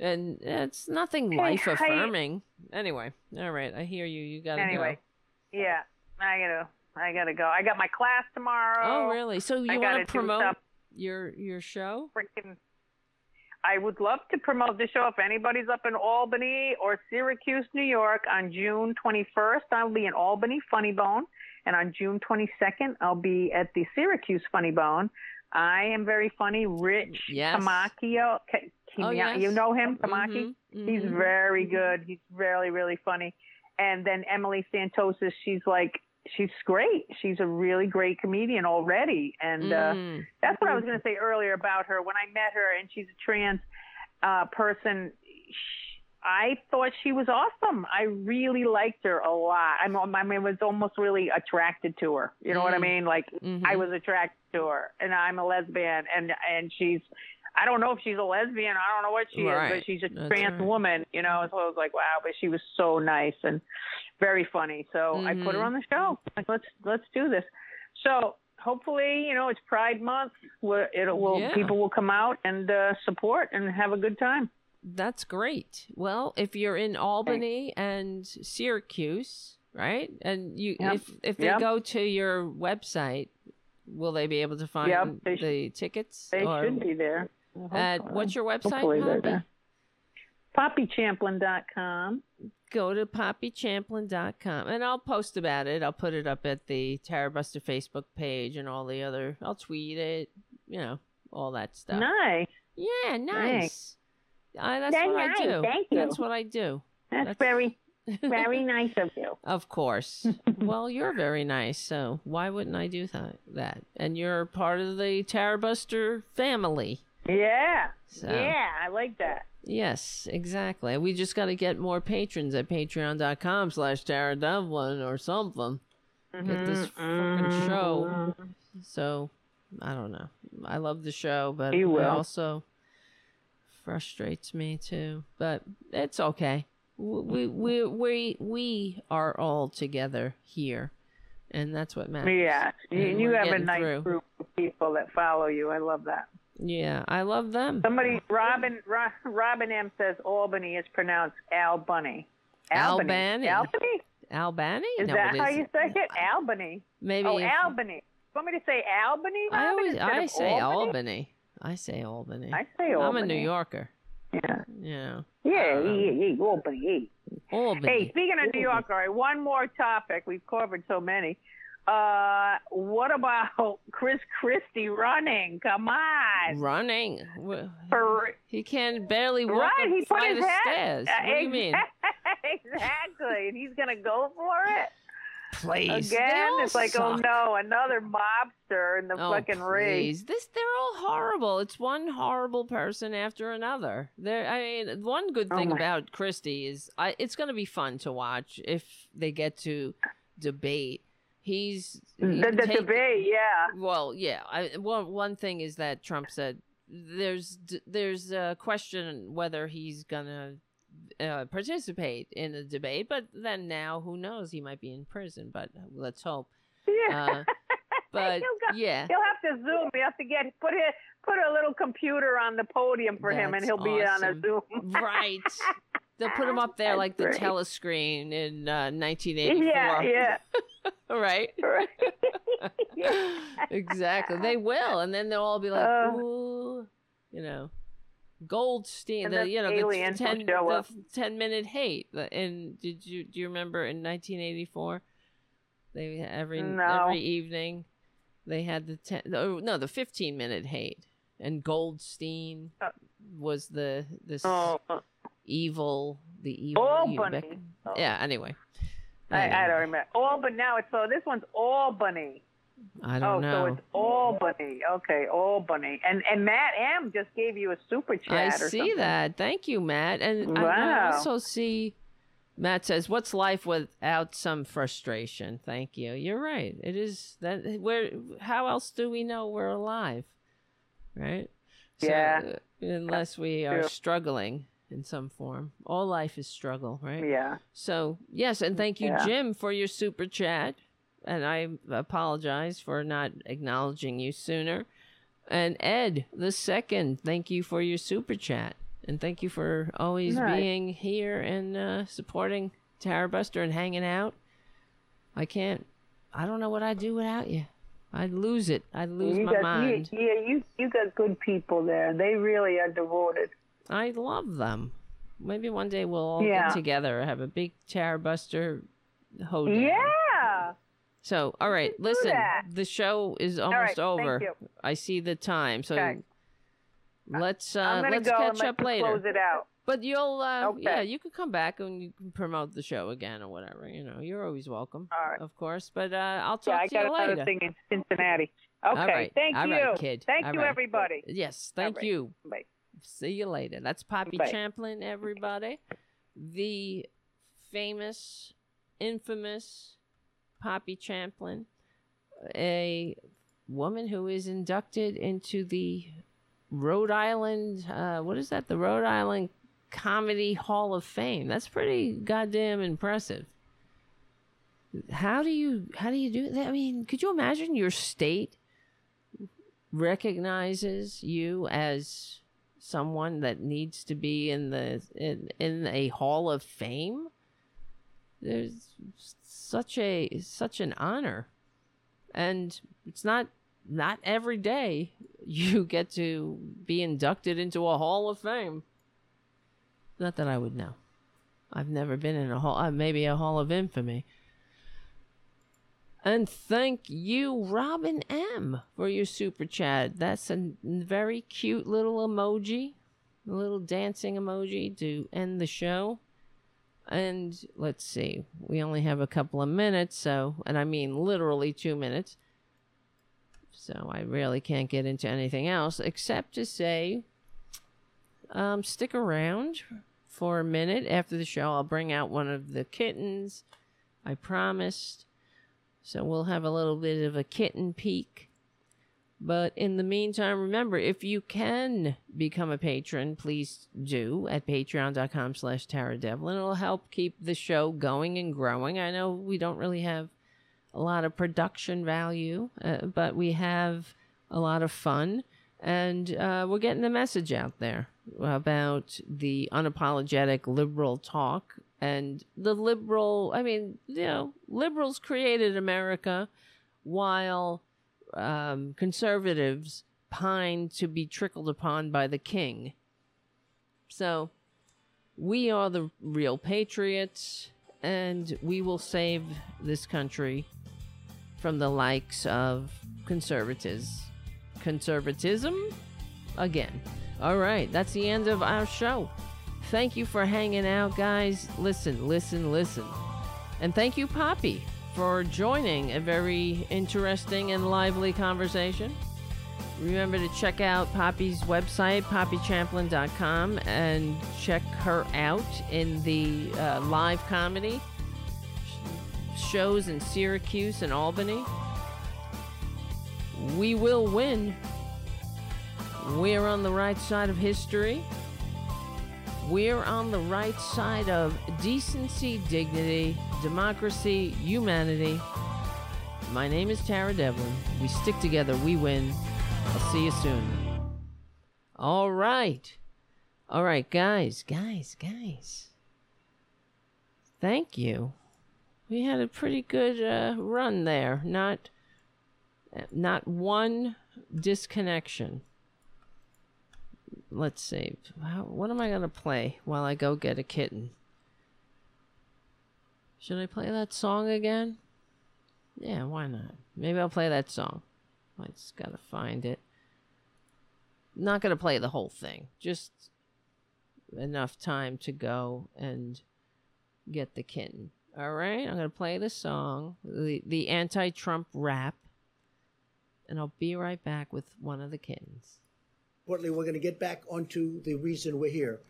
and it's nothing life affirming. anyway all right i hear you you gotta Anyway, go yeah, I gotta, I gotta go. I got my class tomorrow. oh really so you want to promote your your show freaking I would love to promote the show if anybody's up in Albany or Syracuse, New York on June 21st. I'll be in Albany Funny Bone, and on June 22nd I'll be at the Syracuse Funny Bone. I am very funny. Rich Yes. K- Oh, yes. you know him, Tamaki. Mhm, He's mhm. very good. He's really, really funny. And then Emily Santosis, she's like, she's great. She's a really great comedian already. And uh, Mm. that's what I was going to say earlier about her. When I met her, and she's a trans uh, person, sh I thought she was awesome. I really liked her a lot. I'm, I mean, was almost really attracted to her. You know what I Mm. mean? Like Mhm. I was attracted to her, and I'm a lesbian, and and she's. I don't know if she's a lesbian. I don't know what she is, but she's a That's trans right. woman. You know, so I was like, wow. But she was so nice and very funny. So I put her Mhm. on the show. Like, let's let's do this. So hopefully, you know, it's Pride Month. Where it will Yeah. people will come out and uh, support and have a good time. That's great. Well, if you're in Albany and Syracuse, right? And you Yep. if if they Yep. go to your website, will they be able to find Yep, the tickets? They or should be there. At so. what's your website, Hopefully they're Poppy? there. PoppyChamplin.com. Go to poppychamplin.com and I'll post about it. I'll put it up at the Tarabuster Facebook page and all the other I'll tweet it, you know, all that stuff. Nice. Yeah, nice. I, that's what I do. Thank you. That's what I do. That's, very, very nice of you. Of course. well, you're very nice, so why wouldn't I do that? That and you're part of the Tarabuster family. Yeah. So- Yeah, I like that. Yes, exactly. We just got to get more patrons at patreon.com slash Tara Devlin or something. Get this Mm-hmm. fucking show. So, I don't know. I love the show, but You will. also frustrates me too. But it's okay. we mm-hmm. we we we are all together here, and that's what matters. Yeah, you, And you have a nice through. group of people that follow you. I love that. Yeah, I love them. Somebody, Robin, Ro- Robin M says Albany is pronounced Albany. Albany. Albany. Albany? Is No, that how you say it? Albany. Maybe Oh, Albany. Want me to say Albany? I always I say Albany? Albany. I say Albany. I say Albany. I'm a New Yorker. Yeah. Yeah. Yeah, yeah, yeah, Albany. Albany. Hey, speaking of New York, all right, one more topic. We've covered so many. Uh, what about Chris Christie running? Come on. Running. For, He can barely walk right, a he put his of hat. stairs. Uh, What do you mean? exactly. And he's going to go for it? Please. Again? It's like, oh no, another mobster in the Oh, fucking ring. This they're all horrible. It's one horrible person after another. There I mean, one good Oh thing my- about Christie is I it's going to be fun to watch if they get to debate. He's he The, the take- debate, yeah. Well, yeah. I, one one thing is that Trump said there's there's a question whether he's gonna uh, participate in the debate, but then now who knows? He might be in prison, but let's hope. Yeah. Uh, but He'll go- yeah, He'll have to zoom. You have to get put it put a little computer on the podium for him, and he'll be on a. Zoom. right. They'll put him up there like the That's great. telescreen in uh, 1984. Yeah, yeah. right. Right. exactly. They will, and then they'll all be like, Uh. "Ooh," you know, Goldstein. The you know the ten, the ten, minute hate. And did you do you remember in 1984? They every No. every evening they had the ten oh, no the 15 minute hate, and Goldstein uh. was the this Oh. evil the evil Albany. Bec- Oh. yeah. Anyway. I, I don't remember. Albany. Now it's so this one's Albany. I oh, don't know. Oh, so it's Albany. Okay, Albany. And and Matt M just gave you a super chat. I see something. that. Thank you, Matt. And I- I, also see Matt says, "What's life without some frustration?" Thank you. You're right. It is that. Where? How else do we know we're alive? Right. Yeah. uh, unless we are struggling in some form, all life is struggle, right? Yeah. So yes, and thank you, Yeah. Jim, for your super chat. And I apologize for not acknowledging you sooner. And Ed, the second, thank you for your super chat. And thank you for always Nice. being here and uh, supporting Tarabuster and hanging out. I can't, I don't know what I'd do without you. I'd lose it. I'd lose you my got, mind. You, yeah, you you got good people there. They really are devoted. I love them. Maybe one day we'll all Yeah. get together, have a big Tarabuster hoedown. Yeah. So, all right, listen. The show is right, almost thank over. I see the time, so Okay. let's uh, let's catch up later. close it out. But you'll, uh, Okay. yeah, you can come back and you can promote the show again or whatever. You know, you're always welcome, All right. of course. But uh, I'll talk I to you later. I got another thing in Cincinnati. Okay. right, Thank all you. right, kid. Thank All you, right. everybody. Yes, thank right. you. Bye. See you later. That's Poppy Bye. Champlin, everybody. The famous, infamous Poppy Champlin, a woman who is inducted into the Rhode Island, uh, what is that? The Rhode Island Comedy Hall of Fame. That's pretty goddamn impressive. How do you how do you do that? I mean, could you imagine your state recognizes you as someone that needs to be in the in, in a hall of fame there's such a such an honor and it's not not every day you get to be inducted into a hall of fame not that i would know i've never been in a hall uh, maybe a hall of infamy and thank you, Robin M, for your super chat. That's a very cute little emoji, a little dancing emoji to end the show. And let's see, we only have a couple of minutes, so, and I mean literally two minutes. So I really can't get into anything else except to say, um, stick around for a minute after the show. I'll bring out one of the kittens. I promised. So we'll have a little bit of a kitten peek. But in the meantime, remember, if you can become a patron, please do at patreon.com slash Tara Devlin. It'll help keep the show going and growing. I know we don't really have a lot of production value, uh, but we have a lot of fun. And uh, we're getting the message out there about the unapologetic liberal talk and the liberal, I mean, you know, liberals created America while um, conservatives pine to be trickled upon by the king. So we are the real patriots, and we will save this country from the likes of conservatives. Conservatism? Again. All right, that's the end of our show. Thank you for hanging out, guys. Listen, listen, listen. And thank you, Poppy, for joining a very interesting and lively conversation. Remember to check out Poppy's website, poppychamplin.com, and check her out in the uh, live comedy shows in Syracuse and Albany. We will win. We're on the right side of history. We're on the right side of decency, dignity, democracy, humanity. My name is Tara Devlin. We stick together, we win. I'll see you soon. All right. All right, guys, guys, guys. Thank you. We had a pretty good uh, run there. Not not one disconnection. Let's see. How, what am I going to play while I go get a kitten? Should I play that song again? Yeah, why not? Maybe I'll play that song. I just got to find it. Not going to play the whole thing. Just enough time to go and get the kitten. All right, I'm going to play the song, the, the anti Trump rap, and I'll be right back with one of the kittens. Importantly, we're going to get back onto the reason we're here,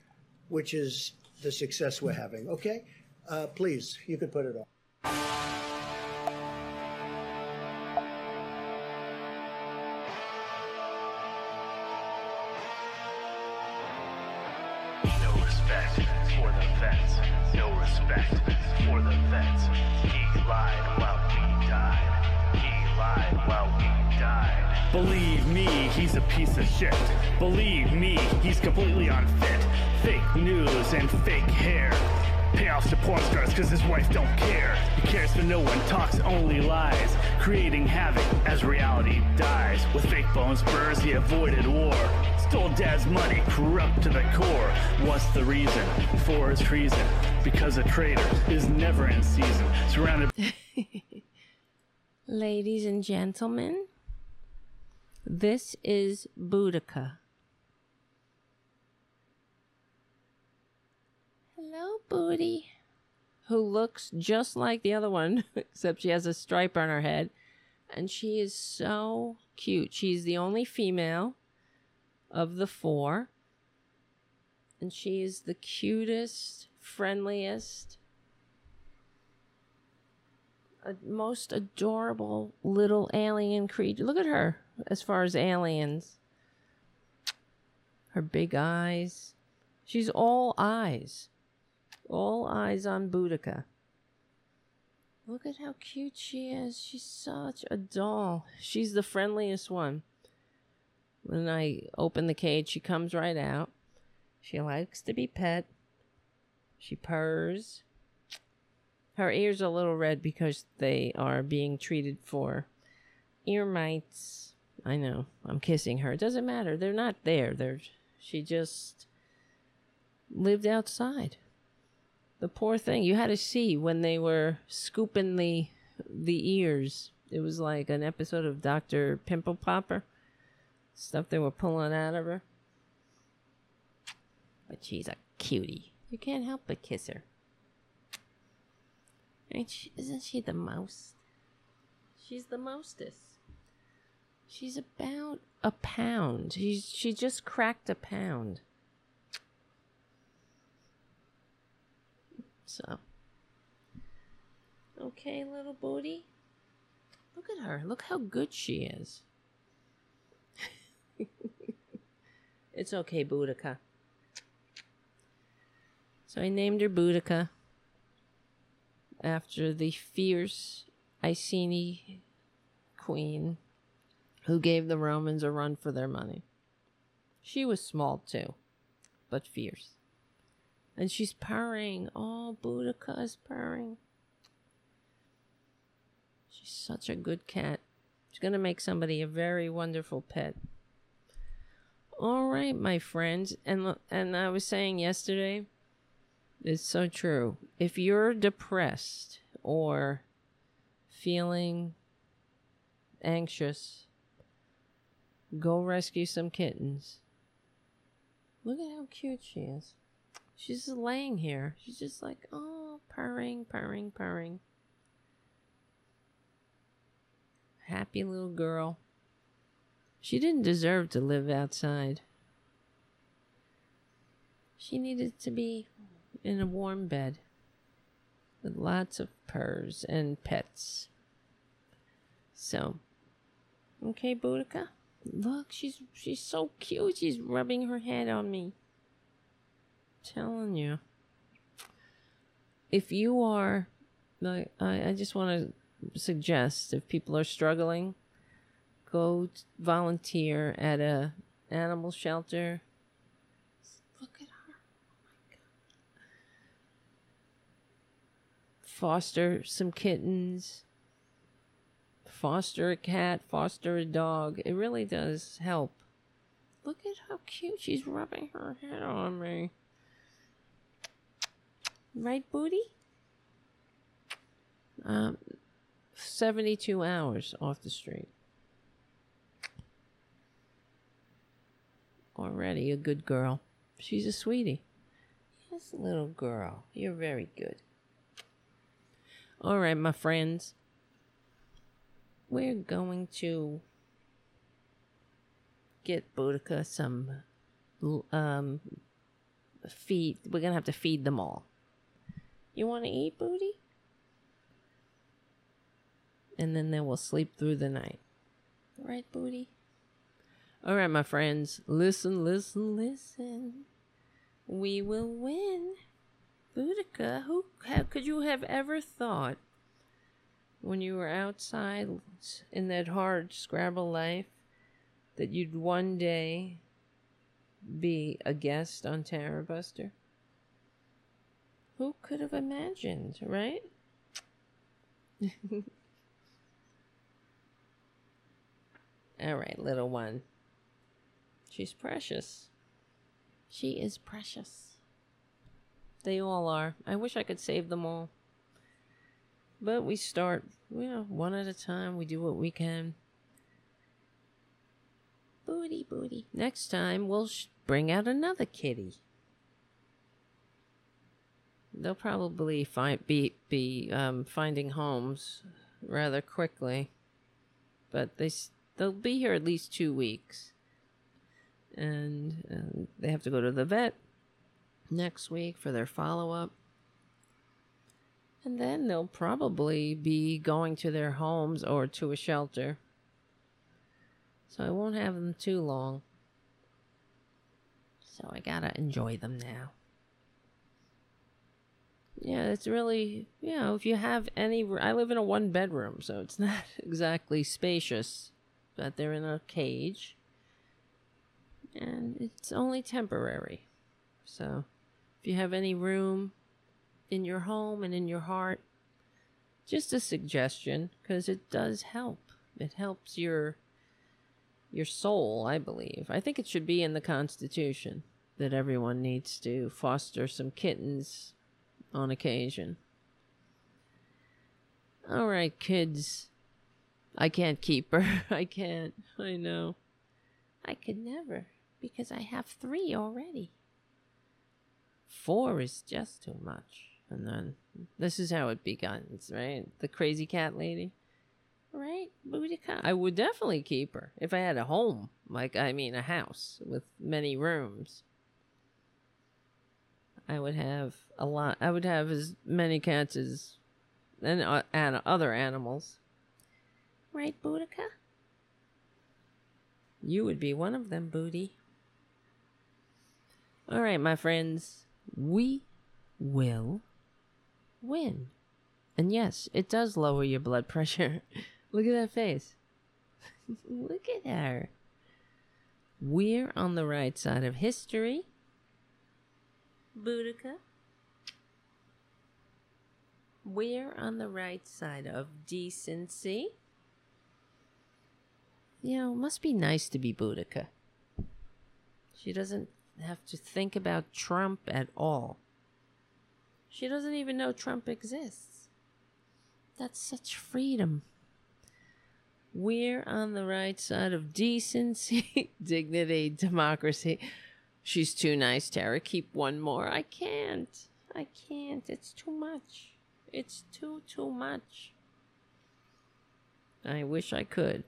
which is the success we're having. Okay? Uh, please, you could put it on. Believe me, he's a piece of shit. Believe me, he's completely unfit. Fake news and fake hair. Payoffs to porn stars cause his wife don't care. He cares for no one, talks only lies. Creating havoc as reality dies. With fake bone spurs, he avoided war. Stole dad's money, corrupt to the core. What's the reason for his treason? Because a traitor is never in season. Surrounded Ladies and gentlemen, this is Boudica. Hello, Booty. Who looks just like the other one, except she has a stripe on her head. And she is so cute. She's the only female of the four. And she is the cutest, friendliest, a most adorable little alien creature. Look at her as far as aliens. Her big eyes. She's all eyes. All eyes on Boudica. Look at how cute she is. She's such a doll. She's the friendliest one. When I open the cage, she comes right out. She likes to be pet. She purrs. Her ears are a little red because they are being treated for ear mites. I know. I'm kissing her. It doesn't matter. They're not there. They're she just lived outside. The poor thing. You had to see when they were scooping the the ears. It was like an episode of Dr. Pimple Popper. Stuff they were pulling out of her. But she's a cutie. You can't help but kiss her. She, isn't she the most? She's the mostest. She's about a pound. She's, she just cracked a pound. So. Okay, little booty. Look at her. Look how good she is. It's okay, Boudica. So I named her Boudica after the fierce Iceni queen who gave the Romans a run for their money. She was small too, but fierce. And she's purring. Oh, Boudica is purring. She's such a good cat. She's going to make somebody a very wonderful pet. All right, my friends. And and I was saying yesterday, it's so true. If you're depressed or feeling anxious, go rescue some kittens. Look at how cute she is. She's just laying here. She's just like, oh, purring, purring, purring. Happy little girl. She didn't deserve to live outside. She needed to be in a warm bed with lots of purrs and pets. So, okay, Boudica. Look, she's she's so cute. She's rubbing her head on me. telling you. If you are like I, I just want to suggest if people are struggling, go volunteer at a animal shelter. Look at her. Oh my god. Foster some kittens foster a cat, foster a dog. It really does help. Look at how cute she's rubbing her head on me. Right, booty? Um, 72 hours off the street. Already a good girl. She's a sweetie. Yes, little girl. You're very good. All right, my friends we're going to get Boudica some um feed. We're gonna have to feed them all. You want to eat, Booty? And then they will sleep through the night. Right, Booty? All right, my friends. Listen, listen, listen. We will win. Boudica, who how could you have ever thought when you were outside in that hard Scrabble life that you'd one day be a guest on Tarabuster? Who could have imagined, right? All right, little one. She's precious. She is precious. They all are. I wish I could save them all. But we start, you know, one at a time. We do what we can. Booty, booty. Next time, we'll bring out another kitty. They'll probably find be be um, finding homes rather quickly, but they they'll be here at least two weeks, and uh, they have to go to the vet next week for their follow up. And then they'll probably be going to their homes or to a shelter. So I won't have them too long. So I gotta enjoy them now. Yeah, it's really, you know, if you have any. I live in a one bedroom, so it's not exactly spacious, but they're in a cage. And it's only temporary. So if you have any room in your home and in your heart. Just a suggestion because it does help. It helps your your soul, I believe. I think it should be in the Constitution that everyone needs to foster some kittens on occasion. All right, kids. I can't keep her. I can't. I know. I could never because I have three already. Four is just too much. And then this is how it begins, right? The crazy cat lady. Right? Booty cat. I would definitely keep her if I had a home. Like, I mean, a house with many rooms. I would have a lot. I would have as many cats as and, uh, and other animals. Right, Boudica? You would be one of them, Booty. All right, my friends, we will win. And yes, it does lower your blood pressure. Look at that face. Look at her. We're on the right side of history. Boudica. We're on the right side of decency. You know, must be nice to be Boudica. She doesn't have to think about Trump at all. She doesn't even know Trump exists. That's such freedom. We're on the right side of decency, dignity, democracy. She's too nice, Tara. Keep one more. I can't. I can't. It's too much. It's too, too much. I wish I could.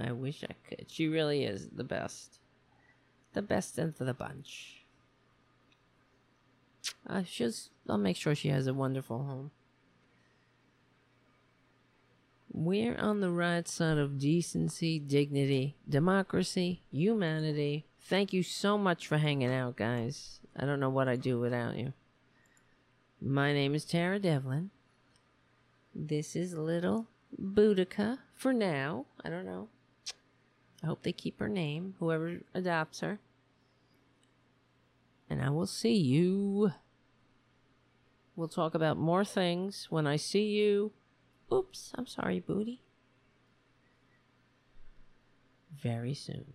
I wish I could. She really is the best. The best of the bunch. Uh, she's, I'll make sure she has a wonderful home. We're on the right side of decency, dignity, democracy, humanity. Thank you so much for hanging out, guys. I don't know what I'd do without you. My name is Tara Devlin. This is little Boudica for now. I don't know. I hope they keep her name, whoever adopts her. And I will see you. We'll talk about more things when I see you. Oops, I'm sorry, Booty. Very soon.